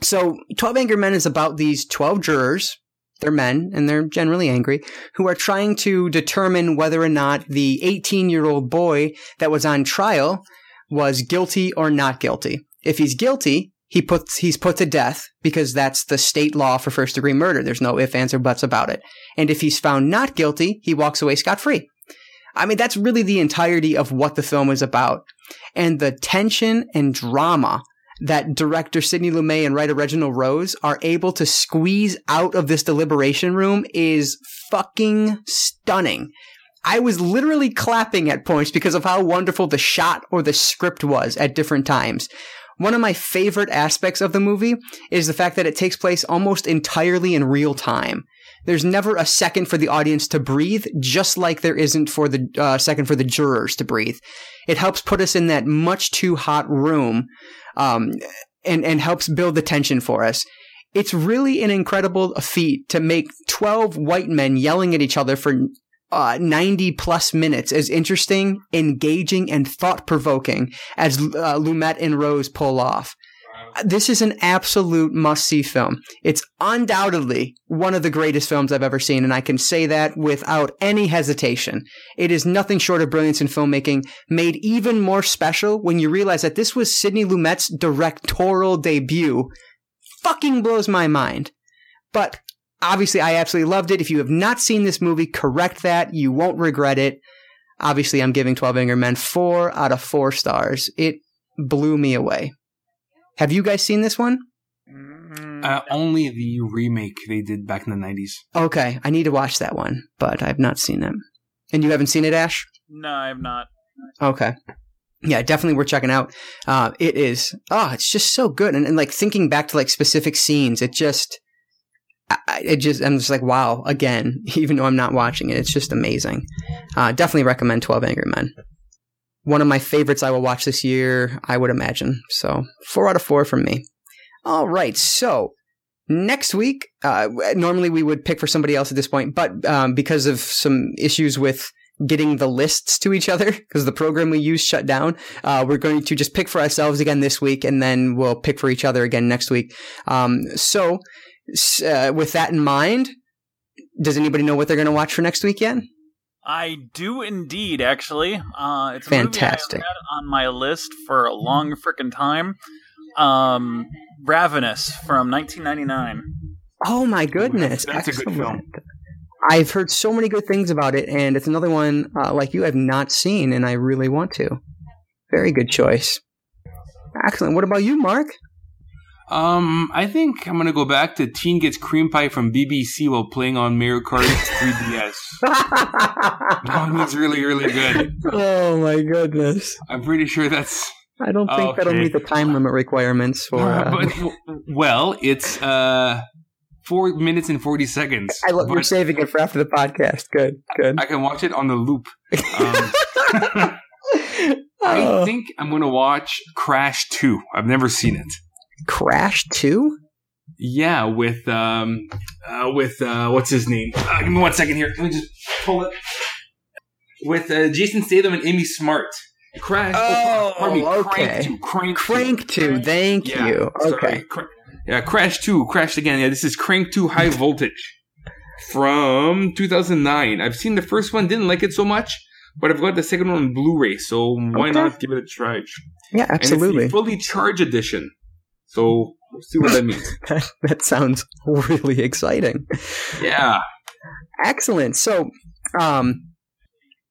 So 12 Angry Men is about these 12 jurors they're men and they're generally angry, who are trying to determine whether or not the 18 year old boy that was on trial was guilty or not guilty. If he's guilty, he puts, he's put to death because that's the state law for first degree murder. There's no ifs, ands, or buts about it. And if he's found not guilty, he walks away scot free. I mean, that's really the entirety of what the film is about. And the tension and drama that director Sidney Lumet and writer Reginald Rose are able to squeeze out of this deliberation room is fucking stunning. I was literally clapping at points because of how wonderful the shot or the script was at different times. One of my favorite aspects of the movie is the fact that it takes place almost entirely in real time. There's never a second for the audience to breathe, just like there isn't for the uh, second for the jurors to breathe. It helps put us in that much too hot room um, and and helps build the tension for us. It's really an incredible feat to make twelve white men yelling at each other for uh, ninety plus minutes as interesting, engaging, and thought provoking as uh, Lumet and Rose pull off. This is an absolute must see film. It's undoubtedly one of the greatest films I've ever seen, and I can say that without any hesitation. It is nothing short of brilliance in filmmaking, made even more special when you realize that this was Sidney Lumet's directorial debut. Fucking blows my mind. But obviously, I absolutely loved it. If you have not seen this movie, correct that. You won't regret it. Obviously, I'm giving 12 Angry Men four out of four stars. It blew me away. Have you guys seen this one? Mm, Uh, only the remake they did back in the 90s. Okay, I need to watch that one, but I've not seen it. And you haven't seen it, Ash? no, I have not. Okay. Yeah, definitely worth checking out. Uh, it is. Oh, it's just so good. And, and like thinking back to like specific scenes, it just, I- I, it just, I'm just like, wow, again, even though I'm not watching it, it's just amazing. Uh, definitely recommend 12 Angry Men. One of my favorites I will watch this year, I would imagine. So four out of four from me. All right. So next week, uh, normally we would pick for somebody else at this point, but um, because of some issues with getting the lists to each other because the program we use shut down. Uh, we're going to just pick for ourselves again this week, and then we'll pick for each other again next week. Um, so, uh, with that in mind, does anybody know what they're going to watch for next week yet? I do indeed, actually. Uh, it's fantastic on my list for a long freaking time. Um, Ravenous from 1999. Oh my goodness, that's, that's a good film. I've heard so many good things about it, and it's another one uh, like you I've not seen, and I really want to. Very good choice. Excellent. What about you, Mark? Um, I think I'm gonna go back to Teen Gets Cream Pie from BBC while playing on Mario Kart 3DS. that one was really, really good. Oh my goodness! I'm pretty sure that's. I don't think okay. that'll meet the time limit requirements for. Uh... But, well, it's uh four minutes and forty seconds. I love you're saving it for after the podcast. Good, good. I can watch it on the loop. Um, I oh. think I'm gonna watch Crash Two. I've never seen it. Crash Two? Yeah, with um, uh, with uh, what's his name? Uh, give me one second here. Let me just pull it. With uh, Jason Statham and Amy Smart. Crash. Oh, oh me, okay. Crank Two. Crank, Crank Two. Thank yeah, you. Okay. Cra- yeah, Crash Two. Crashed again. Yeah, this is Crank Two High Voltage from 2009. I've seen the first one, didn't like it so much, but I've got the second one on Blu-ray, so why okay. not give it a try? Yeah, absolutely. fully charged edition. So we'll see what that means. that, that sounds really exciting. Yeah. Excellent. So, um,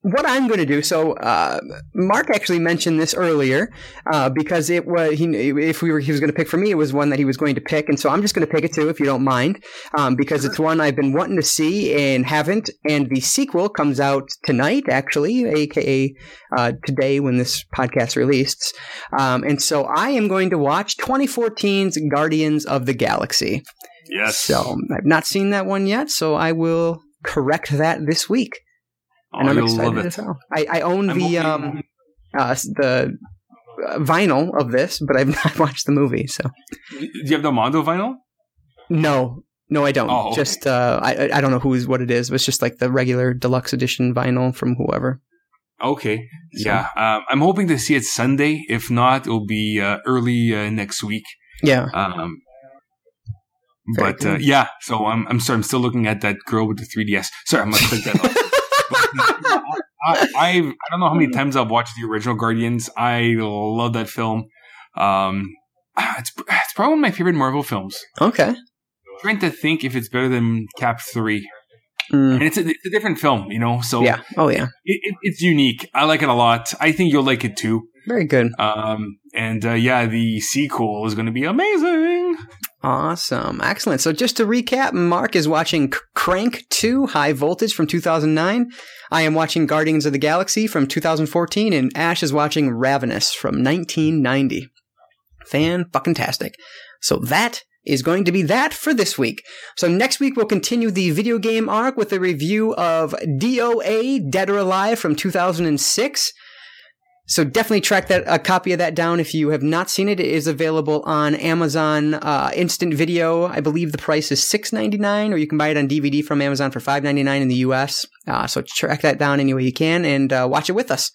what I'm going to do. So, uh, Mark actually mentioned this earlier uh, because it was he. If we were, he was going to pick for me, it was one that he was going to pick, and so I'm just going to pick it too, if you don't mind, um, because sure. it's one I've been wanting to see and haven't. And the sequel comes out tonight, actually, aka uh, today when this podcast released. Um, and so I am going to watch 2014's Guardians of the Galaxy. Yes. So I've not seen that one yet, so I will correct that this week. Oh, and I'm excited as hell. I, I own I'm the um, uh, the uh, vinyl of this, but I've not watched the movie. So, do you have the Mondo vinyl? No, no, I don't. Oh, okay. Just uh, I I don't know who's what it is, but it's just like the regular deluxe edition vinyl from whoever. Okay, so. yeah. Um, I'm hoping to see it Sunday. If not, it'll be uh, early uh, next week. Yeah. Um, but uh, yeah, so I'm I'm sorry. I'm still looking at that girl with the 3ds. Sorry, I'm gonna click that off. I, I've, I don't know how many times I've watched the original Guardians. I love that film. Um, it's it's probably one of my favorite Marvel films. Okay. I'm trying to think if it's better than Cap Three. Mm. And it's a, it's a, different film, you know. So yeah, oh yeah, it, it, it's unique. I like it a lot. I think you'll like it too. Very good. Um, and uh, yeah, the sequel is going to be amazing. Awesome. Excellent. So just to recap, Mark is watching Crank 2 High Voltage from 2009. I am watching Guardians of the Galaxy from 2014 and Ash is watching Ravenous from 1990. Fan fucking tastic. So that is going to be that for this week. So next week we'll continue the video game arc with a review of DOA Dead or Alive from 2006. So definitely track that a copy of that down if you have not seen it. It is available on Amazon uh, Instant Video. I believe the price is six ninety nine, or you can buy it on DVD from Amazon for five ninety nine in the U.S. Uh, so track that down any way you can and uh, watch it with us.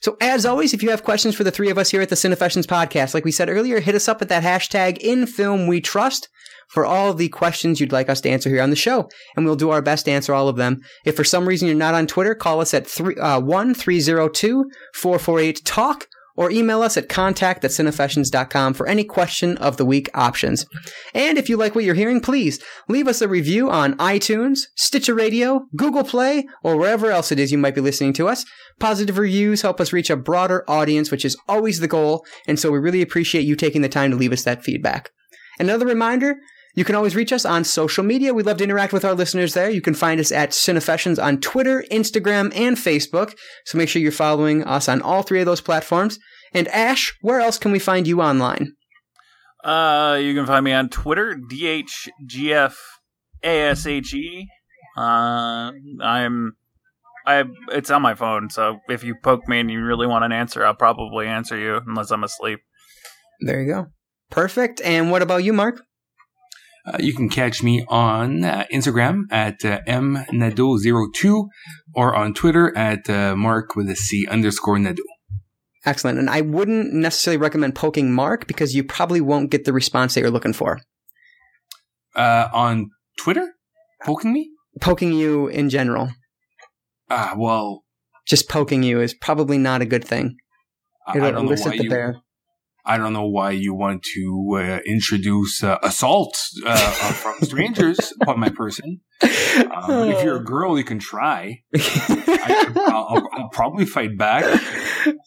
So as always, if you have questions for the three of us here at the Cinefessions podcast, like we said earlier, hit us up at that hashtag in film we trust for all the questions you'd like us to answer here on the show, and we'll do our best to answer all of them. If for some reason you're not on Twitter, call us at three, uh, 1-302-448-TALK or email us at contact at cinefessions.com for any question of the week options. And if you like what you're hearing, please leave us a review on iTunes, Stitcher Radio, Google Play, or wherever else it is you might be listening to us. Positive reviews help us reach a broader audience, which is always the goal, and so we really appreciate you taking the time to leave us that feedback. Another reminder, you can always reach us on social media. We love to interact with our listeners there. You can find us at Cinefessions on Twitter, Instagram, and Facebook. So make sure you're following us on all three of those platforms. And Ash, where else can we find you online? Uh, you can find me on Twitter, DHGFASHE. Uh, I'm, I, it's on my phone, so if you poke me and you really want an answer, I'll probably answer you unless I'm asleep. There you go. Perfect. And what about you, Mark? Uh, you can catch me on uh, Instagram at uh, mnado02 or on Twitter at uh, mark with a C underscore nado. Excellent. And I wouldn't necessarily recommend poking Mark because you probably won't get the response that you're looking for. Uh, on Twitter? Poking me? Poking you in general. Ah, well, just poking you is probably not a good thing. It'll I don't know elicit the you. bear. I don't know why you want to uh, introduce uh, assault uh, uh, from strangers upon my person. Um, if you're a girl, you can try. I, I'll, I'll, I'll probably fight back.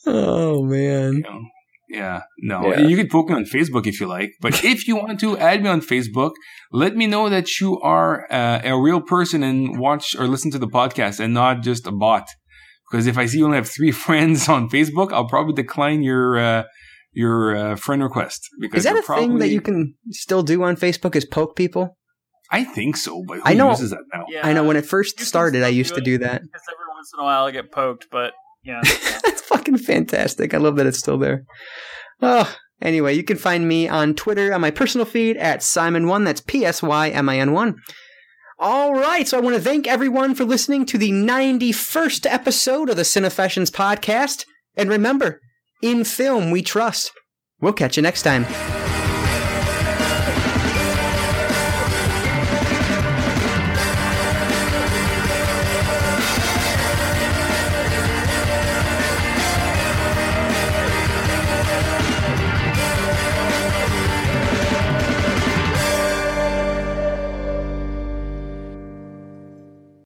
oh man. You know? Yeah, no. Yeah. You can poke me on Facebook if you like, but if you want to add me on Facebook, let me know that you are uh, a real person and watch or listen to the podcast and not just a bot. Because if I see you only have three friends on Facebook, I'll probably decline your uh, your uh, friend request. Because Is that you're a thing that you can still do on Facebook? Is poke people? I think so, but who I know- uses that now? Yeah, I know when it first started, I used to do that. Because every once in a while I get poked, but yeah. That's fucking fantastic. I love that it's still there. Oh, anyway, you can find me on Twitter on my personal feed at Psymin1. That's P S Y M I N 1. All right, so I want to thank everyone for listening to the 91st episode of the Cinefessions podcast. And remember, in film we trust. We'll catch you next time.